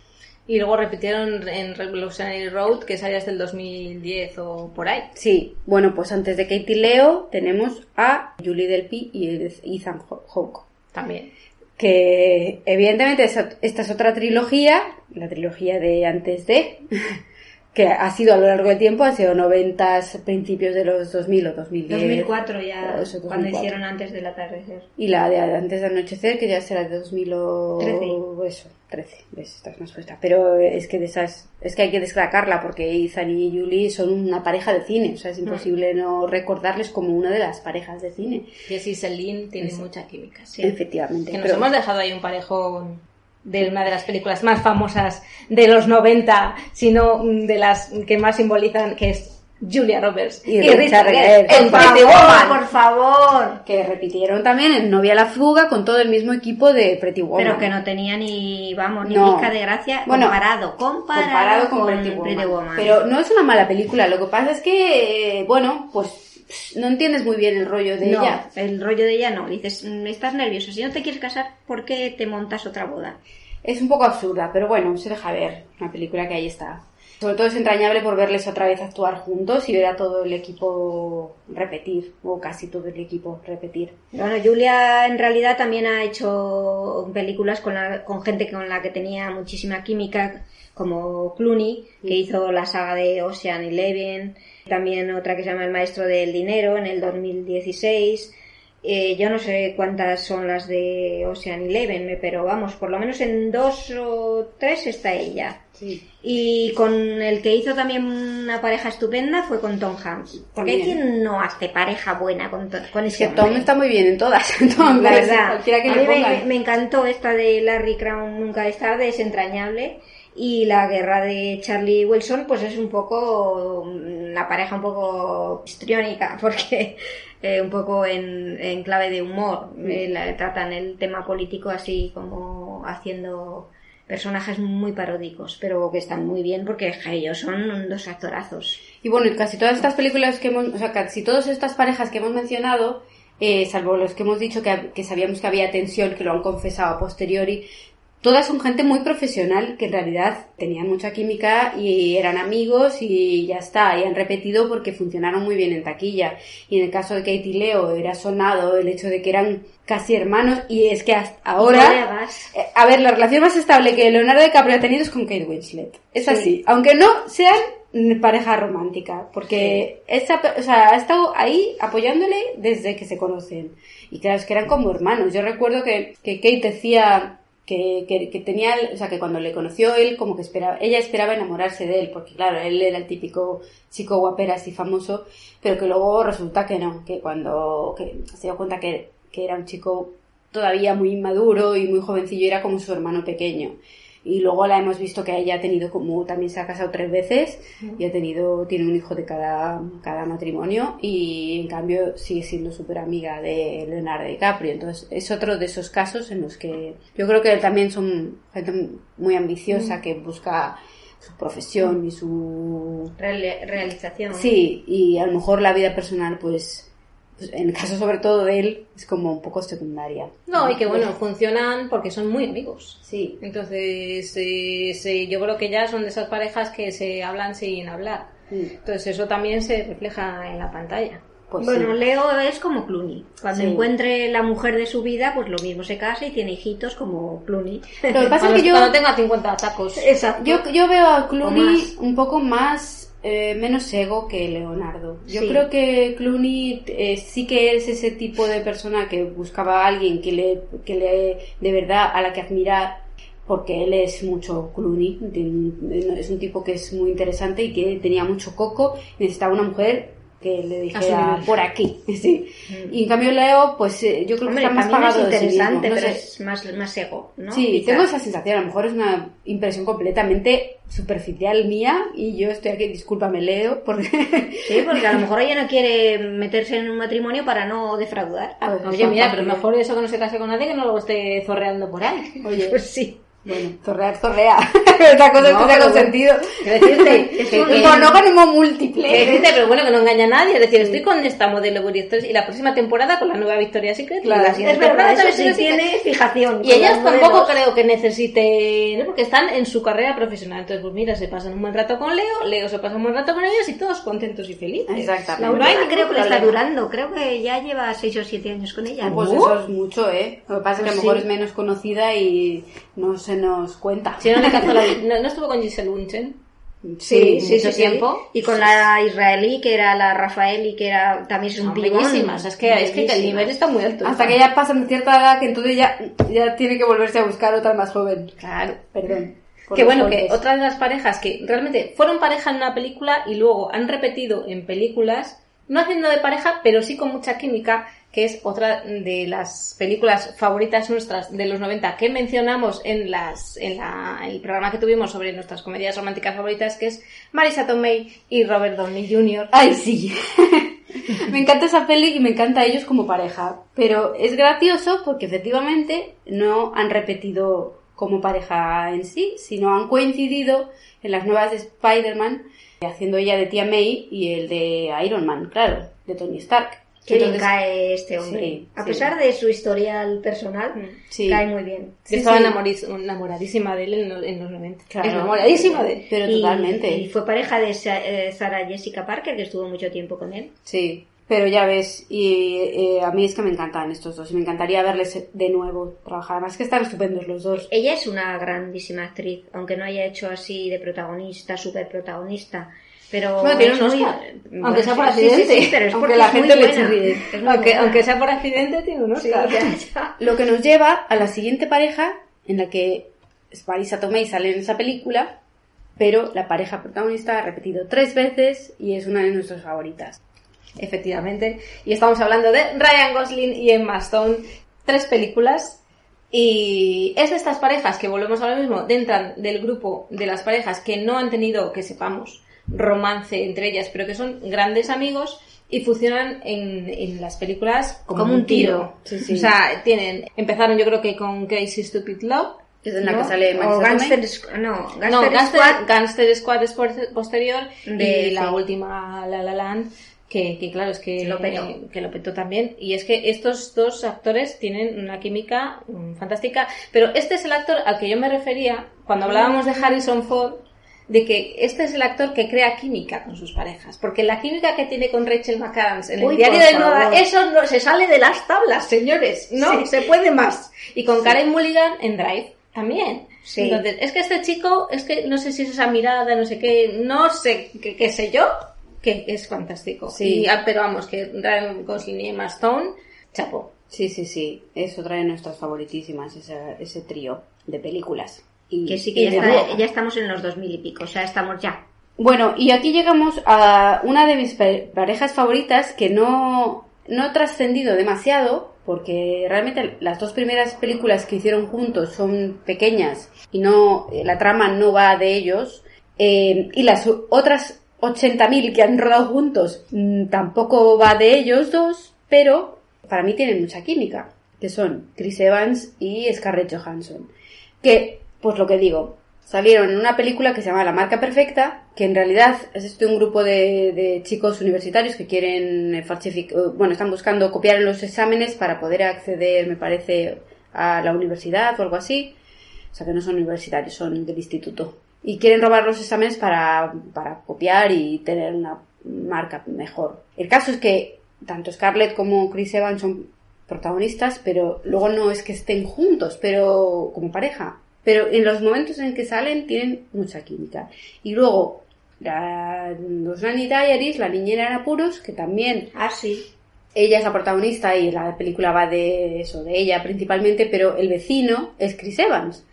y luego repitieron en Revolutionary Road, que esa ya es del 2010 o por ahí. Sí, bueno, pues antes de Katie Leo tenemos a Julie Delpy y Ethan Hawke. También. Que evidentemente esta es otra trilogía, la trilogía de antes de, que ha sido a lo largo del tiempo, ha sido 90, principios de los 2000 o 2010. 2004 ya, Eso, cuando 2004. hicieron antes del atardecer. Y la de antes de anochecer, que ya será de 2000 o... 13. Eso, 13. ¿Ves? Esta es más puesta. Pero es que de esas... Es que hay que destacarla porque Ethan y Julie son una pareja de cine. O sea, es imposible no recordarles como una de las parejas de cine. Jessie y Celine tienen Eso. mucha química, sí. Efectivamente. Que nos pero- hemos dejado ahí un parejón de una de las películas más famosas de los 90, sino mm, de las que más simbolizan, que es Julia Roberts Y Rita Richard Gere por Pretty favor, Woman. Por favor. Que repitieron también en Novia la fuga con todo el mismo equipo de Pretty Woman. Pero que no tenía ni, vamos, ni No. pizca de gracia Bueno, comparado, comparado, comparado con, con Pretty Woman. Pero no es una mala película. Lo que pasa es que, eh, bueno, pues no entiendes muy bien el rollo de no, ella. el rollo de ella no. Dices, mm, estás nervioso. Si no te quieres casar, ¿por qué te montas otra boda? Es un poco absurda, pero bueno, se deja ver. Una película que ahí está. Sobre todo es entrañable por verles otra vez actuar juntos y ver a todo el equipo repetir, o casi todo el equipo repetir. Bueno, Julia en realidad también ha hecho películas con, la- con gente con la que tenía muchísima química, como Clooney, que hizo la saga de Ocean Eleven, también otra que se llama El Maestro del Dinero en el 2016. Eh, yo no sé cuántas son las de Ocean Eleven, pero vamos, por lo menos en dos o tres está ella. Y con el que hizo también una pareja estupenda fue con Tom Hanks. Porque hay quien no hace pareja buena con, con Es ese que Tom está muy bien en todas. Tom, La verdad, cualquiera que a mí me, encantó esta de Larry Crown Nunca es tarde, es entrañable. Y la guerra de Charlie Wilson, pues es un poco una pareja un poco histriónica, porque eh, un poco en, en clave de humor eh, la- tratan el tema político así como haciendo personajes muy paródicos, pero que están muy bien porque ellos son dos actorazos. Y bueno, casi todas estas películas que hemos, o sea, casi todas estas parejas que hemos mencionado, eh, salvo los que hemos dicho que, que sabíamos que había tensión, que lo han confesado a posteriori, todas son gente muy profesional que en realidad tenían mucha química y eran amigos y ya está, y han repetido porque funcionaron muy bien en taquilla. Y en el caso de Kate y Leo era sonado el hecho de que eran casi hermanos y es que hasta ahora... Eh, A ver, la relación más estable que Leonardo DiCaprio ha tenido es con Kate Winslet. Es Sí. así. Aunque no sean pareja romántica. Porque esa, o sea, ha estado ahí apoyándole desde que se conocen. Y claro, es que eran como hermanos. Yo recuerdo que, que Kate decía que, que, que tenía, o sea, que cuando le conoció él, como que esperaba, ella esperaba enamorarse de él, porque claro, él era el típico chico guaperas y famoso, pero que luego resulta que no, que cuando se dio cuenta que, que era un chico todavía muy inmaduro y muy jovencillo, era como su hermano pequeño. Y luego la hemos visto que ella ha tenido como, también se ha casado tres veces y ha tenido, tiene un hijo de cada, cada matrimonio y en cambio sigue siendo súper amiga de Leonardo DiCaprio. Entonces es otro de esos casos en los que yo creo que también son gente muy ambiciosa que busca su profesión y su... Reali- realización. Sí, y a lo mejor la vida personal pues, pues, en el caso sobre todo de él es como un poco secundaria. No, y que bueno, funcionan porque son muy amigos. Sí. Entonces, eh, se- yo creo que ya son de esas parejas que se hablan sin hablar. Entonces, eso también se refleja en la pantalla. Pues bueno, Leo es como Clooney. Cuando Sí. encuentre la mujer de su vida, pues lo mismo se casa y tiene hijitos como Clooney. Lo que pasa es Cuando- que yo... Cuando tenga 50 tacos. Exacto. Yo, yo veo a Clooney un poco más, eh, menos ego que Leonardo. Yo Sí. creo que Clooney eh, sí que es ese tipo de persona que buscaba a alguien que le, que le, de verdad, a la que admirar, porque él es mucho Clooney, es un tipo que es muy interesante y que tenía mucho coco, necesitaba una mujer que le A dijera nivel. por aquí, sí. Y en cambio Leo, pues eh, yo creo Hombre, que está más es pagado de sí mismo, interesante, no pero sé. es más, más ego, ¿no? Sí, Quizá. tengo esa sensación. A lo mejor es una impresión completamente superficial mía y yo estoy aquí, discúlpame, Leo, porque... Sí, porque a lo mejor ella no quiere meterse en un matrimonio para no defraudar. Pues Oye, mira, pero mejor eso que no se case con nadie que no lo esté zorreando por ahí. Oye, Pues sí. Bueno, zorrear, zorrea. Otra cosa No, es que decirte, que- que- Un monógamo múltiple. Existe, pero bueno, que no engaña a nadie. Es decir, estoy con esta modelo Buri Actors y la próxima temporada con la nueva Victoria Secret. y Claro, la es siguiente verdad, temporada eso también sí tiene fijación. Y ellas tampoco creo que necesiten, ¿no? porque están en su carrera profesional. Entonces, pues mira, se pasan un buen rato con Leo, Leo se pasa un buen rato con ellos y todos contentos y felices. Exactamente. La No creo que le está durando. Creo que ya lleva 6 o 7 años con ella. Pues ¿no? eso es mucho, ¿eh? Lo que pasa es que a lo mejor sí. es menos conocida y no se nos cuenta. Si no le cazó la... no, no estuvo con Giselle Bunchen. Sí, sí, mucho sí, sí. tiempo. Y con la israelí, que era la Rafaeli, que era también es un Son pibón. bellísimas. Es que, es que el nivel está muy alto. Hasta que ya pasan de cierta edad que entonces ya, ya tiene que volverse a buscar otra más joven. Claro. Perdón. Que bueno, que otra de las parejas que realmente fueron pareja en una película y luego han repetido en películas, no haciendo de pareja, pero sí con mucha química, que es otra de las películas favoritas nuestras de los 90 que mencionamos en las el programa que tuvimos sobre nuestras comedias románticas favoritas, que es Marisa Tomei y Robert Downey Jr. Ay, sí. me encanta esa peli y me encanta ellos como pareja. Pero es gracioso porque efectivamente no han repetido como pareja en sí, sino han coincidido en las nuevas de Spider-Man, haciendo ella de tía May y el de Iron Man, claro, de Tony Stark. Qué bien Entonces- cae este hombre. Sí, a sí. pesar de su historial personal, Sí. cae muy bien. Yo estaba enamoradísima de él en los, en los 90. Claro. Enamoradísima de él. Pero Y- totalmente. Y fue pareja de eh, Sarah Jessica Parker, que estuvo mucho tiempo con él. Sí, pero ya ves, y eh, a mí es que me encantan estos dos y me encantaría verles de nuevo trabajar. Además que están estupendos los dos. Ella es una grandísima actriz, aunque no haya hecho así de protagonista, súper protagonista. Pero Bueno, tiene un muy- Oscar, Bueno, aunque sea por sí, sí, accidente. sí, pero es aunque porque la muy gente le chirríe. Muy Aunque, aunque sea por accidente, tiene un Sí, Oscar. Lo que nos lleva a la siguiente pareja en la que Marisa Tomei sale en esa película, pero la pareja protagonista ha repetido tres veces y es una de nuestras favoritas. Efectivamente. Y estamos hablando de Ryan Gosling y Emma Stone. Tres películas. Y es de estas parejas que volvemos ahora mismo, dentro del grupo de las parejas que no han tenido, que sepamos, romance entre ellas, pero que son grandes amigos y funcionan en, en las películas como, Como un tiro. tiro. Sí, sí. O sea, tienen, empezaron yo creo que con Crazy Stupid Love. Es en la ¿no? que sale O Gangster, Tomei. Squ- no, No, Gangster Gangster, Squad. Gangster Squad es posterior De- y la sí. última La La Land que, que claro, es que Lo petó. eh, que lo petó también. Y es que estos dos actores tienen una química mm, fantástica. Pero este es el actor al que yo me refería cuando hablábamos de Harrison Ford, de que este es el actor que crea química con sus parejas. Porque la química que tiene con Rachel McAdams en el Uy, diario de favor. eso no, se sale de las tablas, señores. No, Sí. se puede más. Y con Karen Mulligan en Drive también. Sí. Entonces, es que este chico, es que no sé si es esa mirada, no sé qué, no sé qué, qué sé yo, que es fantástico. Sí. Y, ah, pero vamos, que Ryan Gosling y Emma Stone, chapo. Sí, sí, sí. Es otra de nuestras favoritísimas, esa- ese trío de películas. Y, Que sí, que ya, está- estamos en los dos mil y pico, o sea, estamos ya. Bueno, y aquí llegamos a una de mis pa- parejas favoritas que no, no ha trascendido demasiado, porque realmente las dos primeras películas que hicieron juntos son pequeñas y no la trama no va de ellos, eh, y las otras 80.000 que han rodado juntos mm, tampoco va de ellos dos, pero para mí tienen mucha química, que son Chris Evans y Scarlett Johansson. Que, pues lo que digo, salieron en una película que se llama La Marca Perfecta, que en realidad es este un grupo de, de chicos universitarios que quieren falsificar, bueno, están buscando copiar los exámenes para poder acceder, me parece, a la universidad o algo así. O sea, que no son universitarios, son del instituto. Y quieren robar los exámenes para, para copiar y tener una marca mejor. El caso es que tanto Scarlett como Chris Evans son protagonistas, pero luego no es que estén juntos, pero como pareja. Pero en los momentos en que salen tienen mucha química. Y luego, la, los Nanny Diaries, la niñera en apuros, que también Ah, sí. ella es la protagonista y la película va de eso, de ella principalmente, pero el vecino es Chris Evans.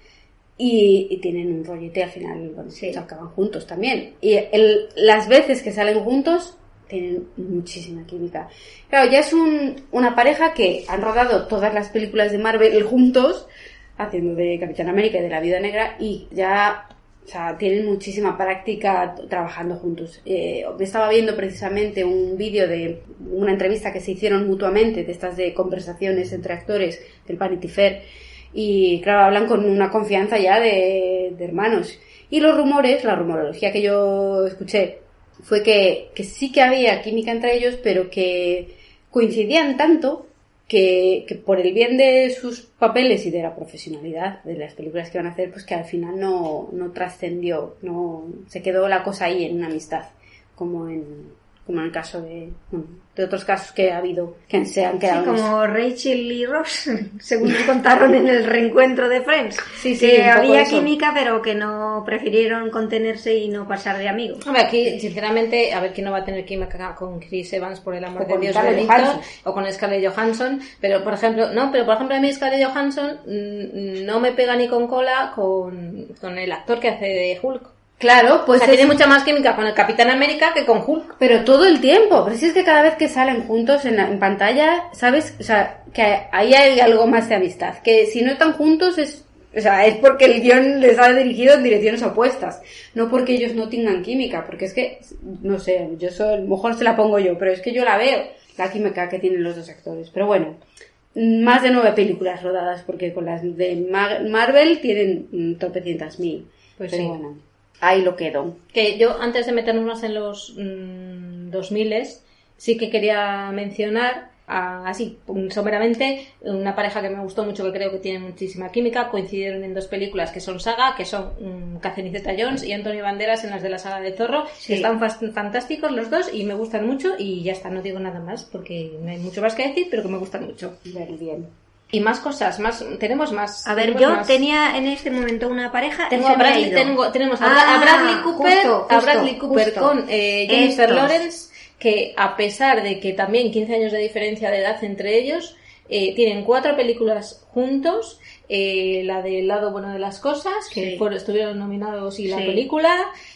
Y, y tienen un rollete al final, bueno, se acaban juntos también. Y el- las veces que salen juntos tienen muchísima química. Claro, ya es un- una pareja que han rodado todas las películas de Marvel juntos, haciendo de Capitán América y de la Vida Negra, y ya o sea, tienen muchísima práctica trabajando juntos. Eh, estaba viendo precisamente un vídeo de una entrevista que se hicieron mutuamente, de estas de conversaciones entre actores del Vanity Fair, y claro, hablan con una confianza ya de, de hermanos. Y los rumores, la rumorología que yo escuché, fue que, que sí que había química entre ellos, pero que coincidían tanto que, que por el bien de sus papeles y de la profesionalidad de las películas que van a hacer, pues que al final no, no trascendió, no se quedó la cosa ahí en una amistad, como en, como en el caso de, de otros casos que ha habido, que se han Sí, quedado. en como Rachel y Ross, según nos contaron en el reencuentro de Friends. Sí, sí, que había eso. química, pero que no prefirieron contenerse y no pasar de amigos. Hombre, aquí, sinceramente, a ver quién no va a tener química con Chris Evans, por el amor O de Dios Johansson. o con Scarlett Johansson, pero por ejemplo, no, pero por ejemplo a mí Scarlett Johansson mm, no me pega ni con cola con, con el actor que hace de Hulk. Claro, pues O sea, es- tiene mucha más química con el Capitán América que con Hulk. Pero todo el tiempo, pero si es que cada vez que salen juntos en, la- en pantalla, ¿sabes? O sea, que ahí hay algo más de amistad. Que si no están juntos es, o sea, es porque el guion les ha dirigido en direcciones opuestas. No porque ellos no tengan química, porque es que, no sé, yo soy, mejor se la pongo yo, pero es que yo la veo, la química que tienen los dos actores. Pero bueno, más de nueve películas rodadas, porque con las de Ma- Marvel tienen mm, tropecientas mil. Pues pero sí. bueno, ahí lo quedo. Que yo, antes de meternos en los mm, 2000 sí que quería mencionar, a- así, someramente, una pareja que me gustó mucho, que creo que tiene muchísima química. Coincidieron en dos películas que son saga, que son mm, Catherine Zeta-Jones y Antonio Banderas en las de la saga de Zorro. Sí. Están fantásticos los dos y me gustan mucho y ya está, no digo nada más porque no hay mucho más que decir, pero que me gustan mucho. bien. Y más cosas, más tenemos más. A ver, yo más. tenía en este momento una pareja. Tengo a Bradley, tengo- tenemos a, Ah, a Bradley Cooper, justo, a Bradley Cooper justo. con eh, Jennifer Estos. Lawrence, que a pesar de que también 15 años de diferencia de edad entre ellos, eh, tienen cuatro películas juntos. eh, la del lado bueno de las cosas, que Sí. fueron- estuvieron nominados y la Sí. película,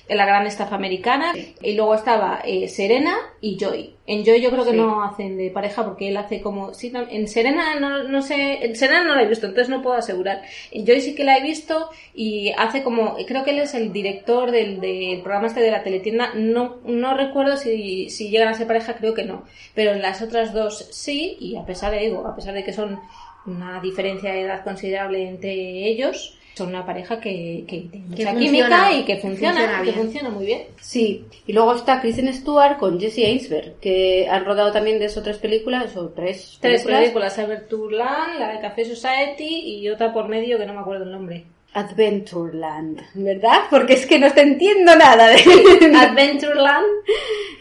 La gran estafa americana, y luego estaba eh, Serena y Joy. En Joy yo creo que Sí. no hacen de pareja porque él hace como... Sí, tam- en Serena no, no sé... En Serena no la he visto, entonces no puedo asegurar. En Joy sí que la he visto y hace como... Creo que él es el director del, del programa este de la teletienda. No, no recuerdo si, si llegan a ser pareja, creo que no. Pero en las otras dos sí, y a pesar de, digo, a pesar de que son una diferencia de edad considerable entre ellos, son una pareja que, que tiene Que mucha funciona. química y que funciona, Funciona que funciona muy bien. Sí, y luego está Kristen Stewart con Jesse Einsberg, que han rodado también de esas tres películas, o tres, Tres películas, Adventureland, la de Café Society y otra por medio que no me acuerdo el nombre. Adventureland, ¿verdad? Porque es que no te entiendo nada de Adventureland.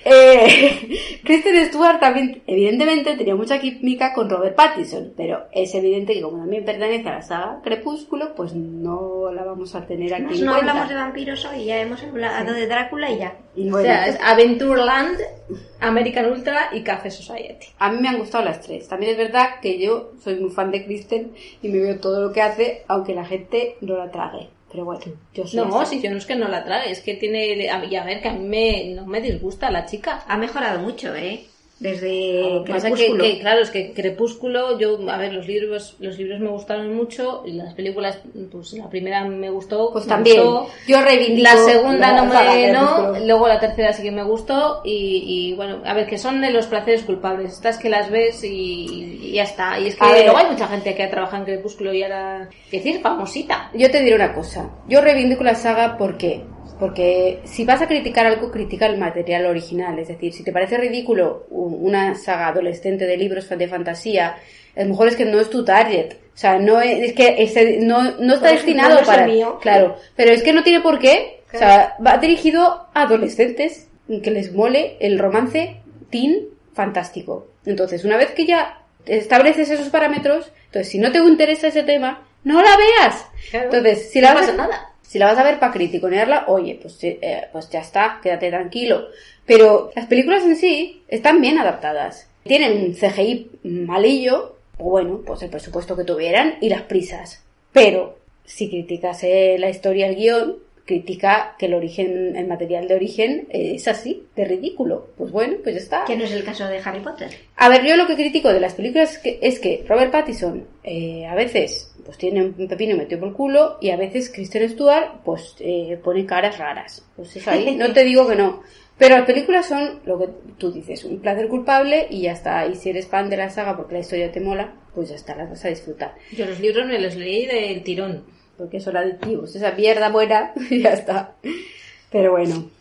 Eh, Kristen Stewart también, evidentemente, tenía mucha química con Robert Pattinson, pero es evidente que como también pertenece a la saga Crepúsculo, pues no la vamos a tener aquí Pues en no cuenta. hablamos de vampiros hoy, ya hemos hablado de Drácula y ya. Y o sea, es Adventureland, American Ultra y Café Society. A mí me han gustado las tres. También es verdad que yo soy muy fan de Kristen y me veo todo lo que hace, aunque la gente no la trague. Pero bueno, yo soy No, así. si yo no es que no la trague, es que tiene... Y a ver, que a mí me, no me disgusta la chica. Ha mejorado mucho, ¿eh? Desde Lo que que, Crepúsculo. claro, es que Crepúsculo, yo, a ver, los libros, los libros me gustaron mucho y las películas, pues la primera me gustó. Pues me también. gustó. Yo reivindico La segunda la no me, no, Crepúsculo. luego la tercera sí que me gustó y, y, bueno, a ver, que son de los placeres culpables. Estas que las ves y, y ya está. Y es que A luego hay mucha gente que ha trabajado en Crepúsculo y ahora, decir, famosita. Yo te diré una cosa. Yo reivindico la saga porque porque si vas a criticar algo, critica el material original. Es decir, si te parece ridículo una saga adolescente de libros de fantasía, a lo mejor es que no es tu target. O sea, no es, es que ese- no, no está destinado no para... mío. Claro, pero es que no tiene por qué. O sea, va dirigido a adolescentes que les mole el romance teen fantástico. Entonces, una vez que ya estableces esos parámetros, entonces si no te interesa ese tema, no la veas. Entonces, si la no vas pasa nada. Si la vas a ver para criticonearla, oye, pues, eh, pues ya está, quédate tranquilo. Pero las películas en sí están bien adaptadas. Tienen CGI malillo, o bueno, pues el presupuesto que tuvieran y las prisas. Pero si criticas eh, la historia, el guion, critica que el origen, el material de origen eh, es así, de ridículo. Pues bueno, pues ya está. Que no es el caso de Harry Potter. A ver, yo lo que critico de las películas es que, es que Robert Pattinson eh, a veces pues tiene un pepino metido por el culo y a veces Kristen Stewart pues eh, pone caras raras. Pues es ahí, no te digo que no. Pero las películas son lo que tú dices, un placer culpable y ya está. Y si eres fan de la saga porque la historia te mola, pues ya está, las vas a disfrutar. Yo los libros me los leí del tirón. Porque son adictivos, esa mierda buena ya está. Pero bueno.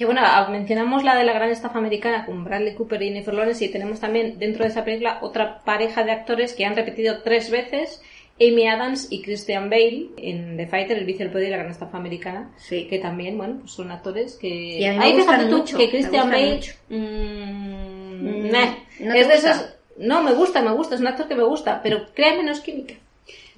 Que bueno, ah, mencionamos la de la gran estafa americana con Bradley Cooper y Jennifer Lawrence y tenemos también dentro de esa película otra pareja de actores que han repetido tres veces, Amy Adams y Christian Bale en The Fighter, el vice del poder y la gran estafa americana, que también, bueno, pues son actores que... Y a mí me Ahí gustan fíjate tú mucho, que Christian Bale... mucho. mm, Mm, meh, ¿no es de esos... No, me gusta, me gusta, es un actor que me gusta, pero crea menos química.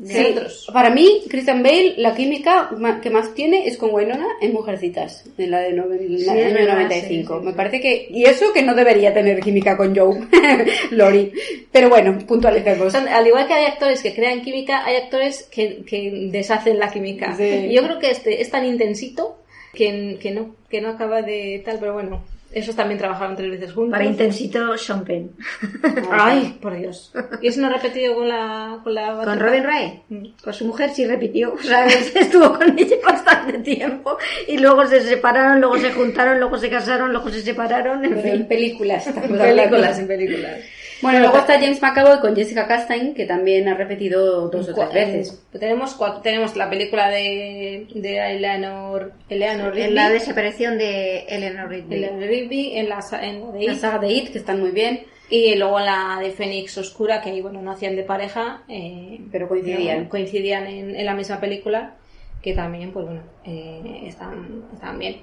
Sí, para mí, Christian Bale, la química que más tiene es con Winona en Mujercitas, en la de Sí, año es verdad, 95. sí, Me parece que... Y eso que no debería tener química con Joe, Lori. Pero bueno, puntualicemos. Al igual que hay actores que crean química, hay actores que, que deshacen la química. Y yo creo que este es tan intensito que, que no, que no acaba de tal, pero bueno, esos también trabajaron tres veces juntos. Para intensito, Sean Penn. Ay, por Dios. ¿Y eso no ha repetido con la con la Con? Robin Wright, con su mujer sí repitió, o sea, estuvo con ella bastante tiempo y luego se separaron, luego se juntaron, luego se casaron, luego se separaron, en Pero fin. en películas. En películas, en películas. Bueno, luego está James McAvoy con Jessica Chastain, que también ha repetido dos o tres veces. Tenemos cuatro, tenemos la película de, de Eleanor, Eleanor Rigby. En la desaparición de Eleanor Rigby. Eleanor Rigby, en la, en la de La It. saga de It, que están muy bien, Y luego la de Fénix Oscura, que ahí, bueno, no hacían de pareja, eh, pero coincidían. coincidían en, en la misma película, que también, pues bueno, eh, están, están bien.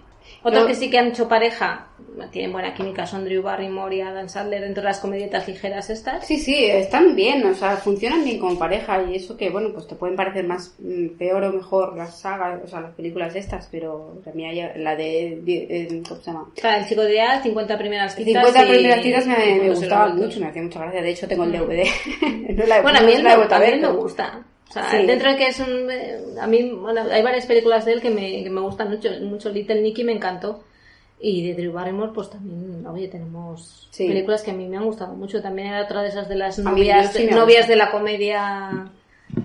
Otros Yo- que sí que han hecho pareja, tienen buena química, son Drew Barrymore y Adam Sandler dentro de las comedietas ligeras estas. Sí, sí, están bien, o sea, funcionan bien como pareja y eso que, bueno, pues te pueden parecer más mm, peor o mejor las sagas, o sea, las películas estas, pero también hay la de, de- eh, ¿cómo se llama? O sea, el chico ideal, 50 primeras citas. 50 y- primeras citas me, me gustaban meto. mucho, me hacía mucha gracia, de hecho tengo el DVD. no la, Bueno, a no la he me, a mí él me gusta. O sea, Sí. dentro de que es un... eh, A mí, bueno, hay varias películas de él que me, que me gustan mucho. Mucho Little Nicky me encantó. Y de Drew Barrymore, pues también, oye, tenemos Sí. películas que a mí me han gustado mucho. También era otra de esas de las novias, novias de la comedia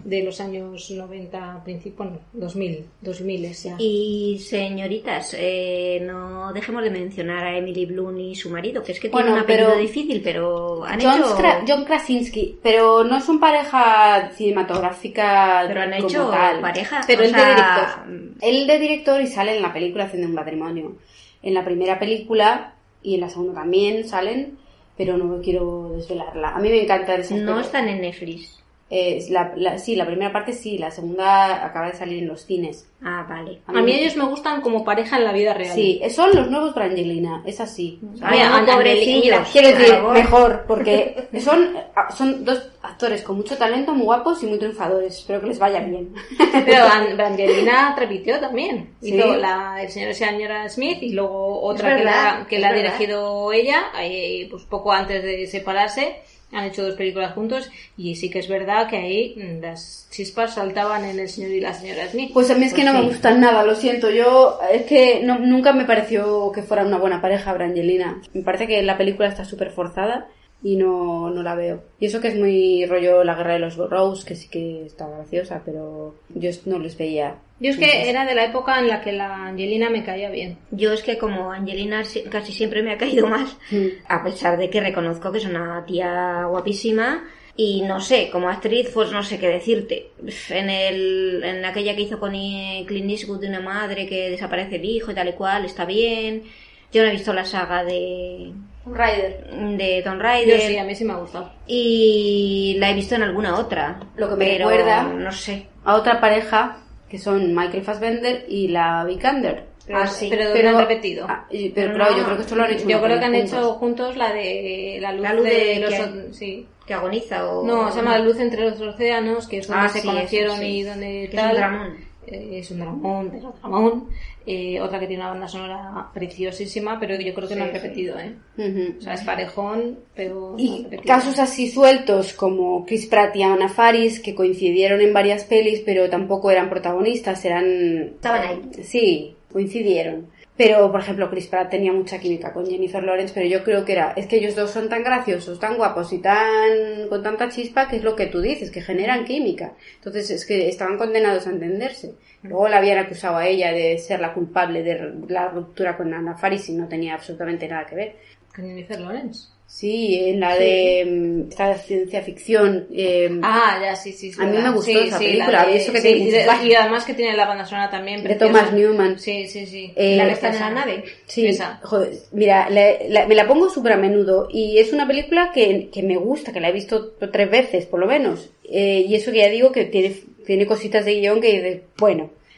de los años 90, principio, bueno, 2000, 2000 ya. Y señoritas, eh, no dejemos de mencionar a Emily Bloom y su marido, que es que tiene un apellido pero- difícil, pero han John, hecho... Skra- John Krasinski, pero no son pareja cinematográfica Pero han como hecho tal. pareja. Pero él de director. Él de director y sale en la película haciendo un matrimonio. En la primera película y en la segunda también salen, pero no quiero desvelarla. A mí me encanta esa No están en Netflix. Eh, la, la- sí, la primera parte sí, la segunda acaba de salir en los cines. Ah, vale. A mí ellos me gustan como pareja en la vida real. Sí, son los nuevos Brangelina, es así. Ay, Mira, no, Ana- pobrecillos. mira, Quiero decir, mejor, porque son, son dos actores con mucho talento, muy guapos y muy triunfadores. Espero que les vaya bien. Pero An- Angelina repitió también. Sí. Hizo la del señor y señora Smith y luego otra que la, que la ha dirigido ella, ahí, pues poco antes de separarse. Han hecho dos películas juntos y sí que es verdad que ahí mm, las chispas saltaban en el señor y la señora Smith. Pues a mí es que no me gustan nada, lo siento. Yo, es que no- nunca me pareció que fuera una buena pareja Brangelina. Me parece que la película está súper forzada y no, no la veo. Y eso que es muy rollo La Guerra de los Rose, que sí que está graciosa, pero yo no les veía. Yo es que era de la época en la que la Angelina me caía bien. Yo es que como Angelina si- casi siempre me ha caído mal, a pesar de que reconozco que es una tía guapísima y no sé, como actriz pues no sé qué decirte. En el en aquella que hizo con I- Clint Eastwood de una madre que desaparece el hijo y tal y cual, está bien. Yo no he visto la saga de Rider. de Tom Yo Raider sí, a mí sí me ha gustado. y la he visto en alguna otra. Lo que me pero recuerda- no sé. A otra pareja, que son Michael Fassbender y la Vikander. Pero, Ah, sí. pero, Pero- han repetido. Ah, y- pero, No, claro, yo creo que esto lo han hecho Yo creo que han peli hecho juntos. juntos la de la luz, La luz de, de los que- sí. Que agoniza o No, se llama La luz entre los océanos, que es donde Ah, se sí, conocieron eso sí. y donde es tal. Eh, es un dramón, es un dramón. Eh, otra que tiene una banda sonora preciosísima, pero yo creo que no han repetido, ¿eh? O sea, es parejón, pero Y han repetido. casos así sueltos como Chris Pratt y Anna Faris, que coincidieron en varias pelis, pero tampoco eran protagonistas, eran... Estaban ahí. Sí, coincidieron. Pero, por ejemplo, Chris Pratt tenía mucha química con Jennifer Lawrence, pero yo creo que era... Es que ellos dos son tan graciosos, tan guapos y tan... con tanta chispa, que es lo que tú dices, que generan química. Entonces, es que estaban condenados a entenderse. Luego la habían acusado a ella de ser la culpable de la ruptura con Anna Faris y no tenía absolutamente nada que ver. Con Jennifer Lawrence. Sí, en la de mm, esta ciencia ficción. eh, Ah, ya, sí, sí. sí, A mí me gustó Sí, esa película, la de- eso que sí, tiene y, de- y además que tiene la banda sonora también. de. Thomas Newman. Sí, sí, sí. Eh, La que está en la nave. Sí, Esa. joder, mira, la- la- me la pongo súper a menudo y es una película que, que me gusta, que la he visto tres veces por lo menos. Eh, y eso que ya digo que tiene, tiene cositas de guion que dices,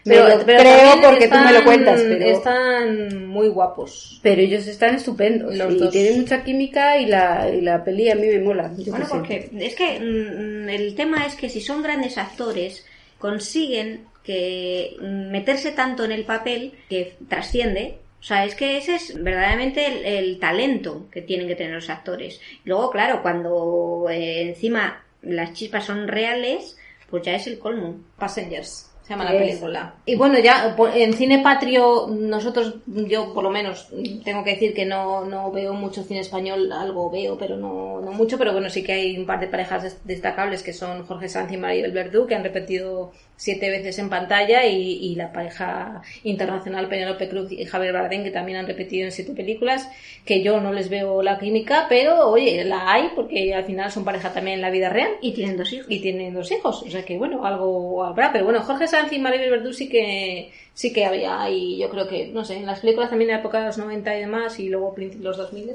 lo creo porque tú me lo cuentas, pero- Están muy guapos. Pero ellos están estupendos. Los y dos. tienen mucha química y la, y la peli a mí me mola. yo Bueno, porque es que mm, el tema es que si son grandes actores, consiguen que mm, meterse tanto en el papel que trasciende. O sea, es que ese es verdaderamente el, el talento que tienen que tener los actores. Luego, claro, cuando eh, encima las chispas son reales, pues ya es el colmo. Passengers. Se llama la película. Y bueno, ya po- en cine patrio, nosotros, yo por lo menos, tengo que decir que no, no veo mucho cine español, algo veo, pero no, no mucho, pero bueno, sí que hay un par de parejas des- destacables que son Jorge Sanz y Maribel Verdú, que han repetido siete veces en pantalla, y, y la pareja internacional Penélope Cruz y Javier Bardem, que también han repetido en siete películas, que yo no les veo la química, pero oye, la hay, porque al final son pareja también en la vida real. Y tienen dos hijos. Y tienen dos hijos, o sea que bueno, algo habrá, pero bueno, Jorge Sanz y Maribel Verdú sí que sí que había y yo creo que, no sé, en las películas también de la época de los 90 y demás y luego los 2000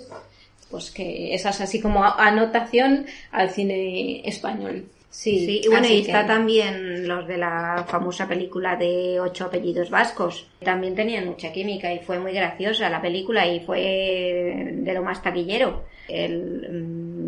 pues que esa es así como anotación al cine español. Sí, Sí, y bueno, y que- está también los de la famosa película de ocho apellidos vascos. También tenían mucha química y fue muy graciosa la película y fue de lo más taquillero. El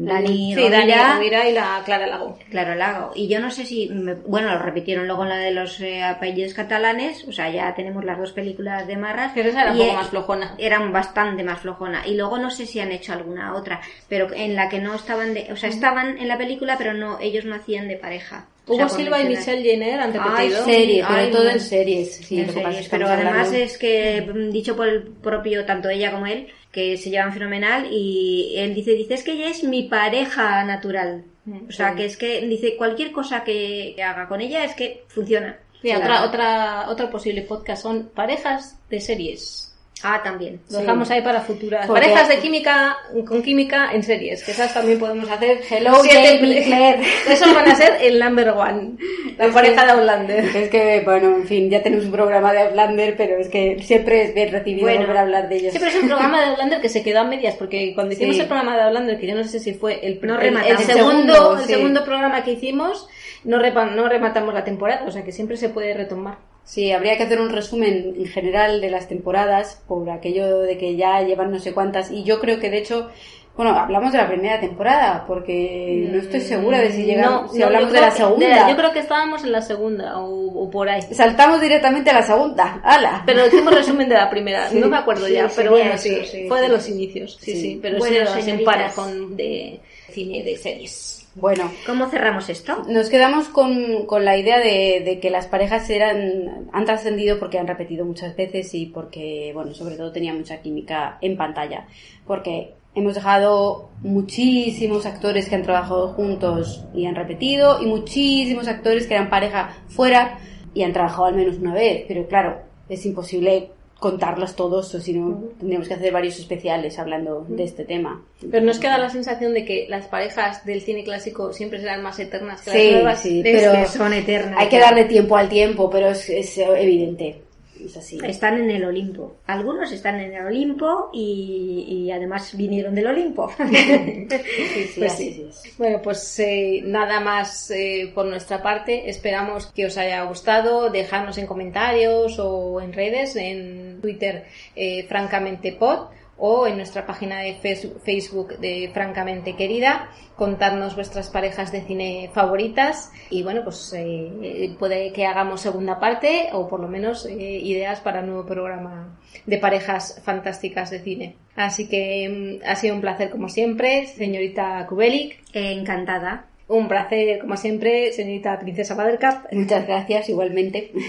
Dani Sí, Dani Rovira, y la Clara Lago. Claro, Lago. Y yo no sé si, me- bueno, lo repitieron luego en la de los eh, apellidos catalanes, o sea, ya tenemos las dos películas de Marras. Pero esa era un poco eh, más flojona. Eran bastante más flojona. Y luego no sé si han hecho alguna otra, pero en la que no estaban de, o sea, estaban en la película, pero no, ellos no hacían de pareja. O sea, Hugo Silva y. Michelle Jenner han repetido. serie, pero Ay, todo no. en series. Sí, En series, pero además hablando- es que mm, dicho por el propio tanto ella como él que se llevan fenomenal y él dice dice es que ella es mi pareja natural o sea sí. que es que dice cualquier cosa que haga con ella es que funciona Sí, otra, otra, otro posible podcast son parejas de series. Ah también Lo dejamos ahí para futuras. Porque- Parejas de química con química en series, que esas también podemos hacer. Hello, siete. Esos van a ser el number one. La Es pareja que- de Outlander. Es que, bueno, en fin, ya tenemos un programa de Outlander, pero es que siempre es bien recibido Bueno. volver a hablar de ellos. Sí, pero es un programa de Outlander que se quedó a medias, porque cuando hicimos Sí. el programa de Outlander, que yo no sé si fue el, No el- el segundo, el sí. segundo programa que hicimos, no, repa- no rematamos la temporada, o sea que siempre se puede retomar. Sí, habría que hacer un resumen en general de las temporadas, por aquello de que ya llevan no sé cuántas, y yo creo que de hecho, bueno, hablamos de la primera temporada, porque no estoy segura de si llegamos, No, si no, hablamos de la que- segunda. yo creo que estábamos en la segunda o, o por ahí. Saltamos directamente a la segunda, ¡hala! Pero hicimos resumen de la primera, Sí, no me acuerdo sí, ya, pero bueno, eso, sí, sí, fue sí. de los inicios, sí, sí, Sí. pero Bueno, en señoritas. parejón de cine, de series. Bueno, ¿cómo cerramos esto? Nos quedamos con, con la idea de, de que las parejas eran han trascendido porque han repetido muchas veces y porque, bueno, sobre todo tenía mucha química en pantalla. Porque hemos dejado muchísimos actores que han trabajado juntos y han repetido y muchísimos actores que eran pareja fuera y han trabajado al menos una vez. Pero claro, es imposible contarlos todos o si no tendríamos que hacer varios especiales hablando de este tema. Pero nos queda la sensación de que las parejas del cine clásico siempre serán más eternas que Sí, las nuevas. sí, Es pero que son eternas hay que darle tiempo al tiempo, pero es, es evidente. Es así. Están en el Olimpo. Algunos están en el Olimpo y, y además vinieron del Olimpo. Sí, sí, Pues así sí. es. Bueno, pues eh, nada más eh, por nuestra parte. Esperamos que os haya gustado. Dejadnos en comentarios o en redes, en Twitter, eh, francamente pod o en nuestra página de Facebook de Francamente Querida, contarnos vuestras parejas de cine favoritas y bueno, pues eh, puede que hagamos segunda parte o por lo menos eh, ideas para un nuevo programa de parejas fantásticas de cine. Así que mm, ha sido un placer como siempre, señorita Kubelik. Encantada. Un placer como siempre, señorita Princesa Buttercup. Muchas gracias, igualmente.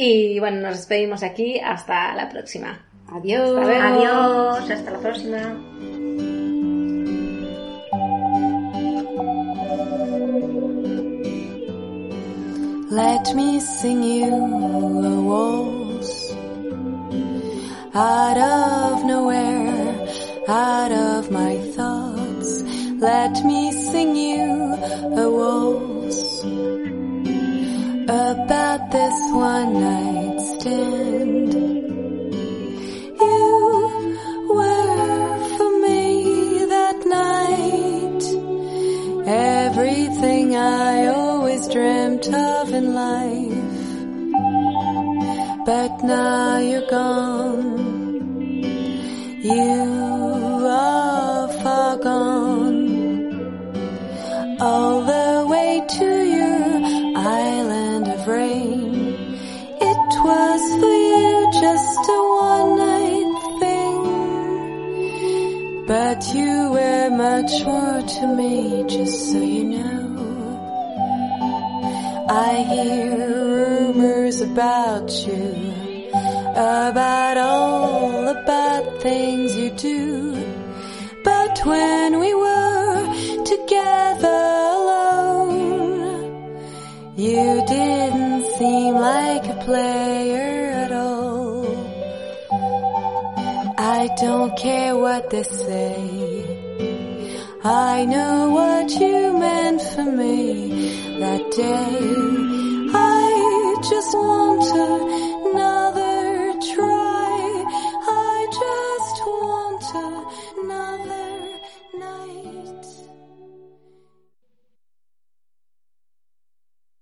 Y bueno, nos despedimos aquí. Hasta la próxima. Adiós. Hasta luego. Adiós, hasta la próxima. Let me sing you a waltz out of nowhere, out of my thoughts. Let me sing you a waltz about this one night stand. Everything I always dreamt of in life. but now you're gone. You are far gone. All the way to your island of rain. But you were much more to me, just so you know. I hear rumors about you, about all the bad things you do. But when we were together alone, you didn't seem like a player I don't care what they say. I know what you meant for me that day. I just want to